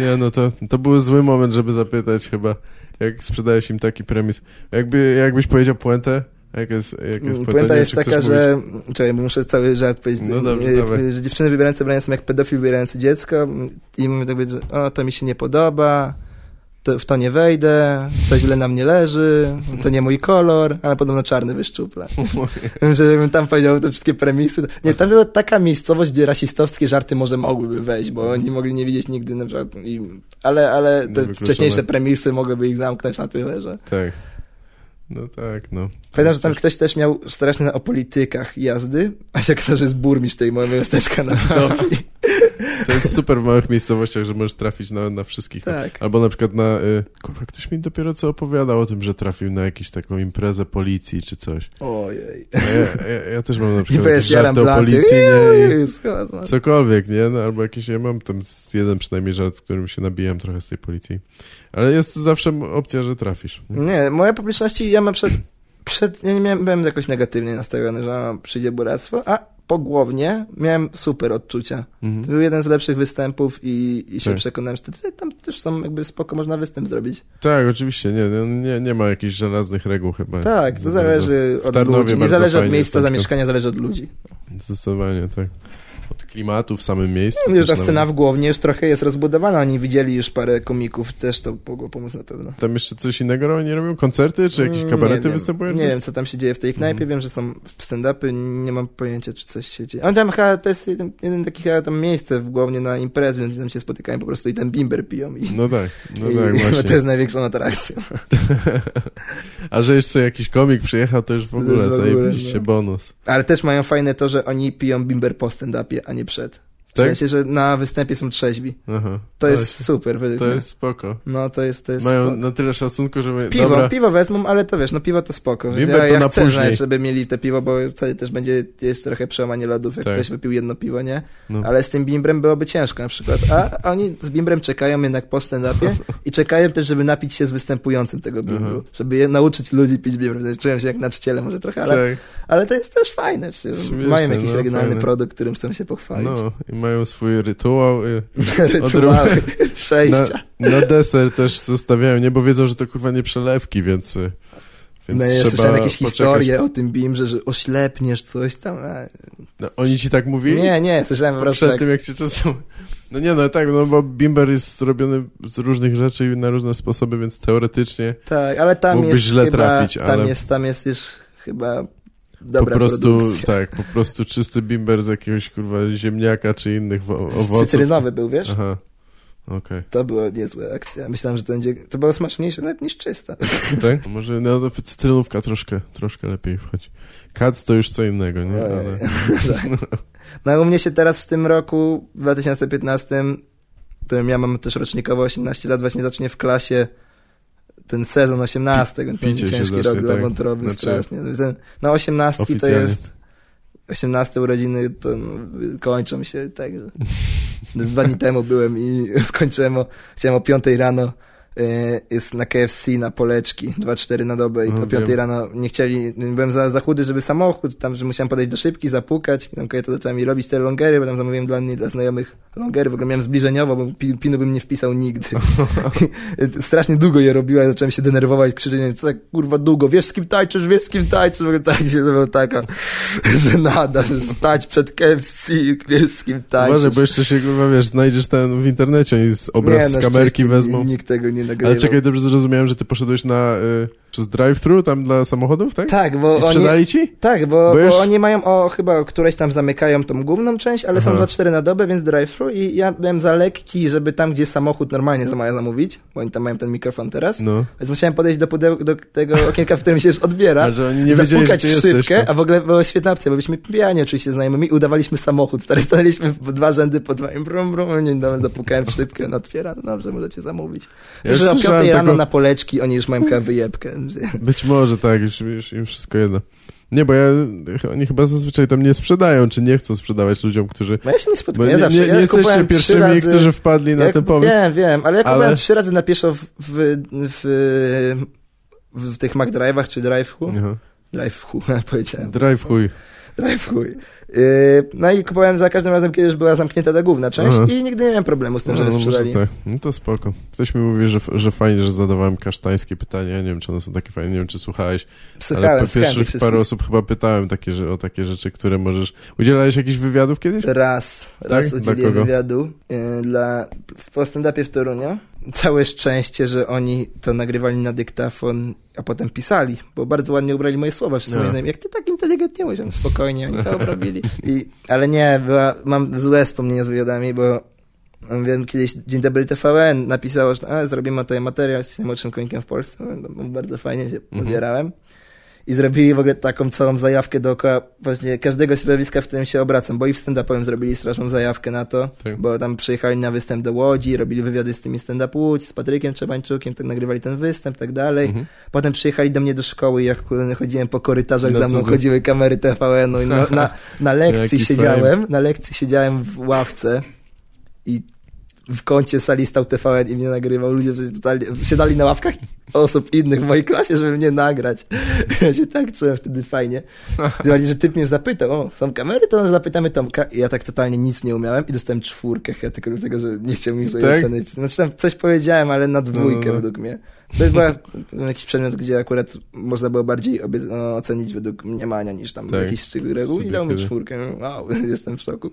Speaker 2: Nie, no to, to był zły moment, żeby zapytać chyba, jak sprzedałeś im taki premis. Jakby, jakbyś powiedział puentę? Jak jest, jak jest puenta?
Speaker 1: Puenta jest taka, że... Czekaj, bo muszę cały żart powiedzieć.
Speaker 2: No dobrze,
Speaker 1: E, że dziewczyny wybierające ubrania są jak pedofil wybierający dziecko i mówię tak, że o, to mi się nie podoba, to, w to nie wejdę, to źle na mnie leży, to nie mój kolor, ale podobno czarny wyszczupla. Że Żebym tam powiedział te wszystkie premisy. Nie, tam była taka miejscowość, gdzie rasistowskie żarty może mogłyby wejść, bo oni mogli nie widzieć nigdy na przykład, i, ale, ale te wcześniejsze premisy mogłyby ich zamknąć na tyle, że...
Speaker 2: Tak. No tak, no.
Speaker 1: Pamiętam, że tam ktoś też miał straszne o politykach jazdy, a się ktoś jest burmistrz tej mojego miasteczka na widowni.
Speaker 2: To jest super w małych miejscowościach, że możesz trafić na, na wszystkich.
Speaker 1: Tak.
Speaker 2: Albo na przykład na... Y, kurwa, ktoś mi dopiero co opowiadał o tym, że trafił na jakąś taką imprezę policji czy coś.
Speaker 1: Ojej.
Speaker 2: Ja, ja, ja też mam na przykład
Speaker 1: jaram
Speaker 2: żarty o policji, nie? I cokolwiek, nie? No, albo jakieś... Ja mam tam jeden przynajmniej żart, w którym się nabijam trochę z tej policji. Ale jest zawsze opcja, że trafisz. nie?
Speaker 1: Moje publiczności, ja mam przed, przed ja nie miałem, byłem jakoś negatywnie nastawiony, że przyjdzie buractwo, a pogłownie miałem super odczucia. To
Speaker 2: Mhm.
Speaker 1: był jeden z lepszych występów i, i się
Speaker 2: Tak.
Speaker 1: przekonałem, że tam też są jakby spoko, można występ zrobić.
Speaker 2: Tak, oczywiście, nie, nie, nie, ma jakichś żelaznych reguł chyba.
Speaker 1: Tak, to
Speaker 2: Za
Speaker 1: zależy od ludzi, nie zależy od miejsca zamieszkania, zależy od ludzi.
Speaker 2: Zdecydowanie, tak. Klimatu w samym miejscu.
Speaker 1: Już
Speaker 2: też
Speaker 1: ta
Speaker 2: nawet.
Speaker 1: scena w Głownie już trochę jest rozbudowana, oni widzieli już parę komików, też to mogło pomóc na pewno.
Speaker 2: Tam jeszcze coś innego oni robią? Koncerty, czy jakieś
Speaker 1: Mm,
Speaker 2: kabarety
Speaker 1: nie
Speaker 2: występują?
Speaker 1: Nie wiem, co tam się dzieje w tej knajpie,
Speaker 2: Mhm.
Speaker 1: wiem, że są stand-upy, nie mam pojęcia, czy coś się dzieje. On tam chyba, to jest jeden, jeden taki chyba tam miejsce w Głownie na imprezie, więc tam się spotykają po prostu i ten bimber piją i,
Speaker 2: No tak, no
Speaker 1: i,
Speaker 2: tak,
Speaker 1: i
Speaker 2: właśnie.
Speaker 1: to jest największą atrakcją.
Speaker 2: A że jeszcze jakiś komik przyjechał, to już w ogóle
Speaker 1: już w ogóle,
Speaker 2: zajebiście
Speaker 1: no.
Speaker 2: bonus.
Speaker 1: Ale też mają fajne to, że oni piją bimber po stand-upie, a nie przed. W
Speaker 2: Tak?
Speaker 1: sensie, że na występie są trzeźwi.
Speaker 2: Aha.
Speaker 1: To jest super według
Speaker 2: To
Speaker 1: mnie.
Speaker 2: jest spoko.
Speaker 1: No to jest, to jest
Speaker 2: Mają
Speaker 1: spoko.
Speaker 2: na tyle szacunku, żeby...
Speaker 1: Piwo,
Speaker 2: Dobra,
Speaker 1: piwo wezmą, ale to wiesz, no piwo to spoko.
Speaker 2: Bimber
Speaker 1: ja,
Speaker 2: to
Speaker 1: ja
Speaker 2: na
Speaker 1: chcę,
Speaker 2: później.
Speaker 1: że- żeby mieli te piwo, bo wtedy też będzie jest trochę przełamanie lodów, jak
Speaker 2: Tak.
Speaker 1: ktoś wypił jedno piwo, nie?
Speaker 2: no.
Speaker 1: Ale z tym bimbrem byłoby ciężko na przykład. A oni z bimbrem czekają jednak po stand-upie i czekają też, żeby napić się z występującym tego bimbru.
Speaker 2: Aha.
Speaker 1: Żeby je nauczyć ludzi pić bimbr. Czują się jak na czciele może trochę, ale,
Speaker 2: Tak,
Speaker 1: ale to jest też fajne. Przecież
Speaker 2: Śmieszne,
Speaker 1: mają jakiś
Speaker 2: no,
Speaker 1: regionalny
Speaker 2: fajne.
Speaker 1: produkt, którym chcą się pochwalić.
Speaker 2: no. I mają swój rytuał.
Speaker 1: Rytuały
Speaker 2: Na,
Speaker 1: przejścia.
Speaker 2: na deser też zostawiają, nie? Bo wiedzą, że to kurwa nie przelewki, więc... Więc
Speaker 1: No, ja słyszałem jakieś
Speaker 2: poczekać.
Speaker 1: historie o tym bimbrze, że oślepniesz coś tam.
Speaker 2: No, oni ci tak mówili?
Speaker 1: Nie, nie, słyszałem po prostu
Speaker 2: Przed
Speaker 1: tak.
Speaker 2: tym, jak cię czasem... No nie, no tak, no bo bimber jest zrobiony z różnych rzeczy i na różne sposoby, więc teoretycznie
Speaker 1: Tak, ale tam
Speaker 2: Mógłbyś
Speaker 1: jest
Speaker 2: źle
Speaker 1: chyba,
Speaker 2: trafić,
Speaker 1: tam
Speaker 2: ale-
Speaker 1: jest, tam jest już chyba dobra
Speaker 2: po prostu,
Speaker 1: produkcja.
Speaker 2: tak, po prostu czysty bimber z jakiegoś kurwa ziemniaka czy innych wo- owoców.
Speaker 1: Cytrynowy był, wiesz?
Speaker 2: Aha, okej.
Speaker 1: To była niezła akcja. Myślałem, że to będzie, to było smaczniejsze nawet niż czysta.
Speaker 2: Tak? Może no, to cytrynówka troszkę, troszkę lepiej wchodzi. Kac to już co innego, nie? Ale...
Speaker 1: Ojej. Tak. No u mnie się teraz w tym roku, w 2015, to ja mam też rocznikowo 18 lat, właśnie zacznie w klasie ten sezon 18, więc
Speaker 2: picie
Speaker 1: będzie ciężki rok dla
Speaker 2: tak?
Speaker 1: wątroby
Speaker 2: Znaczy-
Speaker 1: strasznie. Ten- Na 18 to
Speaker 2: Oficjalnie.
Speaker 1: jest 18 urodziny to no, kończą się tak, że dwa dni temu byłem i skończyłem o, chciałem o 5 rano jest na KFC na poleczki 2-4 na dobę i
Speaker 2: No,
Speaker 1: o 5
Speaker 2: wiem.
Speaker 1: rano nie chcieli, byłem za, za chudy, żeby samochód, tam, że musiałem podejść do szybki, zapukać i tam kobieta zaczęła mi robić te longery, bo tam zamówiłem dla mnie, dla znajomych longery, w ogóle miałem zbliżeniowo, bo pi- pinu bym nie wpisał nigdy. Strasznie długo je robiła, zacząłem się denerwować, krzyczeć, co tak kurwa długo, wiesz z kim tańczysz, wiesz z kim tańczysz, w ogóle tak się była taka żenada, że stać przed KFC, wiesz z kim tańczysz.
Speaker 2: Uważaj, bo jeszcze się kurwa, wiesz, znajdziesz ten w internecie, z obraz
Speaker 1: Nie,
Speaker 2: z kamerki wezmą.
Speaker 1: Nikt tego nie nagrywał.
Speaker 2: Ale czekaj, dobrze zrozumiałem, że ty poszedłeś na... Y, przez drive-thru tam dla samochodów, tak?
Speaker 1: Tak, bo
Speaker 2: I
Speaker 1: oni...
Speaker 2: sprzedali ci?
Speaker 1: Tak, bo,
Speaker 2: Bo
Speaker 1: bo,
Speaker 2: już-
Speaker 1: oni mają o chyba któreś tam zamykają tą główną część, ale są
Speaker 2: Aha.
Speaker 1: 2-4 na dobę, więc drive-thru i ja byłem za lekki, żeby tam, gdzie samochód normalnie mają zamówić, bo oni tam mają ten mikrofon teraz,
Speaker 2: No.
Speaker 1: więc musiałem podejść do, pudeł, do tego okienka, w którym się już odbiera,
Speaker 2: A że oni nie wiedzieli, że
Speaker 1: zapukać w
Speaker 2: jesteś.
Speaker 1: szybkę,
Speaker 2: no.
Speaker 1: a w ogóle była świetna opcja, bo byliśmy pijani oczywiście znajomymi udawaliśmy samochód, stary, stanęliśmy w dwa rzędy po dwa i brum, brum, nie no, zapukałem w szybkę, on otwiera, no dobrze, możecie zamówić.
Speaker 2: Ja już
Speaker 1: o 5
Speaker 2: słyszałem
Speaker 1: rano
Speaker 2: taką-
Speaker 1: na poleczki oni już mają wyjebkę.
Speaker 2: Być może tak, już, już im wszystko jedno. Nie, bo ja, oni chyba zazwyczaj tam nie sprzedają, czy nie chcą sprzedawać ludziom, którzy...
Speaker 1: No ja się nie spotkałem.
Speaker 2: nie,
Speaker 1: Ja zawsze,
Speaker 2: nie, nie
Speaker 1: ja
Speaker 2: jesteście pierwszymi,
Speaker 1: razy,
Speaker 2: którzy wpadli na
Speaker 1: ja,
Speaker 2: ten pomysł.
Speaker 1: Wiem, wiem, ale ja
Speaker 2: Ale-
Speaker 1: kupowałem trzy razy na pieszo w, w, w, w, tych McDrive'ach czy Drive-Hu. Drive-Hu, powiedziałem.
Speaker 2: Drive chuj.
Speaker 1: Drive chuj. Yy, no i kupowałem za każdym razem, kiedy już była zamknięta ta główna część
Speaker 2: Aha.
Speaker 1: i nigdy nie miałem problemu z tym, żeby
Speaker 2: no,
Speaker 1: sprzedali.
Speaker 2: tak. No to spoko. Ktoś mi mówi, że, że fajnie, że zadawałem kasztańskie pytania. Nie wiem, czy one są takie fajne, nie wiem, czy słuchałeś.
Speaker 1: Słuchałem
Speaker 2: ale pierwszych
Speaker 1: wszystkich.
Speaker 2: parę osób chyba pytałem takie, że, o takie rzeczy, które możesz... Udzielałeś jakichś wywiadów kiedyś?
Speaker 1: Raz, raz
Speaker 2: Dla
Speaker 1: udzieliłem wywiadu yy, dla, w po stand-upie w Toruniu. Całe szczęście, że oni to nagrywali na dyktafon, a potem pisali, bo bardzo ładnie ubrali moje słowa. Wszyscy
Speaker 2: No.
Speaker 1: moi znajomi, jak ty tak inteligentnie mówisz, spokojnie, oni to obrobili. I, ale nie, była, mam złe wspomnienia z wywiadami, bo wiem, kiedyś Dzień Dobry TVN napisało, że a, zrobimy tutaj materiał, jesteś najmłodszym konikiem w Polsce. No, bardzo fajnie się
Speaker 2: Mhm.
Speaker 1: I zrobili w ogóle taką całą zajawkę dookoła właśnie każdego środowiska, w którym się obracam, bo i w stand-upowym zrobili straszną zajawkę na to,
Speaker 2: Tak.
Speaker 1: bo tam przyjechali na występ do Łodzi, robili wywiady z tymi stand-up Łódź, z Patrykiem Trzebańczukiem, tak nagrywali ten występ, tak dalej.
Speaker 2: Mhm.
Speaker 1: Potem przyjechali do mnie do szkoły i jak chodziłem po korytarzach,
Speaker 2: No
Speaker 1: za mną chodziły kamery TVN-u i na, na, na lekcji siedziałem, na lekcji siedziałem w ławce i w kącie sali stał TVN i mnie nagrywał. Ludzie totalnie siadali na ławkach osób innych w mojej klasie, żeby mnie nagrać. Ja się tak czułem wtedy fajnie. Bardziej, że typ mnie zapytał, o, są kamery, to może zapytamy Tomka. I ja tak totalnie nic nie umiałem i dostałem czwórkę, chyba tylko dlatego, że nie chciał mi swojej
Speaker 2: Tak?
Speaker 1: oceny. Znaczy tam coś powiedziałem, ale na dwójkę
Speaker 2: No.
Speaker 1: według mnie. To jest była, jakiś przedmiot, gdzie akurat można było bardziej no, ocenić według mniemania niż tam
Speaker 2: Tak.
Speaker 1: jakiś reguł i dał mi czwórkę. Wow, jestem w szoku.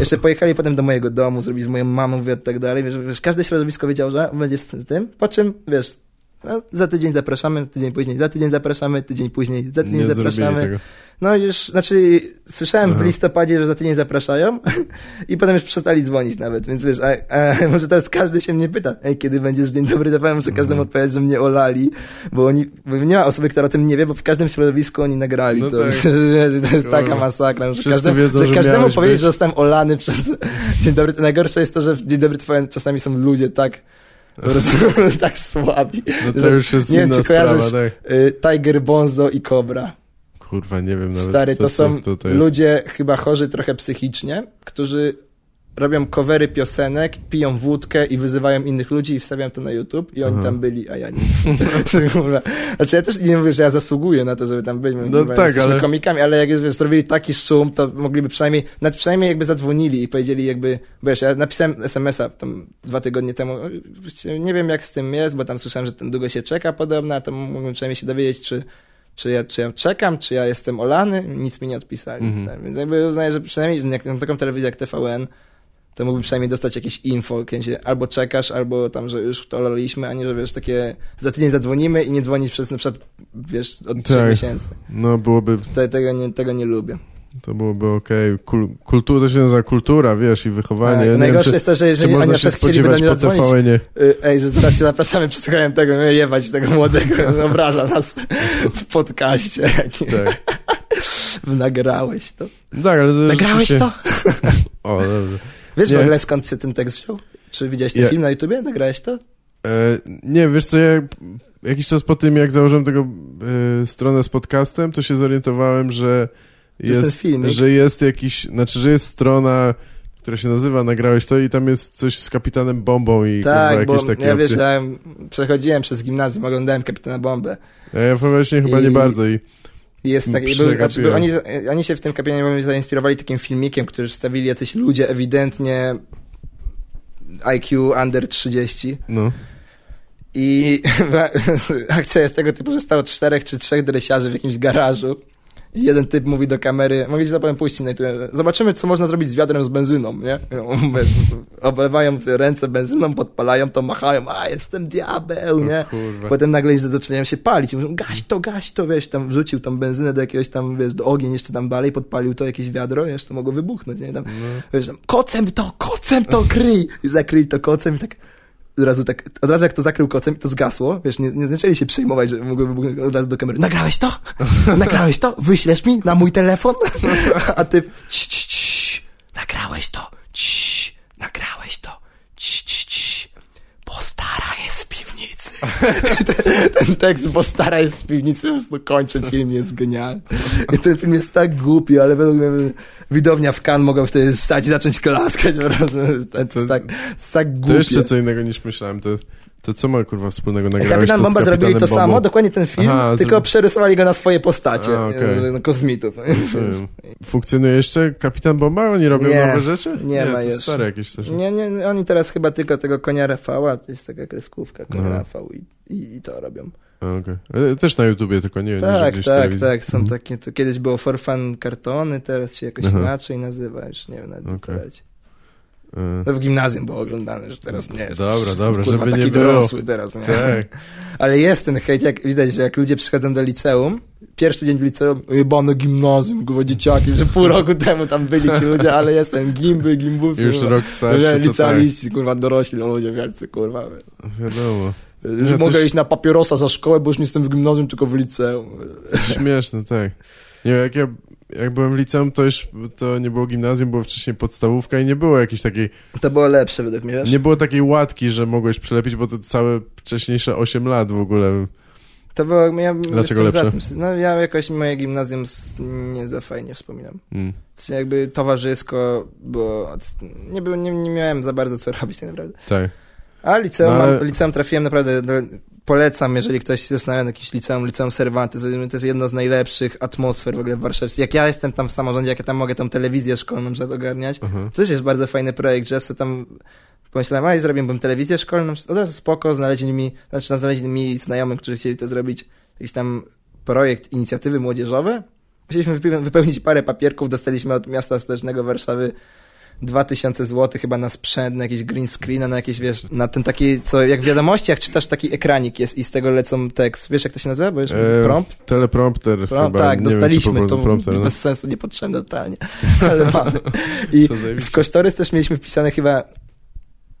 Speaker 1: Jeszcze pojechali potem do mojego domu, zrobili z moją mamą wywiad i tak dalej. Wiesz, wiesz, każde środowisko wiedziało, że będzie w tym, po czym, wiesz, no, za tydzień zapraszamy, tydzień później, za tydzień zapraszamy, tydzień później, za tydzień
Speaker 2: Nie
Speaker 1: zapraszamy. No już, znaczy, słyszałem w
Speaker 2: Aha.
Speaker 1: listopadzie, że za tydzień zapraszają i potem już przestali dzwonić nawet, więc wiesz, a, a może teraz każdy się mnie pyta, ej, kiedy będziesz Dzień Dobry TVN, muszę każdemu
Speaker 2: Mhm.
Speaker 1: odpowiedzieć, że mnie olali, bo oni, bo nie ma osoby, która o tym nie wie, bo w każdym środowisku oni nagrali
Speaker 2: No
Speaker 1: to,
Speaker 2: tak.
Speaker 1: że to jest taka masakra, że,
Speaker 2: wiedzą,
Speaker 1: że
Speaker 2: że
Speaker 1: każdemu powiedzieć,
Speaker 2: być.
Speaker 1: że zostałem olany przez Dzień Dobry, najgorsze jest to, że w Dzień Dobry TVN czasami są ludzie tak, po prostu tak słabi.
Speaker 2: No to już jest
Speaker 1: nie wiem,
Speaker 2: inna
Speaker 1: czy
Speaker 2: sprawa,
Speaker 1: kojarzysz
Speaker 2: tak.
Speaker 1: y, Tiger Bonzo i Cobra.
Speaker 2: Kurwa, nie wiem nawet,
Speaker 1: Stary, to są
Speaker 2: to, to
Speaker 1: ludzie chyba chorzy trochę psychicznie, którzy robią covery piosenek, piją wódkę i wyzywają innych ludzi i wstawiają to na YouTube i oni
Speaker 2: Aha.
Speaker 1: tam byli, a ja nie. Znaczy ja też nie mówię, że ja zasługuję na to, żeby tam być,
Speaker 2: No tak,
Speaker 1: jesteśmy
Speaker 2: ale-
Speaker 1: komikami, ale jak już wiesz, zrobili taki szum, to mogliby przynajmniej, nawet przynajmniej jakby zadzwonili i powiedzieli jakby, wiesz, ja napisałem SMS-a tam dwa tygodnie temu, nie wiem jak z tym jest, bo tam słyszałem, że ten długo się czeka podobno, a to mógłbym przynajmniej się dowiedzieć, czy czy ja, czy ja czekam, czy ja jestem olany, nic mi nie odpisali.
Speaker 2: Mhm.
Speaker 1: Tak, Więc jakby uznaję, że przynajmniej na taką telewizję jak TVN, to mógłbym przynajmniej dostać jakieś info, kiedy albo czekasz, albo tam, że już to olaliśmy, a nie, że wiesz, takie za tydzień zadzwonimy i nie dzwonić przez na przykład, wiesz, od trzech
Speaker 2: Tak.
Speaker 1: miesięcy.
Speaker 2: No byłoby,
Speaker 1: Te, tego, nie, tego nie lubię.
Speaker 2: to byłoby okej. Kul, kultura, to się nazywa kultura, wiesz, i wychowanie.
Speaker 1: Tak,
Speaker 2: nie
Speaker 1: najgorsze
Speaker 2: wiem,
Speaker 1: jest to, że jeżeli oni na przykład chcieliby do mnie zadzwonić,
Speaker 2: TVN-ie.
Speaker 1: y, ej, że zaraz cię zapraszamy, przesłuchałem tego, no jebać tego młodego, obraża nas w podcaście.
Speaker 2: Tak.
Speaker 1: Nagrałeś to.
Speaker 2: tak, ale to
Speaker 1: Nagrałeś
Speaker 2: rzeczywiście-
Speaker 1: to?
Speaker 2: O, dobrze.
Speaker 1: Wiesz
Speaker 2: Nie.
Speaker 1: w ogóle skąd się ten tekst wziął? Czy widziałeś ten
Speaker 2: Ja-
Speaker 1: film na YouTubie? Nagrałeś to?
Speaker 2: E, nie, wiesz co, ja jakiś czas po tym, jak założyłem tego e, stronę z podcastem, to się zorientowałem, że
Speaker 1: Jest
Speaker 2: że jest jakiś, znaczy, że jest strona, która się nazywa Nagrałeś to i tam jest coś z Kapitanem Bombą i kurwa,
Speaker 1: Tak, bo
Speaker 2: jakieś takie
Speaker 1: ja wiesz, ja przechodziłem przez gimnazjum, oglądałem Kapitana Bombę.
Speaker 2: Ja, ja właśnie chyba
Speaker 1: I-
Speaker 2: nie bardzo I
Speaker 1: jest tak, był, znaczy, oni, oni się w tym Bombie zainspirowali takim filmikiem, który wstawili jacyś ludzie ewidentnie IQ under 30
Speaker 2: no.
Speaker 1: i akcja jest tego typu, że stało czterech czy trzech dresiarzy w jakimś garażu i jeden typ mówi do kamery, mogę ci to powiem puścić na zobaczymy co można zrobić z wiadrem z benzyną, nie? Wiesz, oblewają sobie ręce benzyną, podpalają to, machają, a jestem diabeł, nie?
Speaker 2: O.
Speaker 1: Potem nagle zaczynają się palić. Mówią, gaś to, gaś to, wiesz, tam wrzucił tą benzynę do jakiegoś tam, wiesz, do ogień jeszcze tam dalej, podpalił to jakieś wiadro, wiesz, to mogło wybuchnąć, nie? Tam,
Speaker 2: No.
Speaker 1: wiesz, tam, kocem to, kocem to kryj! I zakryli to kocem i tak od razu tak, od razu jak to zakrył kocem, to zgasło, wiesz, nie, nie zaczęli się przejmować, że mogły wybuchnąć od razu do kamery. Nagrałeś to? Nagrałeś to? Wyślesz mi na mój telefon? A ty, cii, cii, cii, nagrałeś to, cii, nagrałeś to, cii, cii, cii, bo stara jest w piwnicy. Ten, ten tekst, bo stara jest z piwnicy, po prostu kończy, film jest genialny. I ten film jest tak głupi, ale według mnie widownia w Cannes mogła wtedy wstać i zacząć klaskać, prostu. To, jest tak, to jest tak głupie.
Speaker 2: To jeszcze co innego niż myślałem, to to co ma kurwa wspólnego nagrałeś
Speaker 1: Kapitan Bomba zrobili to samo, dokładnie ten film,
Speaker 2: Aha,
Speaker 1: tylko przerysowali go na swoje postacie,
Speaker 2: A,
Speaker 1: e, kosmitów.
Speaker 2: Rozumiem. Funkcjonuje jeszcze Kapitan Bomba? Oni robią
Speaker 1: Nie,
Speaker 2: nowe rzeczy?
Speaker 1: nie ma
Speaker 2: to
Speaker 1: jeszcze.
Speaker 2: stare jakieś.
Speaker 1: Nie, nie, oni teraz chyba tylko tego konia Rafała, to jest taka kreskówka, konia
Speaker 2: Aha.
Speaker 1: Rafał i, i, i to robią.
Speaker 2: E, Też na YouTubie, tylko nie wiem,
Speaker 1: Tak,
Speaker 2: w
Speaker 1: tak, tak, są
Speaker 2: Mhm.
Speaker 1: takie, to kiedyś było for fun kartony, teraz się jakoś
Speaker 2: Aha.
Speaker 1: inaczej nazywa, już nie wiem nawet jak to.
Speaker 2: E,
Speaker 1: No w gimnazjum było oglądane, że teraz nie jest.
Speaker 2: Dobra, dobra,
Speaker 1: kurwa,
Speaker 2: żeby
Speaker 1: taki
Speaker 2: nie było.
Speaker 1: dorosły teraz, nie?
Speaker 2: Tak.
Speaker 1: Ale jest ten hejt, jak widać, że jak ludzie przychodzą do liceum, pierwszy dzień w liceum, jebane gimnazjum, kurwa dzieciaki, że pół roku temu tam byli ci ludzie, ale jest ten gimby, gimbusy.
Speaker 2: Już
Speaker 1: kurwa.
Speaker 2: rok starszy, tak.
Speaker 1: Licealiści, kurwa, dorośli ludzie wielcy, kurwa.
Speaker 2: Wiadomo.
Speaker 1: Że mogę iść na papierosa za szkołę, bo już nie jestem w gimnazjum, tylko w liceum.
Speaker 2: Śmieszne, tak. Nie, jak ja jak byłem w liceum, to już to nie było gimnazjum, było wcześniej podstawówka i nie było jakiejś takiej,
Speaker 1: To było lepsze według mnie, wiesz?
Speaker 2: nie było takiej łatki, że mogłeś przelepić, bo to całe wcześniejsze 8 lat w ogóle.
Speaker 1: To było, ja
Speaker 2: Dlaczego lepsze?
Speaker 1: Tym, no ja jakoś moje gimnazjum nie za fajnie wspominam.
Speaker 2: Mm.
Speaker 1: W sensie jakby towarzysko, bo nie, był, nie, nie miałem za bardzo co robić tak naprawdę.
Speaker 2: Tak.
Speaker 1: A liceum,
Speaker 2: No ale-
Speaker 1: liceum trafiłem naprawdę, do, polecam, jeżeli ktoś się zastanawia nad jakimś liceum, liceum Cervantes, to jest jedna z najlepszych atmosfer w ogóle w Warszawie. Jak ja jestem tam w samorządzie, jak ja tam mogę tą telewizję szkolną ogarniać,
Speaker 2: Aha.
Speaker 1: to też jest bardzo fajny projekt, że ja sobie tam pomyślałem, a i zrobiłbym telewizję szkolną, od razu spoko, znaleźli mi, znaczy no, znaleźli mi znajomych, którzy chcieli to zrobić, jakiś tam projekt inicjatywy młodzieżowe. Musieliśmy wype- wypełnić parę papierków, dostaliśmy od miasta stołecznego Warszawy 2000 zł chyba na sprzęt, na jakieś green screena, na jakieś, wiesz, na ten taki, co jak w wiadomościach czytasz, taki ekranik jest i z tego lecą tekst. Wiesz, jak to się nazywa? Bo już
Speaker 2: E,
Speaker 1: prompt?
Speaker 2: Teleprompter
Speaker 1: Pro,
Speaker 2: chyba.
Speaker 1: tak,
Speaker 2: nie
Speaker 1: dostaliśmy to
Speaker 2: prompter, no.
Speaker 1: bez sensu, niepotrzebne totalnie, ale mamy. I w kosztorys też mieliśmy wpisane chyba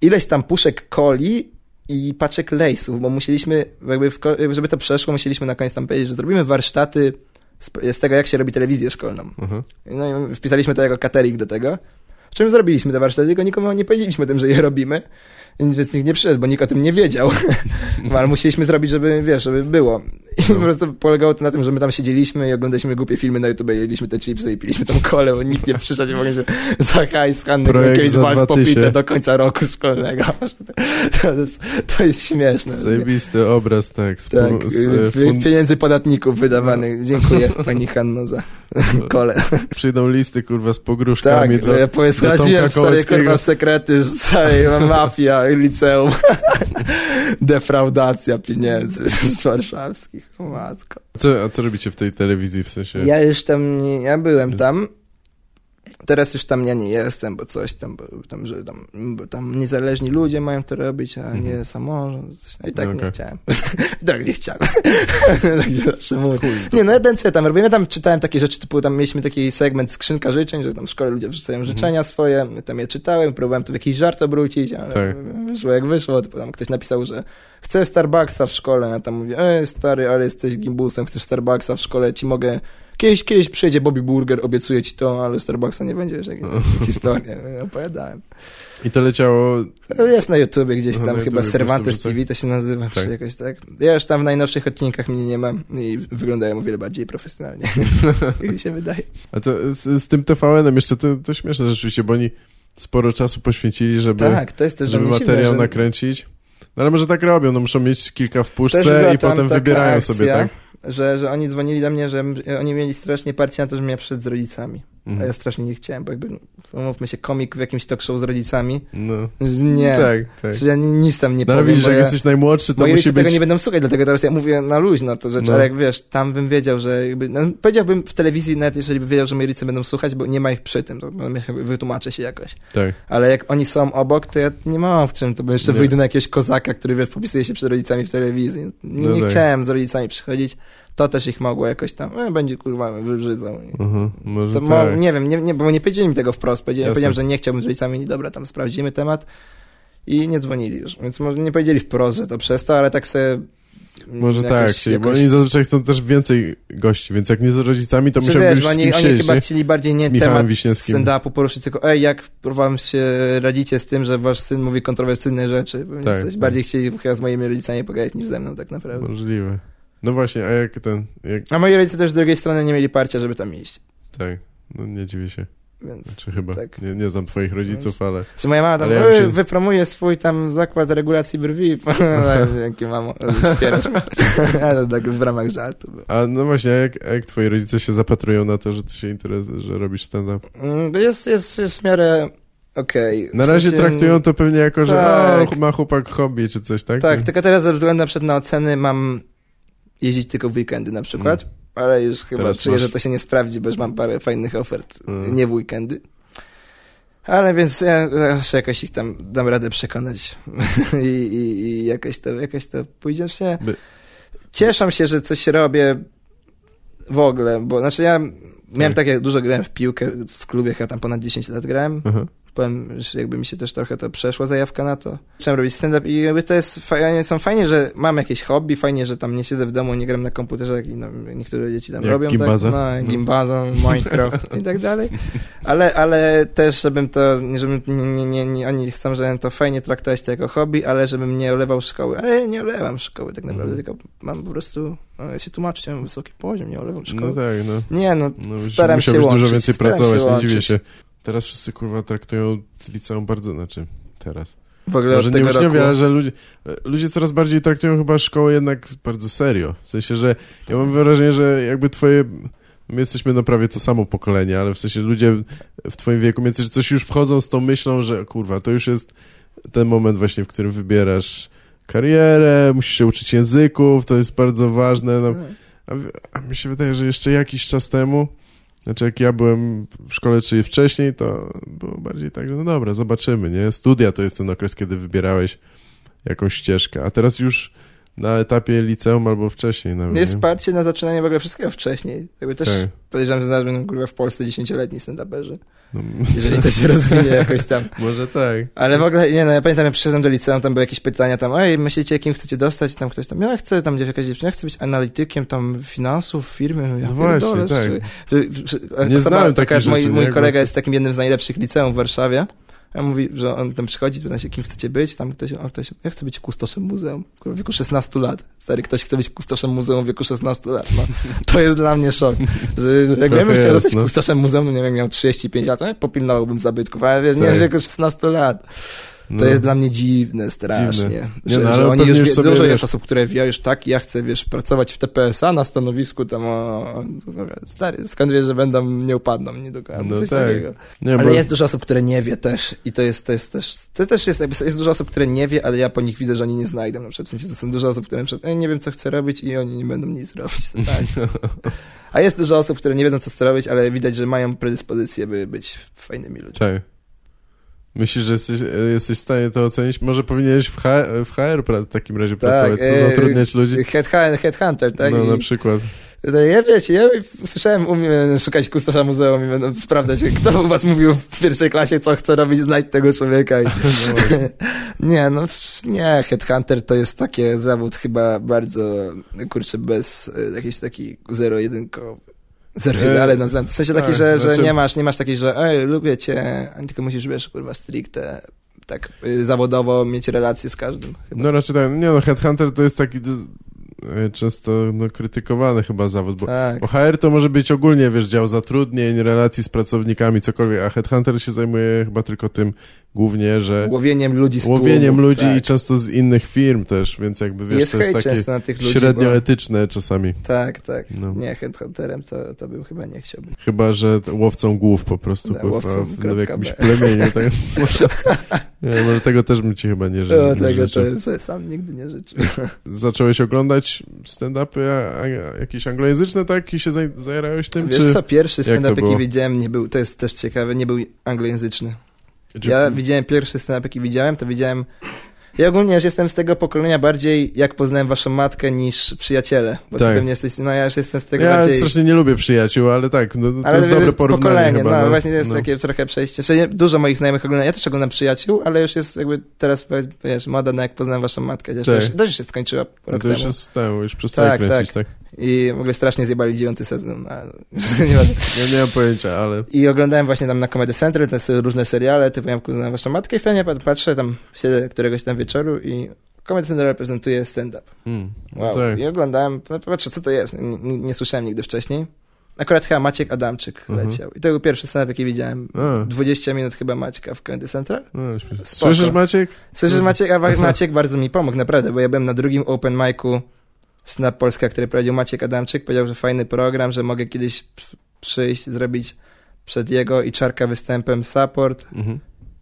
Speaker 1: ileś tam puszek coli i paczek lejsów, bo musieliśmy, jakby w, żeby to przeszło, musieliśmy na koniec tam powiedzieć, że zrobimy warsztaty z, z tego, jak się robi telewizję szkolną.
Speaker 2: Aha.
Speaker 1: No i wpisaliśmy to jako catering do tego. W czym zrobiliśmy te warsztaty, tylko nikomu nie powiedzieliśmy o tym, że je robimy, więc nikt nie przyszedł, bo nikt o tym nie wiedział. Ale musieliśmy zrobić, żeby, wiesz, żeby było. I
Speaker 2: No.
Speaker 1: po prostu polegało to na tym, że my tam siedzieliśmy i oglądaliśmy głupie filmy na YouTube, jedliśmy te chipsy i piliśmy tą kolę, bo nikt nie przyszedł i mogliśmy za hajs walc
Speaker 2: 2000.
Speaker 1: popite do końca roku szkolnego. To jest, to jest śmieszne.
Speaker 2: Zajebisty obraz, tak. Z,
Speaker 1: Tak,
Speaker 2: z, e,
Speaker 1: pie-
Speaker 2: fun-
Speaker 1: pieniędzy podatników wydawanych. Dziękuję pani Hanno za kolę.
Speaker 2: przyjdą listy, kurwa, z pogróżkami
Speaker 1: Tak,
Speaker 2: do,
Speaker 1: ja
Speaker 2: do
Speaker 1: powiedziałem
Speaker 2: Tomka
Speaker 1: stary kurwa sekrety całej mafia liceum. Defraudacja pieniędzy z warszawskich. O matko.
Speaker 2: Co, a co robicie w tej telewizji, w sensie?
Speaker 1: Ja już tam nie, ja byłem tam. Teraz już tam ja nie jestem, bo coś tam, bo tam, że tam, bo tam niezależni ludzie mają to robić, a nie
Speaker 2: Mhm.
Speaker 1: samorząd. Coś, no i tak
Speaker 2: No
Speaker 1: nie chciałem. Tak nie chciałem. tak się zawsze mówi. Nie, no jeden co ja tam robiłem, ja tam czytałem takie rzeczy, typu tam mieliśmy taki segment skrzynka życzeń, że tam w szkole ludzie wrzucają życzenia swoje, ja tam je czytałem, próbowałem to w jakiś żart obrócić, ale
Speaker 2: Tak.
Speaker 1: wyszło jak wyszło, typu tam ktoś napisał, że chcę Starbucksa w szkole, ja tam mówię, ej stary, ale jesteś gimbusem, chcesz Starbucksa w szkole, ci mogę, kiedyś, kiedyś przyjdzie Bobby Burger, obiecuję ci to, ale Starbucksa nie będzie, że historię opowiadałem.
Speaker 2: I to leciało...
Speaker 1: No, Jest na YouTubie gdzieś
Speaker 2: Aha,
Speaker 1: tam,
Speaker 2: na
Speaker 1: chyba Cervantes
Speaker 2: prostu
Speaker 1: TV to się nazywa,
Speaker 2: Tak.
Speaker 1: czy jakoś tak. Ja już tam w najnowszych odcinkach mnie nie mam i wyglądają o wiele bardziej profesjonalnie, jak mi się wydaje.
Speaker 2: A to z, z tym TVN-em jeszcze to, to śmieszne rzeczywiście, bo oni sporo czasu poświęcili, żeby,
Speaker 1: Tak, to jest też
Speaker 2: żeby materiał nakręcić. No ale może tak robią, no muszą mieć kilka w puszce i potem wybierają
Speaker 1: akcja,
Speaker 2: sobie, tak?
Speaker 1: Że, że oni dzwonili do mnie, że oni mieli strasznie parcie na to, żebym ja przyszedł z rodzicami. A
Speaker 2: Mhm.
Speaker 1: ja strasznie nie chciałem, bo jakby, no, umówmy się, komik w jakimś talk show z rodzicami.
Speaker 2: No.
Speaker 1: że Nie.
Speaker 2: Tak, tak.
Speaker 1: Że ja ni- nic tam nie
Speaker 2: No
Speaker 1: powiem,
Speaker 2: widzisz,
Speaker 1: bo
Speaker 2: jak
Speaker 1: ja,
Speaker 2: jesteś najmłodszy, to musi być...
Speaker 1: tego nie będą słuchać, dlatego teraz ja mówię na luźno to rzecz,
Speaker 2: No.
Speaker 1: ale jak wiesz, tam bym wiedział, że jakby, no, powiedziałbym w telewizji nawet, jeżeli by wiedział, że moi rodzice będą słuchać, bo nie ma ich przy tym, to wytłumaczę się jakoś.
Speaker 2: Tak.
Speaker 1: Ale jak oni są obok, to ja nie mam w czym, to bo jeszcze
Speaker 2: Nie.
Speaker 1: wyjdę na jakiegoś kozaka, który wiesz, popisuje się przed rodzicami w telewizji. Nie,
Speaker 2: No
Speaker 1: nie
Speaker 2: tak.
Speaker 1: chciałem z rodzicami przychodzić. To też ich mogło jakoś tam, e, będzie kurwa wybrzydzał.
Speaker 2: Aha, może
Speaker 1: To
Speaker 2: tak.
Speaker 1: nie wiem, nie, nie, bo nie powiedzieli mi tego wprost. Powiedzieli,
Speaker 2: Jasne.
Speaker 1: powiedziałem, że nie chciałbym z rodzicami, dobra, tam sprawdzimy temat. I nie dzwonili już. Więc może nie powiedzieli wprost, że to przez to, ale tak se
Speaker 2: Może
Speaker 1: jakoś,
Speaker 2: tak, czyli, bo
Speaker 1: jakoś...
Speaker 2: oni zazwyczaj chcą też więcej gości, więc jak nie z rodzicami, to
Speaker 1: wiesz,
Speaker 2: z
Speaker 1: oni,
Speaker 2: kimś
Speaker 1: oni
Speaker 2: siedzieć,
Speaker 1: chyba
Speaker 2: nie?
Speaker 1: chcieli bardziej nie temat stand-upu poruszyć, tylko ej, jak wam się radzicie z tym, że wasz syn mówi kontrowersyjne rzeczy.
Speaker 2: Tak,
Speaker 1: coś
Speaker 2: tak.
Speaker 1: bardziej chcieli chyba z moimi rodzicami pogadać niż ze mną tak naprawdę.
Speaker 2: Możliwe. No właśnie, a jak ten, jak,
Speaker 1: A moi rodzice też z drugiej strony nie mieli parcia, żeby tam iść.
Speaker 2: tak, no nie dziwię się,
Speaker 1: Więc...
Speaker 2: czy chyba,
Speaker 1: Tak.
Speaker 2: nie, nie znam twoich rodziców, ale
Speaker 1: Czy moja mama tam
Speaker 2: ja
Speaker 1: "Ej,
Speaker 2: bym się-
Speaker 1: wypromuje swój tam zakład regulacji brwi. Dzięki mamo, wspierasz. Ale tak w ramach żartu. było.
Speaker 2: A no właśnie, a jak, a jak twoi rodzice się zapatrują na to, że ty się interesujesz, że robisz stand-up?
Speaker 1: Mm, Jest, jest, jest w miarę okej. W
Speaker 2: Na razie
Speaker 1: sensie-
Speaker 2: traktują to pewnie jako, że
Speaker 1: Tak.
Speaker 2: o, ma chłopak hobby czy coś, tak?
Speaker 1: Tak, tylko teraz ze względu na oceny mam jeździć tylko w weekendy na przykład, ale już chyba
Speaker 2: Teraz
Speaker 1: czuję,
Speaker 2: masz-
Speaker 1: że to się nie sprawdzi, bo już mam parę fajnych ofert,
Speaker 2: Mm.
Speaker 1: nie w weekendy. Ale więc ja zawsze jakoś ich tam dam radę przekonać I, i, i jakoś, to, jakoś to pójdzie. W sensie
Speaker 2: By-
Speaker 1: Cieszą się, że coś robię w ogóle, bo znaczy ja miałem
Speaker 2: Tak.
Speaker 1: tak, jak dużo grałem w piłkę w klubie, ja tam ponad 10 lat grałem,
Speaker 2: Aha.
Speaker 1: Powiem, że jakby mi się też trochę to przeszła zajawka na to. Zacząłem robić stand-up i jakby to jest fajnie, są fajnie, że mam jakieś hobby, fajnie, że tam nie siedzę w domu, nie gram na komputerze, jak no, niektóre dzieci tam
Speaker 2: Jak
Speaker 1: robią.
Speaker 2: Gimbaza.
Speaker 1: Tak, no, Gimbaza, Minecraft i tak dalej. Ale, ale też, żebym to, żebym, nie, nie, nie, nie, oni chcą, żebym to fajnie traktować to jako hobby, ale żebym nie olewał szkoły. Ale nie olewam szkoły tak naprawdę,
Speaker 2: Mhm.
Speaker 1: tylko mam po prostu, no, ja się tłumaczyć, ja mam wysoki poziom, nie olewam szkoły.
Speaker 2: No tak, no.
Speaker 1: Nie, no,
Speaker 2: no
Speaker 1: staram się łączyć.
Speaker 2: dużo więcej
Speaker 1: staram
Speaker 2: pracować, nie dziwię się. Teraz wszyscy kurwa traktują liceum bardzo, znaczy teraz.
Speaker 1: W ogóle
Speaker 2: Może nie uczniowie,
Speaker 1: roku...
Speaker 2: ale że ludzie, ludzie coraz bardziej traktują chyba szkołę jednak bardzo serio. W sensie, że ja mam wrażenie, że jakby twoje... My jesteśmy no prawie to samo pokolenie, ale w sensie ludzie w twoim wieku, między że coś już wchodzą z tą myślą, że kurwa, to już jest ten moment właśnie, w którym wybierasz karierę, musisz się uczyć języków, to jest bardzo ważne. No, a, a mi się wydaje, że jeszcze jakiś czas temu, znaczy jak ja byłem w szkole, czyli wcześniej, to było bardziej tak, że no dobra, zobaczymy, nie? Studia to jest ten okres, kiedy wybierałeś jakąś ścieżkę, a teraz już na etapie liceum albo wcześniej nawet,
Speaker 1: Jest
Speaker 2: nie?
Speaker 1: wsparcie na zaczynanie w ogóle wszystkiego wcześniej. Jakby też
Speaker 2: Tak.
Speaker 1: podejrzewam, że zaraz będą kurwa w Polsce dziesięcioletni stand-uperzy.
Speaker 2: No,
Speaker 1: Jeżeli to się rozwinie jakoś tam.
Speaker 2: może tak.
Speaker 1: Ale w ogóle, nie no, ja pamiętam, jak przyszedłem do liceum, tam były jakieś pytania tam, ej, myślicie, kim chcecie dostać? Tam ktoś tam, ja chcę, tam jakaś dziewczyna, ja chcę być analitykiem tam finansów firmy. Ja
Speaker 2: No właśnie,
Speaker 1: pierdolę,
Speaker 2: tak.
Speaker 1: że- że- że-
Speaker 2: Nie
Speaker 1: osoba
Speaker 2: znałem
Speaker 1: taka,
Speaker 2: takich
Speaker 1: Mój,
Speaker 2: rzeczy,
Speaker 1: mój kolega jest takim jednym z najlepszych liceum w Warszawie. A mówi, że on tam przychodzi, pyta się, kim chcecie być, tam ktoś, on ktoś, ja chcę być kustoszem muzeum, kurwa, w wieku 16 lat. Stary, ktoś chce być kustoszem muzeum w wieku 16 lat, no. To jest dla mnie szok, że jakbym
Speaker 2: Trochę
Speaker 1: chciał zostać
Speaker 2: no.
Speaker 1: kustoszem muzeum, no nie wiem, miał 35 lat, to popilnowałbym zabytków, ale wiesz, nie
Speaker 2: Tak.
Speaker 1: w wieku 16 lat. To
Speaker 2: No.
Speaker 1: jest dla mnie dziwne strasznie.
Speaker 2: Dziwne.
Speaker 1: Że,
Speaker 2: Nie, no,
Speaker 1: że oni już
Speaker 2: już
Speaker 1: wie,
Speaker 2: sobie,
Speaker 1: dużo
Speaker 2: wiesz-
Speaker 1: jest osób, które wie, już tak, ja chcę, wiesz, pracować w TPSA na stanowisku tam o... Stary, skąd wiesz, że będą, nie upadną, nie do końca,
Speaker 2: No
Speaker 1: coś
Speaker 2: tak.
Speaker 1: takiego.
Speaker 2: Nie,
Speaker 1: Ale
Speaker 2: bo...
Speaker 1: jest dużo osób, które nie wie też i to jest, to jest też, to też jest jakby, jest dużo osób, które nie wie, ale ja po nich widzę, że oni nie znajdą, na przykład, w sensie to są dużo osób, które na przykład, "Ej, nie wiem, co chcę robić i oni nie będą nic robić, tak. A jest dużo osób, które nie wiedzą, co chcą robić, ale widać, że mają predyspozycję, by być fajnymi ludźmi.
Speaker 2: Tak. Myślisz, że jesteś, e, jesteś w stanie to ocenić? Może powinieneś w, H, w HR w takim razie pracować, co
Speaker 1: e,
Speaker 2: zatrudniać ludzi?
Speaker 1: Head, headhunter, tak?
Speaker 2: No
Speaker 1: I-
Speaker 2: na przykład.
Speaker 1: No, ja wiecie, ja słyszałem umiem szukać kustosza muzeum i będę sprawdzać, kto u was mówił w pierwszej klasie, co chce robić, znajdź tego człowieka. I...
Speaker 2: No
Speaker 1: nie, no nie, Headhunter to jest takie zawód chyba bardzo, kurczę, bez y, jakiejś taki zero-jedynkowy. Zero,
Speaker 2: E,
Speaker 1: ale nazywam. W sensie taki,
Speaker 2: tak,
Speaker 1: że, że
Speaker 2: znaczy-
Speaker 1: nie masz, nie masz takiej, że ej, lubię cię, tylko musisz, wiesz, kurwa, stricte tak y, zawodowo mieć relacje z każdym. Chyba.
Speaker 2: No raczej tak. Nie no, Headhunter to jest taki e, często no, krytykowany chyba zawód, bo
Speaker 1: tak.
Speaker 2: Bo HR to może być ogólnie, wiesz, dział zatrudnień, relacji z pracownikami, cokolwiek, a Headhunter się zajmuje chyba tylko tym głównie, że
Speaker 1: Łowieniem ludzi z
Speaker 2: łowieniem
Speaker 1: tłumu,
Speaker 2: ludzi
Speaker 1: tak.
Speaker 2: i często z innych firm też, więc jakby, wiesz,
Speaker 1: jest
Speaker 2: to jest takie
Speaker 1: ludzi,
Speaker 2: średnio
Speaker 1: bo...
Speaker 2: etyczne czasami.
Speaker 1: Tak, tak.
Speaker 2: No.
Speaker 1: Nie, headhunterem to, to bym chyba nie chciał.
Speaker 2: Chyba, że łowcą głów po prostu,
Speaker 1: Da,
Speaker 2: kurwa, w, w jakimś plemieniu. Tak, nie, może tego też bym ci chyba nie, ży-
Speaker 1: O,
Speaker 2: nie
Speaker 1: tego
Speaker 2: życzył.
Speaker 1: to bym sobie sam nigdy nie życzył.
Speaker 2: Zacząłeś oglądać stand-upy a, a, jakieś anglojęzyczne, tak? I się zaj- zajarałeś tym,
Speaker 1: Wiesz
Speaker 2: czy...
Speaker 1: co, pierwszy stand-up, jaki widziałem, nie był, to jest też ciekawe, nie był anglojęzyczny. Ja widziałem pierwszy stand-up, jaki widziałem, to widziałem Ja ogólnie już jestem z tego pokolenia bardziej, jak poznałem waszą matkę, niż przyjaciele. Bo
Speaker 2: Tak.
Speaker 1: ty pewnie jesteś, no ja już jestem z tego
Speaker 2: Ja
Speaker 1: bardziej...
Speaker 2: strasznie nie lubię przyjaciół, ale tak, no, to
Speaker 1: Ale
Speaker 2: jest dobre porównanie
Speaker 1: pokolenie,
Speaker 2: chyba.
Speaker 1: no, właśnie jest
Speaker 2: no.
Speaker 1: takie trochę przejście. Dużo moich znajomych ogląda, ja też oglądam przyjaciół, ale już jest jakby teraz, wiesz, moda na jak poznałem waszą matkę. Też,
Speaker 2: Tak.
Speaker 1: też, też się skończyła
Speaker 2: No
Speaker 1: rok
Speaker 2: to już
Speaker 1: temu.
Speaker 2: jest, tak, już przestaje
Speaker 1: Tak,
Speaker 2: kręcić, tak.
Speaker 1: I w ogóle strasznie zjebali dziewiąty sezon. A, nieważne.
Speaker 2: Ja nie mam pojęcia, ale...
Speaker 1: I oglądałem właśnie tam na Comedy Central te różne seriale, typu jak poznałem waszą matkę i fajnie pat- patrzę, tam siedzę któregoś tam wieczoru i Comedy Central prezentuje stand-up.
Speaker 2: Mm, no
Speaker 1: Wow.
Speaker 2: tak.
Speaker 1: I oglądałem, patrzę, co to jest. Nie, nie, słyszałem nigdy wcześniej. Akurat chyba Maciek Adamczyk
Speaker 2: Mhm.
Speaker 1: leciał. I to był pierwszy stand-up, jaki widziałem.
Speaker 2: A.
Speaker 1: 20 minut chyba Maćka w Comedy Central.
Speaker 2: No. Słyszysz, Maciek?
Speaker 1: Słyszysz,
Speaker 2: Mhm.
Speaker 1: Maciek, a Maciek bardzo mi pomógł, naprawdę, bo ja byłem na drugim open micu Snap Polska, który prowadził Maciek Adamczyk. Powiedział, że fajny program, że mogę kiedyś przyjść, zrobić przed jego i Czarka występem support.
Speaker 2: Mhm.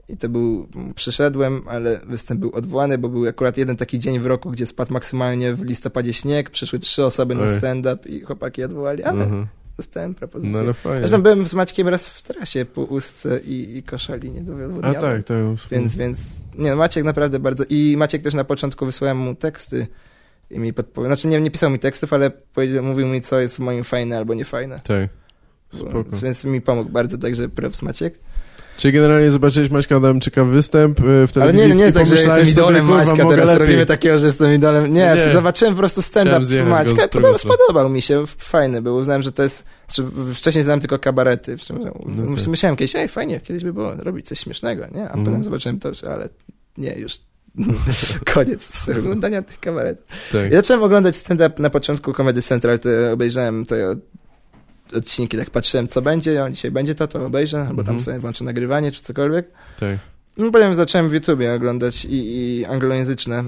Speaker 1: I to był, przyszedłem, ale występ był odwołany, bo był akurat jeden taki dzień w roku, gdzie spadł maksymalnie w listopadzie śnieg, przyszły trzy osoby na
Speaker 2: Oj.
Speaker 1: stand-up i chłopaki odwołali, ale
Speaker 2: Mhm.
Speaker 1: dostałem propozycję.
Speaker 2: No ale fajnie.
Speaker 1: Zresztą byłem z Maćkiem raz w trasie po Ustce i, i koszali nie
Speaker 2: A tak, tak.
Speaker 1: Więc, więc, nie, Maciek naprawdę bardzo, i Maciek też na początku wysłałem mu teksty i mi podpowiedział, znaczy nie, nie pisał mi tekstów, ale mówił mi, co jest moim fajne albo niefajne.
Speaker 2: Tak.
Speaker 1: Bo-
Speaker 2: Spoko.
Speaker 1: Więc mi pomógł bardzo, także props Maciek.
Speaker 2: Czyli generalnie zobaczyłeś Maćka Adamczyka występ y, w
Speaker 1: Ale
Speaker 2: telewizji
Speaker 1: nie, nie,
Speaker 2: i
Speaker 1: tak, że jestem idolem
Speaker 2: sobie,
Speaker 1: Maćka, teraz
Speaker 2: lepiej.
Speaker 1: robimy takiego, że jestem idolem. Nie,
Speaker 2: Nie.
Speaker 1: zobaczyłem po prostu stand-up Maćka, podobał,
Speaker 2: stronę.
Speaker 1: spodobał mi się, fajny był, uznałem, że to jest, znaczy, wcześniej znałem tylko kabarety, w czym,
Speaker 2: No tak.
Speaker 1: myślałem kiedyś, ej, fajnie, kiedyś by było robić coś śmiesznego, nie, a
Speaker 2: Mhm.
Speaker 1: potem zobaczyłem to, że ale nie, już koniec oglądania tych kabaretów.
Speaker 2: Tak.
Speaker 1: Ja zacząłem oglądać stand-up na początku Comedy Central, to obejrzałem te od- odcinki, tak patrzyłem, co będzie, o, dzisiaj będzie to, to obejrzę, albo tam
Speaker 2: Mhm.
Speaker 1: sobie włączę nagrywanie, czy cokolwiek.
Speaker 2: tak.
Speaker 1: No potem zacząłem w YouTubie oglądać i, i anglojęzyczne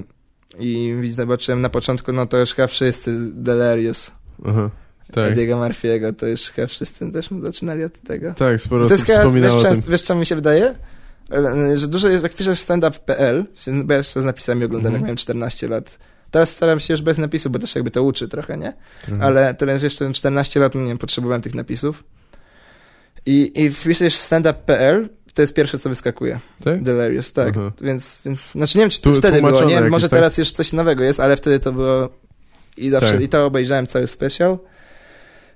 Speaker 1: i zobaczyłem na początku, no to już chyba wszyscy Delirious,
Speaker 2: Aha. Tak.
Speaker 1: Ediego Murphy'ego, to już chyba wszyscy też zaczynali od tego.
Speaker 2: Tak, sporo osób
Speaker 1: jest chyba, wiesz,
Speaker 2: wspominało o tym.
Speaker 1: często, wiesz, co mi się wydaje? E, Że dużo jest, jak piszesz standup.pl, bo ja jeszcze z napisami oglądałem,
Speaker 2: Mhm.
Speaker 1: jak miałem 14 lat. Teraz staram się już bez napisu, bo też jakby to uczy trochę, nie?
Speaker 2: Trochę.
Speaker 1: Ale teraz jeszcze 14 lat, nie wiem, potrzebowałem tych napisów. I, i wpiszesz standup.pl, to jest pierwsze, co wyskakuje.
Speaker 2: Tak?
Speaker 1: Delirious, tak.
Speaker 2: Aha.
Speaker 1: Więc, więc, znaczy nie wiem, czy to
Speaker 2: Tu-
Speaker 1: wtedy było, nie?
Speaker 2: jakieś,
Speaker 1: Może
Speaker 2: tak?
Speaker 1: teraz już coś nowego jest, ale wtedy to było i zawsze,
Speaker 2: Tak.
Speaker 1: i to obejrzałem cały special.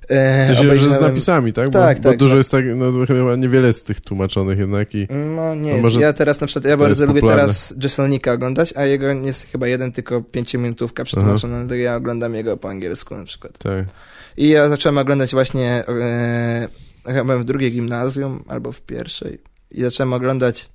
Speaker 1: E,
Speaker 2: W sensie, że z napisami, tak? Bo,
Speaker 1: Tak,
Speaker 2: bo
Speaker 1: tak,
Speaker 2: dużo
Speaker 1: tak.
Speaker 2: jest tak, no chyba niewiele jest tych tłumaczonych jednak i...
Speaker 1: No nie, jest.
Speaker 2: może
Speaker 1: ja teraz na przykład, ja bardzo lubię
Speaker 2: popularne.
Speaker 1: teraz Jesselnika oglądać, a jego jest chyba jeden, tylko pięciominutówka przetłumaczona, dlatego ja oglądam jego po angielsku na przykład.
Speaker 2: Tak.
Speaker 1: I ja zacząłem oglądać właśnie, e, chyba byłem w drugiej gimnazjum, albo w pierwszej. I zacząłem oglądać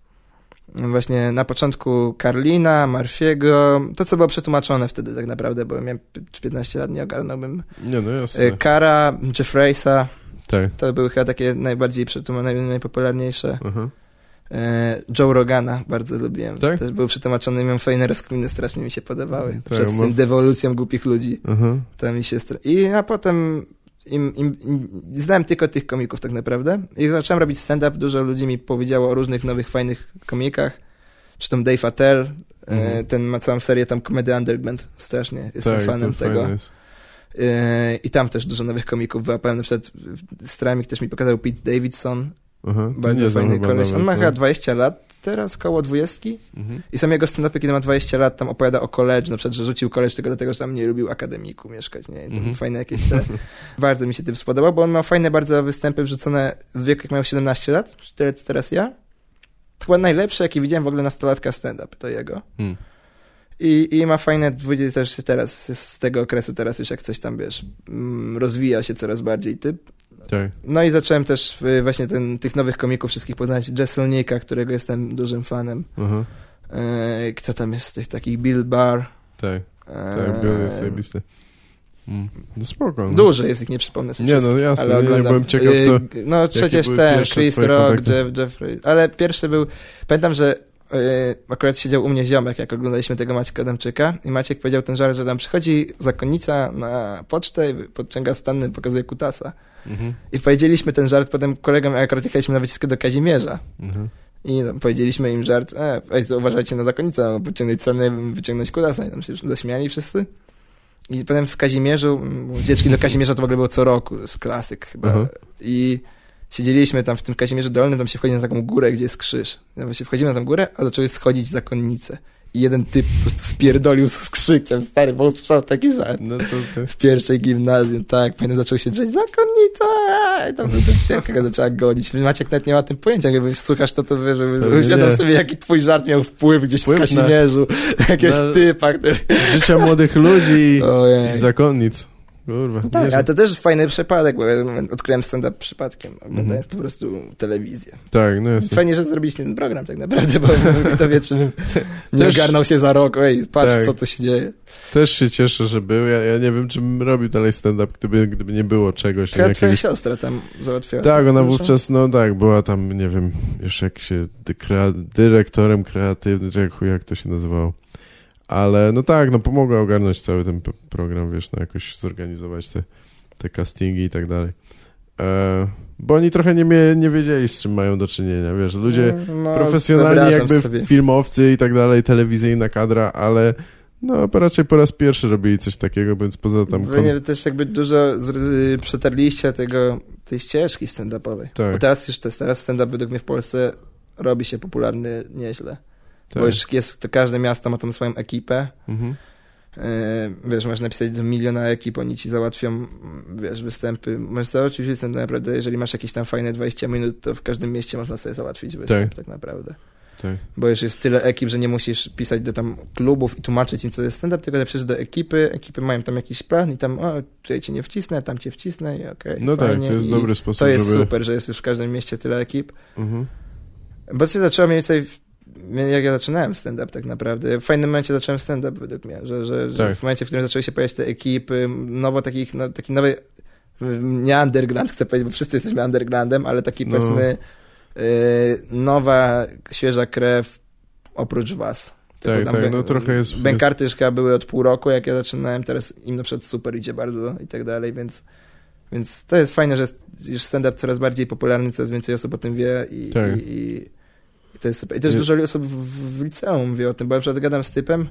Speaker 1: właśnie na początku Karlina, Marfiego, to co było przetłumaczone wtedy tak naprawdę, bo miałem p- 15 lat, nie ogarnąłbym.
Speaker 2: Nie, no jasne.
Speaker 1: E, Kara, Jeffreysa,
Speaker 2: tak.
Speaker 1: to były chyba takie najbardziej przetłumaczone, naj, najpopularniejsze. E, Joe Rogana bardzo lubiłem.
Speaker 2: Tak?
Speaker 1: Też był przetłumaczony, miałem fajne rozkminy, strasznie mi się podobały.
Speaker 2: Tak,
Speaker 1: Przed
Speaker 2: mam-
Speaker 1: tym dewolucją głupich ludzi.
Speaker 2: Aha.
Speaker 1: To mi się stra- I a potem im, im, im, znałem tylko tych komików tak naprawdę. Jak zacząłem robić stand-up, dużo ludzi mi powiedziało o różnych nowych, fajnych komikach. Czy tam Dave Attell, e,
Speaker 2: Mhm.
Speaker 1: ten ma całą serię tam Comedy Underground, strasznie, jestem
Speaker 2: tak,
Speaker 1: fanem tego. E, I tam też dużo nowych komików wyłapałem, na przykład Stramik też mi pokazał Pete Davidson, bardzo fajny koleś. On ma chyba 20 lat, teraz koło 20.
Speaker 2: Mhm.
Speaker 1: I są jego stand-upy, kiedy ma 20 lat, tam opowiada o college, na przykład, że rzucił college tylko dlatego, że tam nie lubił akademiku mieszkać, nie?
Speaker 2: Mhm.
Speaker 1: Fajne jakieś te... bardzo mi się tym spodobał, bo on ma fajne bardzo występy wrzucone w wieku, jak miał 17 lat, tyle co teraz ja. Chyba najlepsze, jakie widziałem w ogóle nastolatka stand-up, to jego.
Speaker 2: Hmm.
Speaker 1: I, I ma fajne, też teraz, z tego okresu teraz już jak coś tam, wiesz, mm, rozwija się coraz bardziej typ.
Speaker 2: Tak.
Speaker 1: No i zacząłem też y, właśnie ten, tych nowych komików wszystkich poznać. Jesselnika, którego jestem dużym fanem. E, kto tam jest z tych takich? Bill Barr.
Speaker 2: Tak.
Speaker 1: E,
Speaker 2: Tak, Bill jest zajebisty. Mm. No spoko. No.
Speaker 1: Dużo jest ich, nie przypomnę sobie
Speaker 2: Nie, no jasne,
Speaker 1: ale
Speaker 2: nie, byłem ciekaw, co...
Speaker 1: E, No przecież ten, Chris Rock? Jeff, Jeffrey, ale pierwszy był, pamiętam, że akurat siedział u mnie ziomek, jak oglądaliśmy tego Maćka Adamczyka i Maciek powiedział ten żart, że tam przychodzi zakonnica na pocztę i podciąga stanny, pokazuje kutasa.
Speaker 2: Mhm.
Speaker 1: I powiedzieliśmy ten żart potem kolegom, jak akurat jechaliśmy na wycieczkę do Kazimierza.
Speaker 2: Mhm.
Speaker 1: I powiedzieliśmy im żart, e, uważajcie na zakonnicę, wyciągnąć cenę, wyciągnąć kudasa. I tam się zaśmiali wszyscy. I potem w Kazimierzu, dzieczki do Kazimierza to w ogóle było co roku, to jest klasyk chyba. I siedzieliśmy tam w tym Kazimierzu Dolnym, tam się wchodzi na taką górę, gdzie jest krzyż. Ja Właśnie wchodzimy na tą górę, a zaczęły schodzić zakonnice. i jeden typ po prostu spierdolił z krzykiem, stary, bo usłyszał taki żart.
Speaker 2: No?
Speaker 1: W pierwszej gimnazjum, tak, pamiętam, zaczął się drzeć, zakonnica, i tam go zaczęła gonić. Maciek nawet nie ma tym pojęcia, jakby słuchasz to, to wiesz,
Speaker 2: nie.
Speaker 1: sobie, jaki twój żart miał wpływ gdzieś
Speaker 2: Wpływ
Speaker 1: w
Speaker 2: na-
Speaker 1: Kazimierzu, jakiegoś
Speaker 2: na-
Speaker 1: typa, który...
Speaker 2: Życia młodych ludzi i zakonnic. Kurwa.
Speaker 1: Tak,
Speaker 2: wierzę.
Speaker 1: ale to też fajny przypadek, bo ja odkryłem stand-up przypadkiem, oglądając po prostu telewizję.
Speaker 2: Tak, no jasne.
Speaker 1: Fajnie, że zrobiliście ten program tak naprawdę, bo kto wie, czy nie
Speaker 2: Też-
Speaker 1: ogarnął się za rok, ej, patrz
Speaker 2: Tak.
Speaker 1: co tu się dzieje.
Speaker 2: Też się cieszę, że był. Ja, ja nie wiem, czy bym robił dalej stand-up, gdyby, gdyby nie było czegoś.
Speaker 1: Chyba twoja
Speaker 2: jakiegoś...
Speaker 1: siostra tam załatwiała.
Speaker 2: Tak,
Speaker 1: to,
Speaker 2: ona wówczas, no tak, była tam, nie wiem, już jak się, dy- dyrektorem kreatywnym, czy jak, jak to się nazywało. Ale no tak, no pomogła ogarnąć cały ten program, wiesz, no jakoś zorganizować te, te castingi i tak dalej. E, bo oni trochę nie, nie wiedzieli, z czym mają do czynienia, wiesz, ludzie
Speaker 1: No,
Speaker 2: profesjonalni, jakby
Speaker 1: sobie.
Speaker 2: filmowcy i tak dalej, telewizyjna kadra, ale no raczej po raz pierwszy robili coś takiego, więc poza tam...
Speaker 1: Wy nie, też jakby dużo z, y, przetarliście tego, tej ścieżki stand-upowej.
Speaker 2: Tak.
Speaker 1: Bo teraz już te, teraz stand-up według mnie w Polsce robi się popularny nieźle.
Speaker 2: Tak.
Speaker 1: Bo już jest, to każde miasto ma tam swoją ekipę.
Speaker 2: Mhm.
Speaker 1: Yy, wiesz, możesz napisać do miliona ekip, oni ci załatwią, wiesz, występy. Możesz załatwić występ naprawdę, jeżeli masz jakieś tam fajne 20 minut, to w każdym mieście można sobie załatwić występ, tak,
Speaker 2: Tak.
Speaker 1: naprawdę.
Speaker 2: Tak.
Speaker 1: Bo już jest tyle ekip, że nie musisz pisać do tam klubów i tłumaczyć im, co jest stand-up, tylko napiszesz do ekipy, ekipy mają tam jakiś plan i tam, o, tutaj cię nie wcisnę, tam cię wcisnę i okej,
Speaker 2: No tak,
Speaker 1: fajnie.
Speaker 2: to jest
Speaker 1: I
Speaker 2: dobry sposób,
Speaker 1: To jest
Speaker 2: żeby...
Speaker 1: super, że jest już w każdym mieście tyle ekip.
Speaker 2: Mhm.
Speaker 1: Bo to się zaczęło mniej więcej, w- jak ja zaczynałem stand-up tak naprawdę. W fajnym momencie zacząłem stand-up według mnie, że, że, że
Speaker 2: Tak.
Speaker 1: w momencie, w którym zaczęły się pojawiać te ekipy, nowo takich, no, taki nowy, nie underground chcę powiedzieć, bo wszyscy jesteśmy undergroundem, ale taki
Speaker 2: No.
Speaker 1: powiedzmy y, nowa, świeża krew oprócz was.
Speaker 2: Tak, tak, no trochę jest-
Speaker 1: Bękarty już chyba były od pół roku, jak ja zaczynałem, teraz im na przykład super idzie bardzo i tak dalej, więc więc to jest fajne, że jest już stand-up coraz bardziej popularny, coraz więcej osób o tym wie i,
Speaker 2: Tak.
Speaker 1: i, i to jest super. I też dużo osób w, w liceum wie o tym, bo ja przykład gadam z typem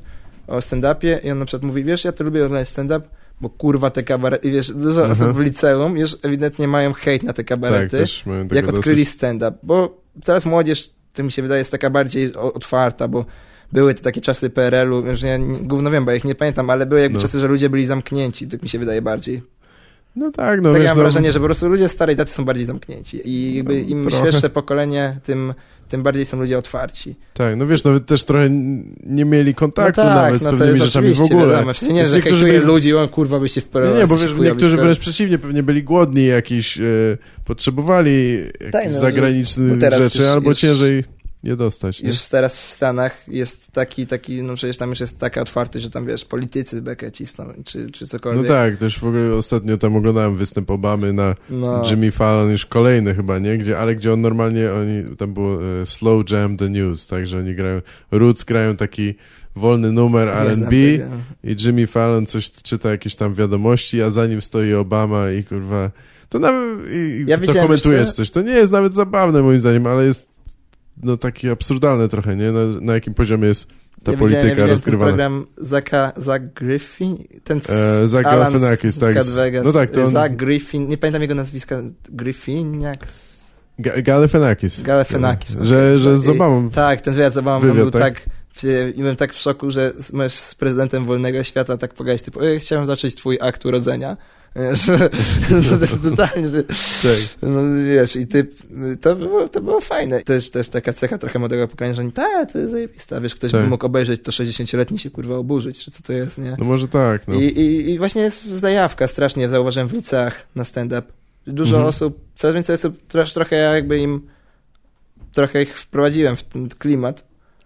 Speaker 1: o stand-upie i on na przykład mówi, wiesz, ja to lubię oglądać stand-up, bo kurwa te kabarety, i wiesz, dużo
Speaker 2: Aha.
Speaker 1: osób w liceum już ewidentnie mają hejt na te
Speaker 2: Tak,
Speaker 1: kabarety,
Speaker 2: tego
Speaker 1: jak odkryli
Speaker 2: dosyć.
Speaker 1: stand-up, bo teraz młodzież, to mi się wydaje, jest taka bardziej otwarta, bo były te takie czasy PRL-u, już ja nie, gówno wiem, bo ja ich nie pamiętam, ale były jakby
Speaker 2: No.
Speaker 1: czasy, że ludzie byli zamknięci, tak mi się wydaje bardziej.
Speaker 2: No tak, no
Speaker 1: tak
Speaker 2: wiesz,
Speaker 1: mam
Speaker 2: no,
Speaker 1: wrażenie, że po prostu ludzie starej daty są bardziej zamknięci i jakby
Speaker 2: No,
Speaker 1: im
Speaker 2: trochę.
Speaker 1: świeższe pokolenie, tym, tym bardziej są ludzie otwarci.
Speaker 2: Tak, no wiesz, nawet też trochę nie mieli kontaktu
Speaker 1: no tak,
Speaker 2: nawet z
Speaker 1: no to
Speaker 2: pewnymi rzeczami w ogóle.
Speaker 1: Wiadomo, w sensie nie, że
Speaker 2: niektórzy
Speaker 1: ludzi, o kurwa byście w
Speaker 2: Nie,
Speaker 1: PRL.
Speaker 2: nie, bo wiesz, niektórzy wręcz przeciwnie, pewnie byli głodni jakiś, e, potrzebowali jakichś
Speaker 1: Tak, no,
Speaker 2: zagranicznych rzeczy,
Speaker 1: już-
Speaker 2: albo
Speaker 1: już-
Speaker 2: ciężej je dostać. Nie?
Speaker 1: Już teraz w Stanach jest taki, taki, no przecież tam już jest taka otwarty, że tam wiesz, politycy bekę cisną, czy, czy
Speaker 2: No
Speaker 1: cokolwiek.
Speaker 2: tak, też w ogóle ostatnio tam oglądałem występ Obamy na
Speaker 1: No.
Speaker 2: Jimmy Fallon, już kolejny chyba, nie? Gdzie, ale gdzie on normalnie, oni, tam było e, Slow Jam the News, tak, że oni grają, Roots grają taki wolny numer R&B i Jimmy Fallon coś czyta jakieś tam wiadomości, a za nim stoi Obama i kurwa, to nawet, i,
Speaker 1: Ja
Speaker 2: to
Speaker 1: widziałem,
Speaker 2: komentuje
Speaker 1: wiesz
Speaker 2: czy
Speaker 1: co?
Speaker 2: coś, to nie jest nawet zabawne moim zdaniem, ale jest no takie absurdalne trochę, nie? Na, na jakim poziomie jest ta
Speaker 1: ja
Speaker 2: polityka
Speaker 1: ja widziałem ten
Speaker 2: rozgrywana.
Speaker 1: program Zaka, Zach Griffin, ten z
Speaker 2: E, Zach
Speaker 1: Alan
Speaker 2: Galifianakis,
Speaker 1: z,
Speaker 2: tak,
Speaker 1: z Vegas.
Speaker 2: no tak, to on-
Speaker 1: Zach Griffin, nie pamiętam jego nazwiska, Griffiniak?
Speaker 2: Ga- Galifianakis.
Speaker 1: Galifianakis.
Speaker 2: Że,
Speaker 1: okej.
Speaker 2: że z Obamą.
Speaker 1: Tak, ten wywiad z Obamą
Speaker 2: Wywiad,
Speaker 1: był
Speaker 2: tak?
Speaker 1: tak, i byłem tak w szoku, że możesz z prezydentem wolnego świata tak pogadać, typu, "Ej, chciałem zacząć twój akt urodzenia. Wiesz, to jest totalnie, że,
Speaker 2: Tak.
Speaker 1: no wiesz, i ty, to było, to było fajne. To jest też taka cecha trochę młodego pokolenia, że oni, tak, to jest zajebista, wiesz, ktoś
Speaker 2: Tak.
Speaker 1: by mógł obejrzeć, to 60-letni się kurwa oburzyć, czy co to jest, nie?
Speaker 2: No może tak, no.
Speaker 1: I, i, I właśnie jest zajawka strasznie, zauważyłem w liceach na stand-up. Dużo
Speaker 2: Mhm.
Speaker 1: osób, coraz więcej osób, też trochę ja jakby im, trochę ich wprowadziłem w ten klimat,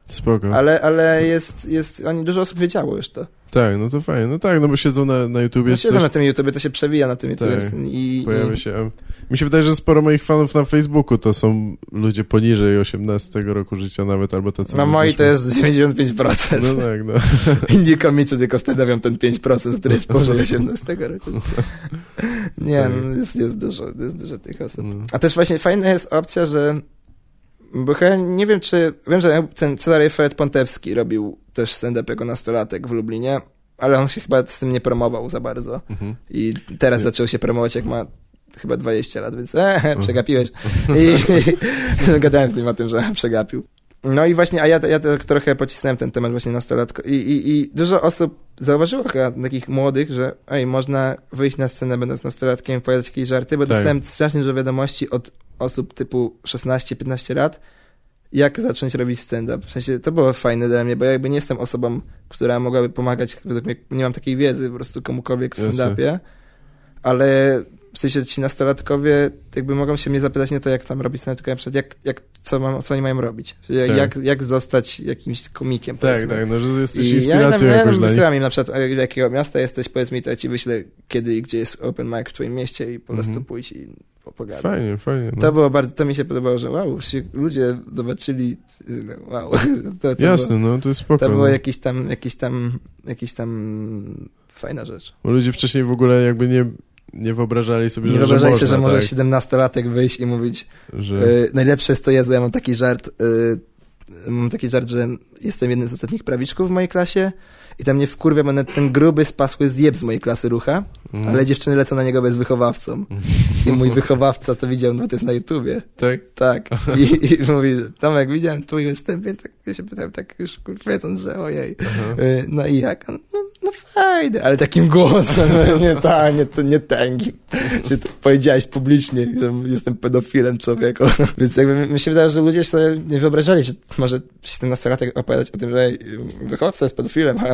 Speaker 2: Spoko.
Speaker 1: ale, ale jest, jest, oni, dużo osób wiedziało już to.
Speaker 2: Tak, no to fajnie. No tak, no bo siedzą na, na YouTubie, czy
Speaker 1: siedzę
Speaker 2: coś
Speaker 1: na tym YouTube, to się przewija na tym YouTube
Speaker 2: Tak.
Speaker 1: i, i
Speaker 2: pojawia się. a Mi się wydaje, że sporo moich fanów na Facebooku to są ludzie poniżej 18 roku życia nawet, albo tacy...
Speaker 1: na moi to jest 95%.
Speaker 2: No tak, no.
Speaker 1: Inni komicy tylko stanowią ten 5%, który jest powyżej 18 roku. Nie,
Speaker 2: Tak.
Speaker 1: no jest, jest dużo, jest dużo tych osób.
Speaker 2: No.
Speaker 1: A też właśnie fajna jest opcja, że bo chyba nie wiem, czy wiem, że ten Cezary Fred Pontewski robił też stand-up jako nastolatek w Lublinie, ale on się chyba z tym nie promował za bardzo.
Speaker 2: Mhm.
Speaker 1: I teraz
Speaker 2: Nie.
Speaker 1: zaczął się promować, jak ma chyba 20 lat, więc e, przegapiłeś. I, gadałem z nim o tym, że przegapił. No i właśnie, a ja, ja tak trochę pocisnąłem ten temat właśnie nastolatko i, i, i dużo osób zauważyło chyba takich młodych, że ej, można wyjść na scenę będąc nastolatkiem, powiedzieć jakieś żarty, bo
Speaker 2: Tak.
Speaker 1: dostałem strasznie dużo wiadomości od osób typu 16-15 lat, jak zacząć robić stand-up. W sensie, to było fajne dla mnie, bo ja jakby nie jestem osobą, która mogłaby pomagać, według mnie nie mam takiej wiedzy po prostu komukolwiek w stand-upie, ale w sensie ci nastolatkowie jakby mogą się mnie zapytać nie to, jak tam robić stand-up, tylko na przykład jak, jak, co, mam, co oni mają robić. Sensie,
Speaker 2: Tak.
Speaker 1: Jak, jak zostać jakimś komikiem,
Speaker 2: Tak,
Speaker 1: powiedzmy.
Speaker 2: tak, no że jesteś
Speaker 1: I ja
Speaker 2: inspiracją
Speaker 1: ja
Speaker 2: nich.
Speaker 1: wysyłam im na przykład, jakiego miasta jesteś, powiedz mi, to ja ci wyślę kiedy i gdzie jest open mic w twoim mieście i po prostu
Speaker 2: Mhm.
Speaker 1: pójść i po- pogadać.
Speaker 2: Fajnie, fajnie. No.
Speaker 1: To było bardzo, to mi się podobało, że wow, ludzie zobaczyli, no, wow. To, to
Speaker 2: Jasne,
Speaker 1: Było,
Speaker 2: no to jest spoko.
Speaker 1: to było
Speaker 2: no.
Speaker 1: jakiś tam, jakiś tam, jakiś tam fajna rzecz.
Speaker 2: Bo ludzie wcześniej w ogóle jakby nie, nie wyobrażali sobie,
Speaker 1: Nie
Speaker 2: że,
Speaker 1: wyobrażali
Speaker 2: że
Speaker 1: sobie,
Speaker 2: można,
Speaker 1: że może
Speaker 2: tak,
Speaker 1: 17-latek wyjść i mówić,
Speaker 2: że...
Speaker 1: y, najlepsze jest to, Jezu, ja mam taki żart, y, mam taki żart, że jestem jednym z ostatnich prawiczków w mojej klasie i tam mnie wkurwia, bo ten gruby spasły zjeb z mojej klasy rucha,
Speaker 2: mm.
Speaker 1: ale dziewczyny lecą na niego bez wychowawcą. I mój wychowawca to widział, no to jest na YouTubie.
Speaker 2: Tak?
Speaker 1: Tak. I, i mówi, Tomek, widziałem twój występ, więc tak, ja się pytałem, tak już wiedząc, że ojej.
Speaker 2: Aha.
Speaker 1: Y, No i jak? No fajny, ale takim głosem, nie, ta, nie, to nie tęgim. Że powiedziałeś publicznie, że jestem pedofilem człowieku. Więc jakby mi się wydaje, że ludzie sobie nie wyobrażali, że może 17-latek opowiadać o tym, że ej, wychowawca jest pedofilem.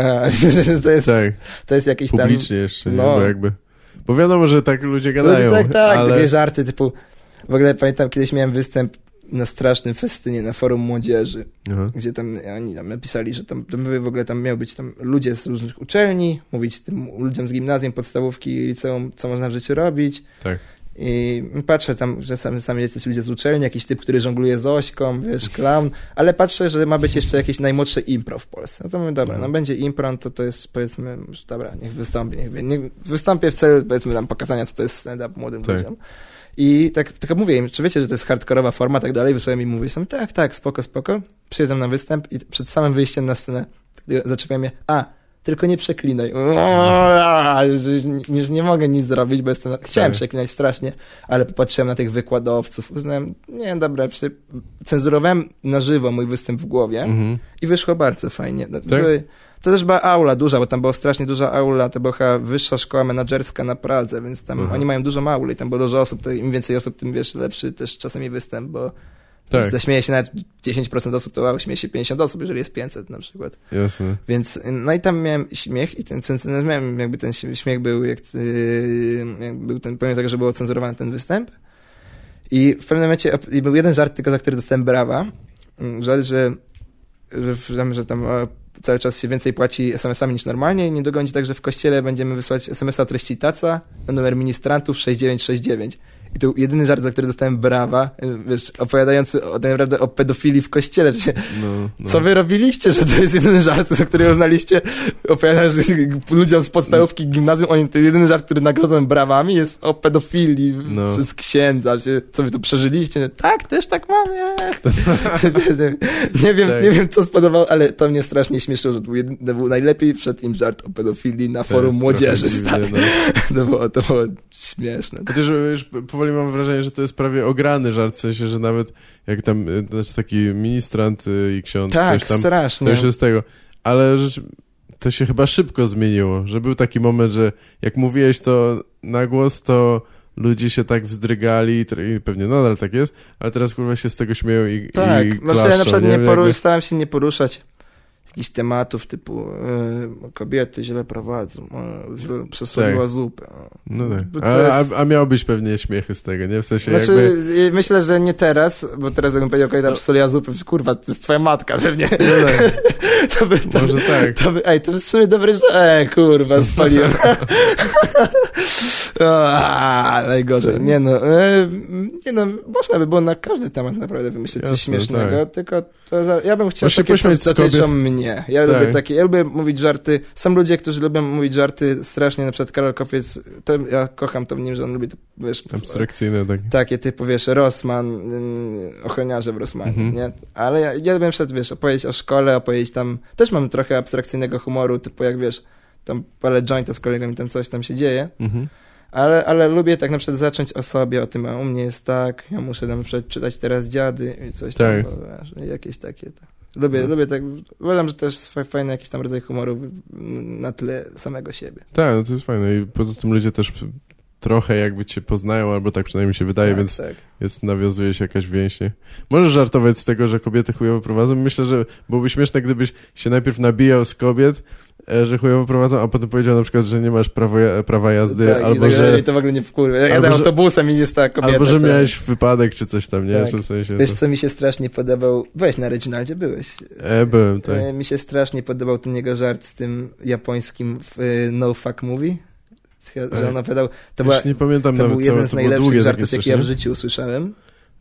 Speaker 1: To jest,
Speaker 2: Tak,
Speaker 1: to jest jakiś tam...
Speaker 2: publicznie jeszcze,
Speaker 1: no.
Speaker 2: Bo jakby... Bo wiadomo, że tak ludzie gadają,
Speaker 1: Ludzie, tak, tak,
Speaker 2: ale...
Speaker 1: takie żarty typu... W ogóle pamiętam, kiedyś miałem występ na strasznym festynie na forum młodzieży,
Speaker 2: Aha.
Speaker 1: gdzie tam oni tam napisali, że tam, tam w ogóle tam miał być tam ludzie z różnych uczelni, mówić tym ludziom z gimnazjum, podstawówki, liceum, co można w życiu robić.
Speaker 2: Tak.
Speaker 1: I patrzę tam, że sami, sami jacyś ludzie z uczelni, jakiś typ, który żongluje z ośką, wiesz, clown, ale patrzę, że ma być jeszcze jakieś najmłodsze impro w Polsce. No to mówię, dobra, no będzie impro, no to to jest powiedzmy, dobra, niech wystąpi, niech, niech wystąpię w celu powiedzmy tam pokazania, co to jest stand-up młodym
Speaker 2: Tak.
Speaker 1: ludziom. I tak, tak mówię im, czy wiecie, że to jest hardkorowa forma, tak dalej, wysłałem im, mówię, sam, tak, tak, spoko, spoko, przyjedę na występ i przed samym wyjściem na scenę zaczepiam mnie, a, tylko nie przeklinaj. Już nie mogę nic zrobić, bo jestem... Chciałem
Speaker 2: Tak.
Speaker 1: przeklinać strasznie, ale popatrzyłem na tych wykładowców, uznałem, nie, dobra, cenzurowałem na żywo mój występ w głowie
Speaker 2: Mhm.
Speaker 1: i wyszło bardzo fajnie. No,
Speaker 2: Tak?
Speaker 1: były, to też była aula duża, bo tam była strasznie duża aula, to była chyba wyższa szkoła menadżerska na Pradze, więc tam
Speaker 2: Aha.
Speaker 1: oni mają dużo auli, tam było dużo osób, to im więcej osób, tym wiesz, lepszy też czasami występ, bo
Speaker 2: Tak,
Speaker 1: zaśmieje się nawet 10% osób, to śmieje się 50 osób, jeżeli jest 500 na przykład.
Speaker 2: jasne.
Speaker 1: Więc, no i tam miałem śmiech i ten, ten, ten miałem jakby ten śmiech był, jak, yy, jak był ten, pomimo tego, że był cenzurowany ten występ. I w pewnym momencie, i był jeden żart tylko, za który dostałem brawa. Mm, Żart, że, że, że tam cały czas się więcej płaci SMS-ami niż normalnie i nie dogodzi tak, że w kościele będziemy wysyłać SMS-a treści taca na numer ministrantów 6969. I to jedyny żart, za który dostałem brawa, wiesz, opowiadający o, tak naprawdę o pedofilii w kościele, się,
Speaker 2: No, no.
Speaker 1: co wy robiliście, że to jest jedyny żart, za który uznaliście, opowiadasz że ludziom z podstawówki gimnazjum, oni, to jedyny żart, który nagrodzą brawami jest o pedofilii
Speaker 2: No.
Speaker 1: przez księdza, że, co wy tu przeżyliście. Tak, też tak mam, nie, nie wiem,
Speaker 2: Tak.
Speaker 1: nie wiem co spodobało, ale to mnie strasznie śmieszyło, że to był, jeden, to był najlepiej wszedł im żart o pedofilii na
Speaker 2: To
Speaker 1: forum młodzieży,
Speaker 2: dziwne, no.
Speaker 1: To było, to było śmieszne.
Speaker 2: Chociaż już powoli mam wrażenie, że to jest prawie ograny żart, w sensie, że nawet jak tam, y, znaczy taki ministrant y, i ksiądz,
Speaker 1: Tak,
Speaker 2: coś tam,
Speaker 1: strasznie.
Speaker 2: to już jest tego. Ale rzecz, to się chyba szybko zmieniło, że był taki moment, że jak mówiłeś to na głos, to ludzie się tak wzdrygali i pewnie nadal tak jest, ale teraz kurwa się z tego śmieją i,
Speaker 1: Tak,
Speaker 2: i
Speaker 1: znaczy
Speaker 2: klaszczą,
Speaker 1: ja na przykład nie,
Speaker 2: Jakby-
Speaker 1: poru- starałem się nie poruszać jakichś tematów typu e, kobiety źle prowadzą, e, źle przesoliła
Speaker 2: Tak.
Speaker 1: zupę. e.
Speaker 2: No tak.
Speaker 1: Jest-
Speaker 2: a, a miałbyś pewnie śmiechy z tego, nie? W sensie
Speaker 1: Znaczy,
Speaker 2: jakby...
Speaker 1: e, myślę, że nie teraz, bo teraz jakbym powiedział, okej, tam przesoliła zupę, kurwa, to jest twoja matka pewnie.
Speaker 2: No tak,
Speaker 1: to by, to,
Speaker 2: może tak.
Speaker 1: to by, ej, to jest w sumie dobre, że... E, kurwa, spaliłem. A, najgorzej. Nie no, e, nie no, można by było na każdy temat naprawdę wymyślić coś
Speaker 2: Jasne,
Speaker 1: śmiesznego, tylko to za, ja bym chciał
Speaker 2: się
Speaker 1: takie, co dotyczą mnie. Ja
Speaker 2: Tak.
Speaker 1: lubię takie, ja lubię mówić żarty. Są ludzie, którzy lubią mówić żarty strasznie, na przykład Karol Kopiec, to ja kocham to w nim, że on lubi, to, wiesz,
Speaker 2: Abstrakcyjne takie.
Speaker 1: takie typu, wiesz, Rosman, yy, ochroniarze w Rosmanie,
Speaker 2: Mhm.
Speaker 1: nie? Ale ja, ja lubię przed, wiesz, opowiedzieć o szkole, opowiedzieć tam, też mam trochę abstrakcyjnego humoru, typu jak, wiesz, tam palę jointa z kolegami, tam coś tam się dzieje,
Speaker 2: Mhm.
Speaker 1: Ale, ale lubię tak na przykład zacząć o sobie, o tym, a u mnie jest tak, ja muszę na przykład czytać teraz dziady i coś
Speaker 2: Tak.
Speaker 1: tam, wiesz, jakieś takie. To. Lubię,
Speaker 2: No.
Speaker 1: lubię tak, uważam, że fa- fajny jakiś tam rodzaj humoru na tle samego siebie.
Speaker 2: Tak, no to jest fajne i poza tym ludzie też trochę jakby cię poznają, albo tak przynajmniej się wydaje,
Speaker 1: tak,
Speaker 2: więc
Speaker 1: tak.
Speaker 2: jest, nawiązuje się jakaś więź, nie? Możesz żartować z tego, że kobiety chujowo prowadzą. Myślę, że byłoby śmieszne, gdybyś się najpierw nabijał z kobiet, e, że chujowo prowadzą, a potem powiedział na przykład, że nie masz prawo, prawa jazdy,
Speaker 1: tak,
Speaker 2: albo
Speaker 1: i, tak,
Speaker 2: że...
Speaker 1: I to w ogóle nie wkurwia. Ja
Speaker 2: albo,
Speaker 1: jadę autobusem i jest ta kobieta.
Speaker 2: Albo, że
Speaker 1: która-
Speaker 2: miałeś wypadek czy coś tam, nie?
Speaker 1: Tak.
Speaker 2: Że w sensie
Speaker 1: Wiesz,
Speaker 2: to...
Speaker 1: co mi się strasznie podobał? Weź, na Reginaldzie byłeś.
Speaker 2: E, byłem, tak.
Speaker 1: E, Mi się strasznie podobał ten jego żart z tym japońskim w e, No Fuck Movie. Że on opowiadał, to, była,
Speaker 2: nie pamiętam
Speaker 1: to był jeden z najlepszych żartów, jakie ja w życiu usłyszałem.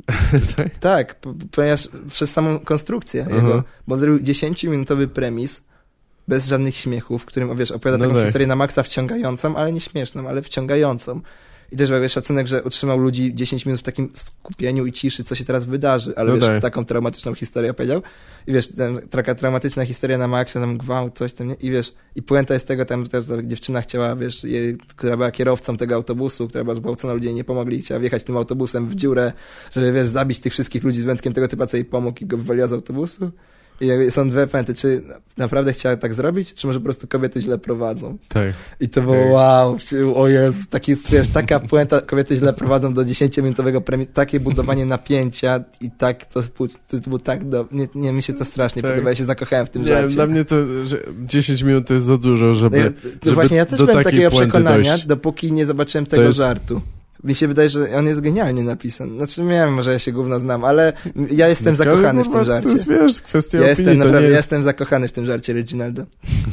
Speaker 2: Tak?
Speaker 1: Tak, po- ponieważ przez samą konstrukcję
Speaker 2: Aha.
Speaker 1: jego, bo on zrobił 10-minutowy premis bez żadnych śmiechów, w którym, wiesz, opowiada
Speaker 2: No
Speaker 1: taką
Speaker 2: tak.
Speaker 1: historię na maksa wciągającą, ale nie śmieszną, ale wciągającą. I też w ogóle szacunek, że utrzymał ludzi 10 minut w takim skupieniu i ciszy, co się teraz wydarzy, ale
Speaker 2: No
Speaker 1: wiesz,
Speaker 2: tak.
Speaker 1: taką traumatyczną historię opowiedział. I wiesz, taka traumatyczna historia na maksa, tam gwałt, coś tam, nie? I wiesz, i puenta jest tego, tam też ta dziewczyna chciała, wiesz, jej, która była kierowcą tego autobusu, która była zgwałcona, ludzie jej nie pomogli i chciała wjechać tym autobusem w dziurę, żeby, wiesz, zabić tych wszystkich ludzi z wędkiem tego typa, co jej pomógł i go wywaliła z autobusu. I jakby są dwie puenty, czy naprawdę chciała tak zrobić, czy może po prostu kobiety źle prowadzą.
Speaker 2: Tak.
Speaker 1: I to było
Speaker 2: Tak.
Speaker 1: wow, o Jezu, taki, wiesz, taka puenta, kobiety źle prowadzą do 10-minutowego premii, takie budowanie napięcia i tak, to, to, było tak, do, nie, nie, mi się to strasznie
Speaker 2: Tak.
Speaker 1: podoba, ja się zakochałem w tym
Speaker 2: Nie,
Speaker 1: żarcie.
Speaker 2: dla mnie to, że 10 minut to jest za dużo, żeby...
Speaker 1: Ja, to
Speaker 2: żeby
Speaker 1: właśnie ja też
Speaker 2: do
Speaker 1: byłem takiego przekonania,
Speaker 2: dojść.
Speaker 1: dopóki nie zobaczyłem tego
Speaker 2: jest-
Speaker 1: żartu. Mi się wydaje, że on jest genialnie napisany. Znaczy, nie wiem, może ja się gówno znam, ale ja jestem
Speaker 2: No,
Speaker 1: zakochany w tym żarcie.
Speaker 2: To jest, wiesz, kwestia
Speaker 1: Ja
Speaker 2: opinii,
Speaker 1: jestem, naprawdę,
Speaker 2: nie
Speaker 1: ja
Speaker 2: jest...
Speaker 1: jestem zakochany w tym żarcie Reginaldo.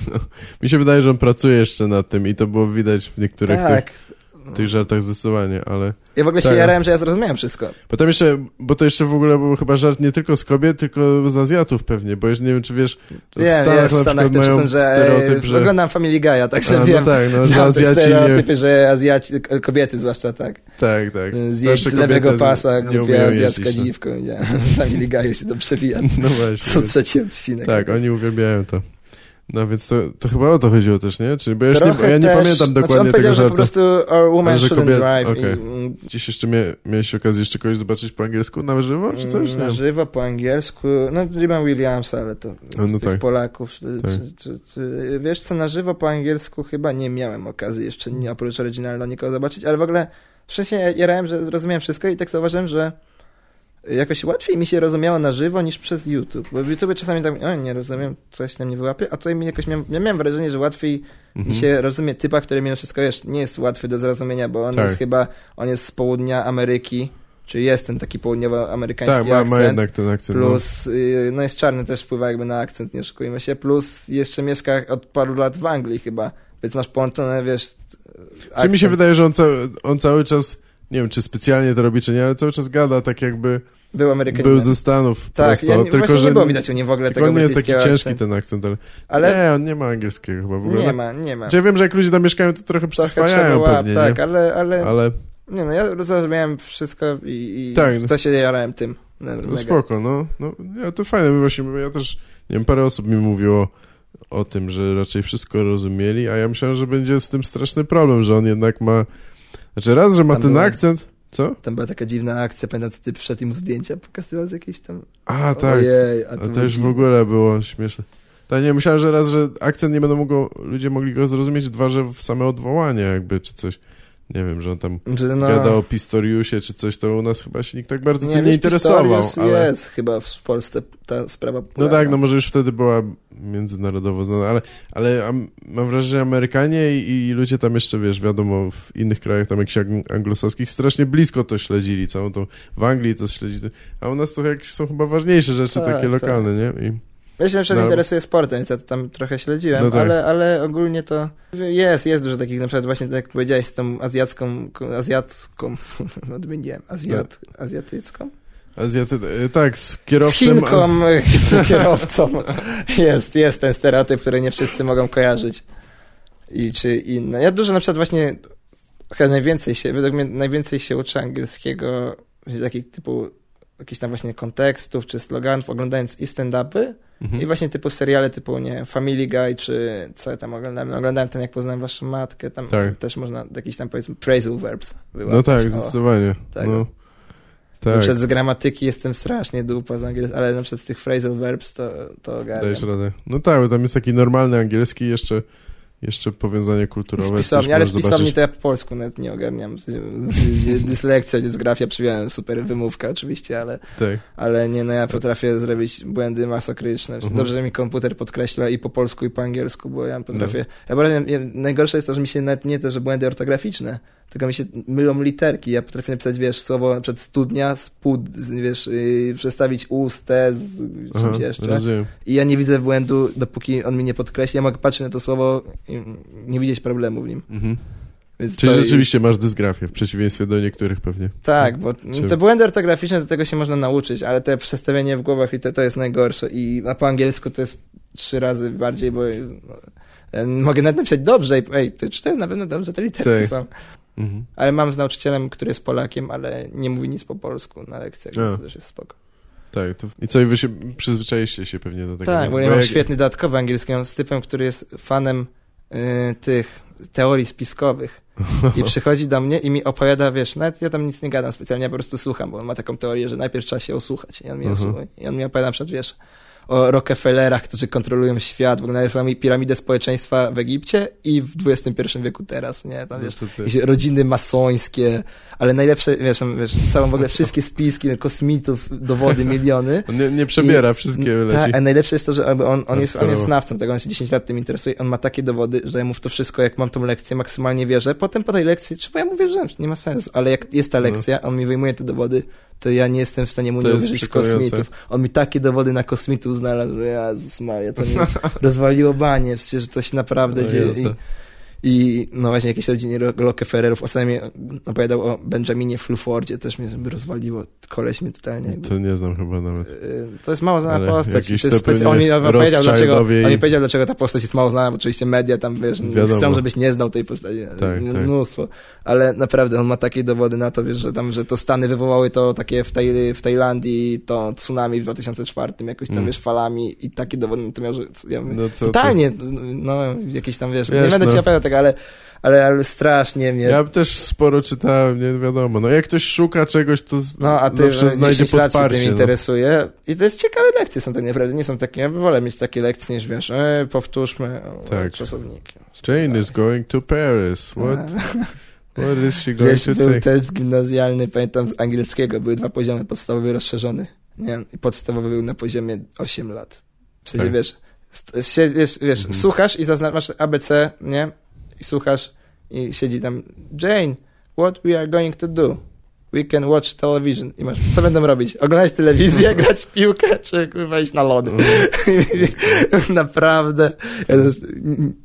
Speaker 2: Mi się wydaje, że on pracuje jeszcze nad tym i to było widać w niektórych
Speaker 1: Tak.
Speaker 2: tych, tych żartach zdecydowanie, ale...
Speaker 1: Ja w ogóle się
Speaker 2: Tak.
Speaker 1: jarałem, że ja zrozumiałem wszystko.
Speaker 2: Potem jeszcze, bo to jeszcze w ogóle był chyba żart nie tylko z kobiet, tylko z Azjatów pewnie, bo już nie wiem, czy wiesz, że w
Speaker 1: Wiem,
Speaker 2: Stanach
Speaker 1: jest w
Speaker 2: na
Speaker 1: Stanach też
Speaker 2: mają
Speaker 1: ten, że
Speaker 2: stereotyp,
Speaker 1: e,
Speaker 2: że...
Speaker 1: oglądam Family Guy'a, także
Speaker 2: A, no
Speaker 1: wiem.
Speaker 2: tak, no, że Azjaci nie...
Speaker 1: że Azjaci, kobiety zwłaszcza tak.
Speaker 2: Tak, tak.
Speaker 1: Z,
Speaker 2: Starsze
Speaker 1: z lewego pasa, głupia azjacka
Speaker 2: no.
Speaker 1: dziwko. Nie. Family Guy'u się to przewija.
Speaker 2: No właśnie.
Speaker 1: Co trzeci odcinek.
Speaker 2: Tak, oni uwielbiają to. No więc to, to chyba o to chodziło też, nie? Czy, bo ja, już nie, ja nie
Speaker 1: też,
Speaker 2: pamiętam
Speaker 1: znaczy
Speaker 2: dokładnie
Speaker 1: on powiedział,
Speaker 2: tego żartu.
Speaker 1: po prostu our woman shouldn't
Speaker 2: kobiet-
Speaker 1: drive.
Speaker 2: okej.
Speaker 1: I, mm,
Speaker 2: Gdzieś jeszcze mie, miałeś okazję jeszcze kogoś zobaczyć po angielsku na żywo, czy coś?
Speaker 1: Na
Speaker 2: Nie.
Speaker 1: żywo, po angielsku. No, Riman Williamsa, ale to
Speaker 2: no
Speaker 1: tych
Speaker 2: tak.
Speaker 1: Polaków.
Speaker 2: Tak.
Speaker 1: czy, czy, czy, wiesz co, na żywo po angielsku chyba nie miałem okazji jeszcze, nie oprócz oryginalnego nikogo zobaczyć, ale w ogóle wcześniej ja jarałem, że zrozumiałem wszystko i tak zauważyłem, że jakoś łatwiej mi się rozumiało na żywo niż przez YouTube. Bo w YouTube czasami tak, o nie rozumiem, coś tam nie wyłapie, a tutaj mi jakoś miałem, ja miałem wrażenie, że łatwiej
Speaker 2: Mhm.
Speaker 1: mi się rozumie typa, który mimo wszystko wiesz, nie jest łatwy do zrozumienia, bo on
Speaker 2: Tak.
Speaker 1: jest chyba, on jest z południa Ameryki, czy jest ten taki południowoamerykański
Speaker 2: Tak, ma,
Speaker 1: akcent.
Speaker 2: ma jednak ten akcent. no.
Speaker 1: Plus, y, no jest czarny też wpływa jakby na akcent, nie oszukujmy się. Plus jeszcze mieszka od paru lat w Anglii chyba, więc masz połączone, wiesz...
Speaker 2: Czy mi się wydaje, że on, on cały czas, nie wiem, czy specjalnie to robi, czy nie, ale cały czas gada tak jakby
Speaker 1: Był Amerykaninem.
Speaker 2: był ze Stanów
Speaker 1: Tak,
Speaker 2: prosto,
Speaker 1: ja, nie-
Speaker 2: tylko że
Speaker 1: nie było widać u niej w ogóle tego
Speaker 2: on nie jest taki
Speaker 1: brytyjskiego
Speaker 2: ciężki ten akcent, ale,
Speaker 1: Ale
Speaker 2: nie, on nie ma angielskiego chyba w ogóle.
Speaker 1: nie
Speaker 2: no.
Speaker 1: ma, nie ma.
Speaker 2: Znaczy, ja wiem, że jak ludzie tam mieszkają, to trochę przyswajają
Speaker 1: łap,
Speaker 2: pewnie,
Speaker 1: tak,
Speaker 2: nie?
Speaker 1: ale, ale,
Speaker 2: Ale
Speaker 1: nie no, ja zrozumiałem wszystko i, i
Speaker 2: Tak.
Speaker 1: to się jarałem tym. No,
Speaker 2: no
Speaker 1: mega.
Speaker 2: spoko, no. no ja, to fajne, właśnie, bo ja też, nie wiem, parę osób mi mówiło o tym, że raczej wszystko rozumieli, a ja myślałem, że będzie z tym straszny problem, że on jednak ma, znaczy raz, że ma
Speaker 1: Tam
Speaker 2: ten
Speaker 1: były-
Speaker 2: akcent, co?
Speaker 1: Tam była taka dziwna akcja, pamiętam, co typ wszedł i mu zdjęcia pokazywał z jakiejś tam...
Speaker 2: A, tak.
Speaker 1: Ojej, a
Speaker 2: A
Speaker 1: to,
Speaker 2: już w
Speaker 1: dziwne.
Speaker 2: ogóle było śmieszne. Tak, nie, myślałem, że raz, że akcent nie będą mogło, ludzie mogli go zrozumieć, dwa, że w same odwołanie jakby, czy coś. Nie wiem, że on tam
Speaker 1: Że no,
Speaker 2: gada o Pistoriusie, czy coś, to u nas chyba się nikt tak bardzo tym nie interesował, ale...
Speaker 1: jest chyba w Polsce ta sprawa
Speaker 2: No
Speaker 1: popularna.
Speaker 2: tak, no może już wtedy była międzynarodowo znana, ale, ale am, mam wrażenie, że Amerykanie i, i ludzie tam jeszcze, wiesz, wiadomo, w innych krajach tam jakichś ang- anglosaskich strasznie blisko to śledzili, całą tą, w Anglii to śledzili, a u nas to jakieś są chyba ważniejsze rzeczy,
Speaker 1: Tak,
Speaker 2: takie
Speaker 1: tak.
Speaker 2: lokalne, nie? I,
Speaker 1: Ja się na przykład
Speaker 2: No.
Speaker 1: interesuję sportem, więc ja to tam trochę śledziłem,
Speaker 2: No tak.
Speaker 1: ale, ale ogólnie to jest, jest dużo takich, na przykład właśnie tak jak powiedziałeś, z tą azjacką, azjacką, odmieniłem, azjat, azjatycką?
Speaker 2: Azjaty, e, tak, z
Speaker 1: Z
Speaker 2: kierowcą...
Speaker 1: Chinką, kierowcą. Jest, jest ten stereotyp, który nie wszyscy mogą kojarzyć. I czy inne. Ja dużo na przykład właśnie, chyba najwięcej się, według mnie najwięcej się uczę angielskiego, takich typu jakichś tam właśnie kontekstów czy sloganów, oglądając i stand-upy,
Speaker 2: Mhm.
Speaker 1: i właśnie typu seriale typu, nie Family Guy, czy co ja tam oglądałem. Oglądałem ten, jak poznałem waszą matkę, tam
Speaker 2: Tak.
Speaker 1: też można jakiś tam powiedzmy phrasal verbs wyłapać.
Speaker 2: No tak,
Speaker 1: O.
Speaker 2: zdecydowanie.
Speaker 1: tak.
Speaker 2: No.
Speaker 1: Na
Speaker 2: Tak,
Speaker 1: przykład z gramatyki jestem strasznie dupa z angielskiego, ale na przykład z tych phrasal verbs to, to ogarniam.
Speaker 2: dajesz radę. No tak, bo tam jest taki normalny angielski jeszcze, jeszcze powiązanie
Speaker 1: Z
Speaker 2: kulturowe.
Speaker 1: pisowni,
Speaker 2: też
Speaker 1: ale z pisowni
Speaker 2: zobaczyć.
Speaker 1: to ja po polsku nawet nie ogarniam. Dyslekcja, dysgrafia, przyjąłem super wymówka oczywiście, ale,
Speaker 2: Tak.
Speaker 1: ale nie, no ja potrafię zrobić błędy masakryczne.
Speaker 2: Mhm.
Speaker 1: Dobrze, że mi komputer podkreśla i po polsku, i po angielsku, bo ja potrafię...
Speaker 2: No.
Speaker 1: Ja ja, najgorsze jest to, że mi się nawet nie to, że błędy ortograficzne, tylko mi się mylą literki. Ja potrafię napisać, wiesz, słowo przed studnia, spód, wiesz, yy, przestawić ustę z czymś
Speaker 2: Aha,
Speaker 1: jeszcze.
Speaker 2: rozumiem.
Speaker 1: I ja nie widzę błędu, dopóki on mi nie podkreśli. Ja mogę patrzeć na to słowo i nie widzieć problemu w nim.
Speaker 2: Mhm.
Speaker 1: Więc
Speaker 2: Czyli
Speaker 1: to-
Speaker 2: rzeczywiście masz dysgrafię, w przeciwieństwie do niektórych pewnie.
Speaker 1: Tak, bo
Speaker 2: Czy-
Speaker 1: te błędy ortograficzne do tego się można nauczyć, ale te przestawienie w głowach i to, to jest najgorsze. I a po angielsku to jest trzy razy bardziej, bo no, mogę nawet napisać dobrze i ej, to czytałem na pewno dobrze te literki
Speaker 2: Tak.
Speaker 1: są.
Speaker 2: Mhm.
Speaker 1: Ale mam z nauczycielem, który jest Polakiem, ale nie mówi nic po polsku na lekcjach, więc to też jest spoko.
Speaker 2: Tak, to... i co, i wy się przyzwyczailiście się pewnie do tego.
Speaker 1: Tak, bo ja mam
Speaker 2: jak-
Speaker 1: świetny dodatkowy angielski, mam z typem, który jest fanem y, tych teorii spiskowych. I przychodzi do mnie i mi opowiada, wiesz, nawet ja tam nic nie gadam specjalnie, ja po prostu słucham, bo on ma taką teorię, że najpierw trzeba się osłuchać. I on mi,
Speaker 2: Mhm.
Speaker 1: i on mi opowiada na przykład, wiesz, o Rockefellerach, którzy kontrolują świat, w ogóle narysował piramidę społeczeństwa w Egipcie i w XXI wieku teraz, nie? Tam,
Speaker 2: No
Speaker 1: wiesz, rodziny masońskie, ale najlepsze, wiesz, wiesz, całą w ogóle wszystkie spiski kosmitów, dowody, miliony.
Speaker 2: On nie, nie przebiera, wszystkie leci.
Speaker 1: Tak, a najlepsze jest to, że on, on, jest, on jest znawcą tego, on się 10 lat tym interesuje, on ma takie dowody, że ja mu w to wszystko, jak mam tą lekcję, maksymalnie wierzę. Potem po tej lekcji, trzeba ja mu wierzę, nie ma sensu, ale jak jest ta
Speaker 2: No.
Speaker 1: lekcja, on mi wyjmuje te dowody, to ja nie jestem w stanie mu
Speaker 2: To
Speaker 1: nie uwierzyć w kosmitów. On mi takie dowody na kosmitów znalazł, że Jezus Maria, to mi rozwaliło banie, przecież że to się naprawdę
Speaker 2: No
Speaker 1: dzieje. I, no właśnie jakieś rodziny Ro- Rockefellerów. Ostatnio opowiadał o Benjaminie Flufordzie, też mnie rozwaliło. Koleś mnie totalnie. jakby-
Speaker 2: To nie znam chyba nawet.
Speaker 1: Y, To jest mało znana
Speaker 2: Ale
Speaker 1: postać. To jest specy- on mi opowiedział, dlaczego, on mi powiedział, dlaczego ta postać jest mało znana, bo oczywiście media tam, wiesz, nie
Speaker 2: Wiadomo.
Speaker 1: chcą, żebyś nie znał tej postaci.
Speaker 2: Tak, tak.
Speaker 1: Mnóstwo. Ale naprawdę, on ma takie dowody na to, wiesz, że tam, że to Stany wywołały to takie w, w Tajlandii, to tsunami w 2004, jakoś tam,
Speaker 2: Mm.
Speaker 1: wiesz, falami i takie dowody na to miał, że ja
Speaker 2: No
Speaker 1: totalnie, no, jakieś tam, wiesz, nie
Speaker 2: Wiesz,
Speaker 1: będę
Speaker 2: no.
Speaker 1: ci opowiadał tego, ale, ale, ale strasznie mnie...
Speaker 2: Ja też sporo czytałem, nie wiadomo. No jak ktoś szuka czegoś, to z...
Speaker 1: No, a ty
Speaker 2: zawsze znajdzie
Speaker 1: 10 lat się
Speaker 2: podparcie.
Speaker 1: tym
Speaker 2: no.
Speaker 1: interesuje. I to jest ciekawe lekcje są tak naprawdę. Nie są takie, ja wolę mieć takie lekcje niż wiesz, e, powtórzmy o,
Speaker 2: Tak.
Speaker 1: czasowniki.
Speaker 2: Jane is going to Paris. What, what is she going
Speaker 1: Wiesz,
Speaker 2: to
Speaker 1: był
Speaker 2: take?
Speaker 1: test gimnazjalny, pamiętam z angielskiego, były dwa poziomy, podstawowy rozszerzony. Nie? I podstawowy był na poziomie 8 lat. W sensie,
Speaker 2: Tak.
Speaker 1: wiesz, wiesz, wiesz
Speaker 2: Mhm.
Speaker 1: słuchasz i zaznaczasz ABC, nie? I słuchasz i siedzi tam Jane, what we are going to do? We can watch television. I masz, co będą robić? Oglądać telewizję, grać w piłkę, czy kurwa iść na lody? Naprawdę. To jest,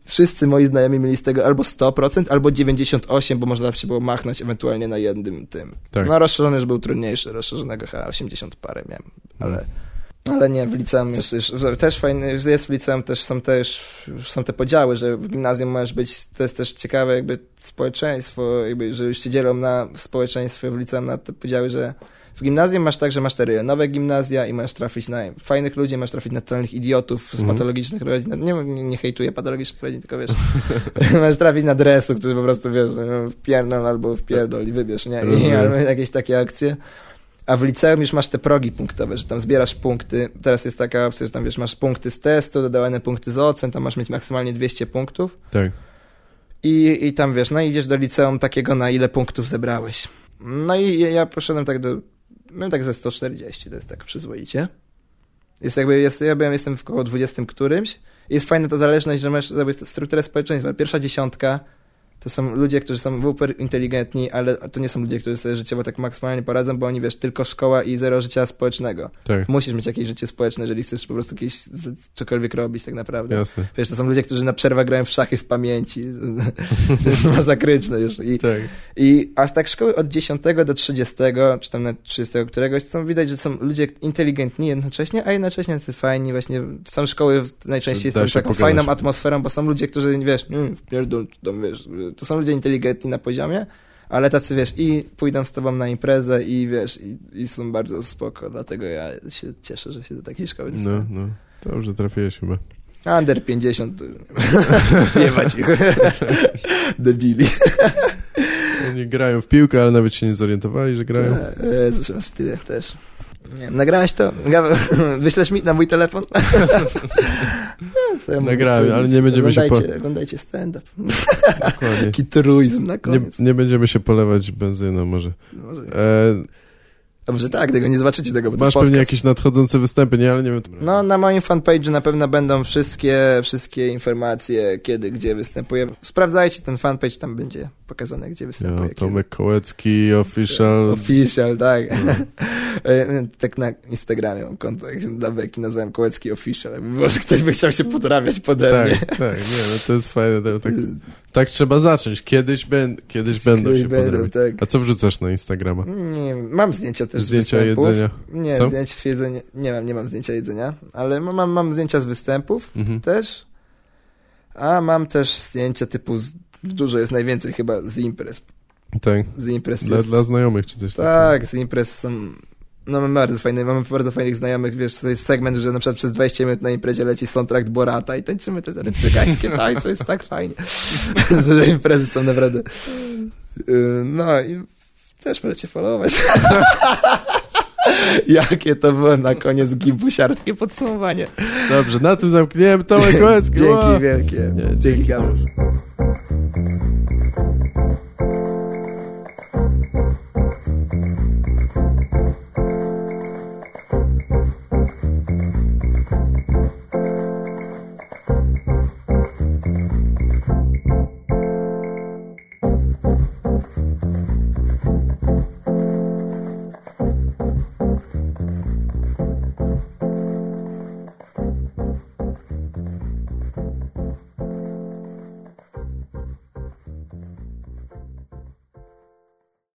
Speaker 1: wszyscy moi znajomi mieli z tego albo 100%, albo 98%, bo można się było machnąć ewentualnie na jednym tym.
Speaker 2: Tak.
Speaker 1: No rozszerzony już był trudniejszy, rozszerzonego chyba 80 parę miałem, ale... Ale nie, w liceum jest też fajny, jest w liceum też są też, są te podziały, że w gimnazjum możesz być, to jest też ciekawe jakby społeczeństwo, jakby, że już się dzielą na w społeczeństwie w liceum na te podziały, że w gimnazjum masz tak, że masz te rejonowe gimnazja i masz trafić na fajnych ludzi, masz trafić na totalnych idiotów z
Speaker 2: Mhm.
Speaker 1: patologicznych rodzin. Nie, nie, nie hejtuję patologicznych rodzin, tylko wiesz, masz trafić na dresu, którzy po prostu wiesz, wpierdol albo wpierdol i wybierz, nie? I albo jakieś takie akcje. A w liceum już masz te progi punktowe, że tam zbierasz punkty. Teraz jest taka opcja, że tam wiesz, masz punkty z testu, dodawane punkty z ocen, tam masz mieć maksymalnie 200 punktów.
Speaker 2: Tak.
Speaker 1: I, I tam wiesz, no idziesz do liceum takiego, na ile punktów zebrałeś. No i ja- poszedłem tak do. Byłem tak ze 140, to jest tak przyzwoicie. Jest jakby, jest, ja byłem, jestem w około 20 którymś. I jest fajna ta zależność, że masz strukturę społeczeństwa. Pierwsza dziesiątka to są ludzie, którzy są super inteligentni, ale to nie są ludzie, którzy sobie życiowo tak maksymalnie poradzą, bo oni wiesz, tylko szkoła i zero życia społecznego.
Speaker 2: Tak.
Speaker 1: Musisz mieć jakieś życie społeczne, jeżeli chcesz po prostu jakieś cokolwiek robić tak naprawdę.
Speaker 2: Jasne.
Speaker 1: Wiesz, to są ludzie, którzy na przerwę grają w szachy w pamięci. to jest masakryczne już. I,
Speaker 2: Tak.
Speaker 1: I aż tak szkoły od 10 do 30, czy tam na 30 któregoś, to widać, że są ludzie inteligentni jednocześnie, a jednocześnie tacy fajni. Właśnie są szkoły najczęściej z taką
Speaker 2: pogadać.
Speaker 1: fajną atmosferą, bo są ludzie, którzy, wiesz, mm, wpierdol, tam, wiesz, to są ludzie inteligentni na poziomie, ale tacy, wiesz, i pójdą z tobą na imprezę i wiesz, i, i są bardzo spoko, dlatego ja się cieszę, że się do takiej szkoły
Speaker 2: No,
Speaker 1: dostałem.
Speaker 2: no. Dobrze trafiłeś chyba.
Speaker 1: Under 50, to nie ma ich. Debili.
Speaker 2: Oni grają w piłkę, ale nawet się nie zorientowali, że grają.
Speaker 1: Jezus, masz tyle też. Nie nagrałeś to? Gaweł, Wyślesz mi na mój telefon? No, co ja
Speaker 2: Nagrałem, ale nie będziemy się
Speaker 1: oglądajcie, Oglądajcie stand-up.
Speaker 2: Dokładnie.
Speaker 1: Taki truizm na
Speaker 2: Nie,
Speaker 1: koniec.
Speaker 2: nie będziemy się polewać benzyną może.
Speaker 1: Może,
Speaker 2: E,
Speaker 1: dobrze, tak, tego nie zobaczycie tego, bo
Speaker 2: masz pewnie jakieś nadchodzące występy, nie? Ale nie wiem.
Speaker 1: No, na moim fanpage'u na pewno będą wszystkie, wszystkie informacje, kiedy, gdzie występuję. Sprawdzajcie ten fanpage, tam będzie pokazane, gdzie występuję.
Speaker 2: Ja,
Speaker 1: kiedy.
Speaker 2: Tomek Kołecki, official.
Speaker 1: Official, tak.
Speaker 2: No.
Speaker 1: E, tak na Instagramie mam konto, jak się da beki nazwałem Kołecki Official. Może ktoś by chciał się podrabiać pode mnie.
Speaker 2: Tak, tak, nie, no to jest fajne. To, tak, tak trzeba zacząć. Kiedyś, ben, kiedyś będą się
Speaker 1: będą, tak.
Speaker 2: A co wrzucasz na Instagrama?
Speaker 1: Nie mam zdjęcia też
Speaker 2: Zdjęcia
Speaker 1: z występów.
Speaker 2: jedzenia?
Speaker 1: Nie,
Speaker 2: Co?
Speaker 1: zdjęcia jedzenia. Nie mam, nie mam zdjęcia jedzenia, ale mam, mam, zdjęcia z występów
Speaker 2: Mhm.
Speaker 1: też. A mam też zdjęcia typu z, dużo jest najwięcej chyba z imprez.
Speaker 2: Tak.
Speaker 1: Z imprez
Speaker 2: Dla,
Speaker 1: jest,
Speaker 2: dla znajomych czy coś takiego.
Speaker 1: Tak, z imprez są. No mamy bardzo fajne, mamy bardzo fajnych znajomych, wiesz, to jest segment, że na przykład przez 20 minut na imprezie leci soundtrack Borata i tańczymy te cygańskie tańce, jest tak fajnie. te imprezy są naprawdę... Yy, No i też możecie followować. Jakie to było na koniec gimbusiartkie podsumowanie.
Speaker 2: Dobrze, na tym zamkniemy. Tomek Kołecki. Ła!
Speaker 1: Dzięki wielkie. Dzięki Gabriel.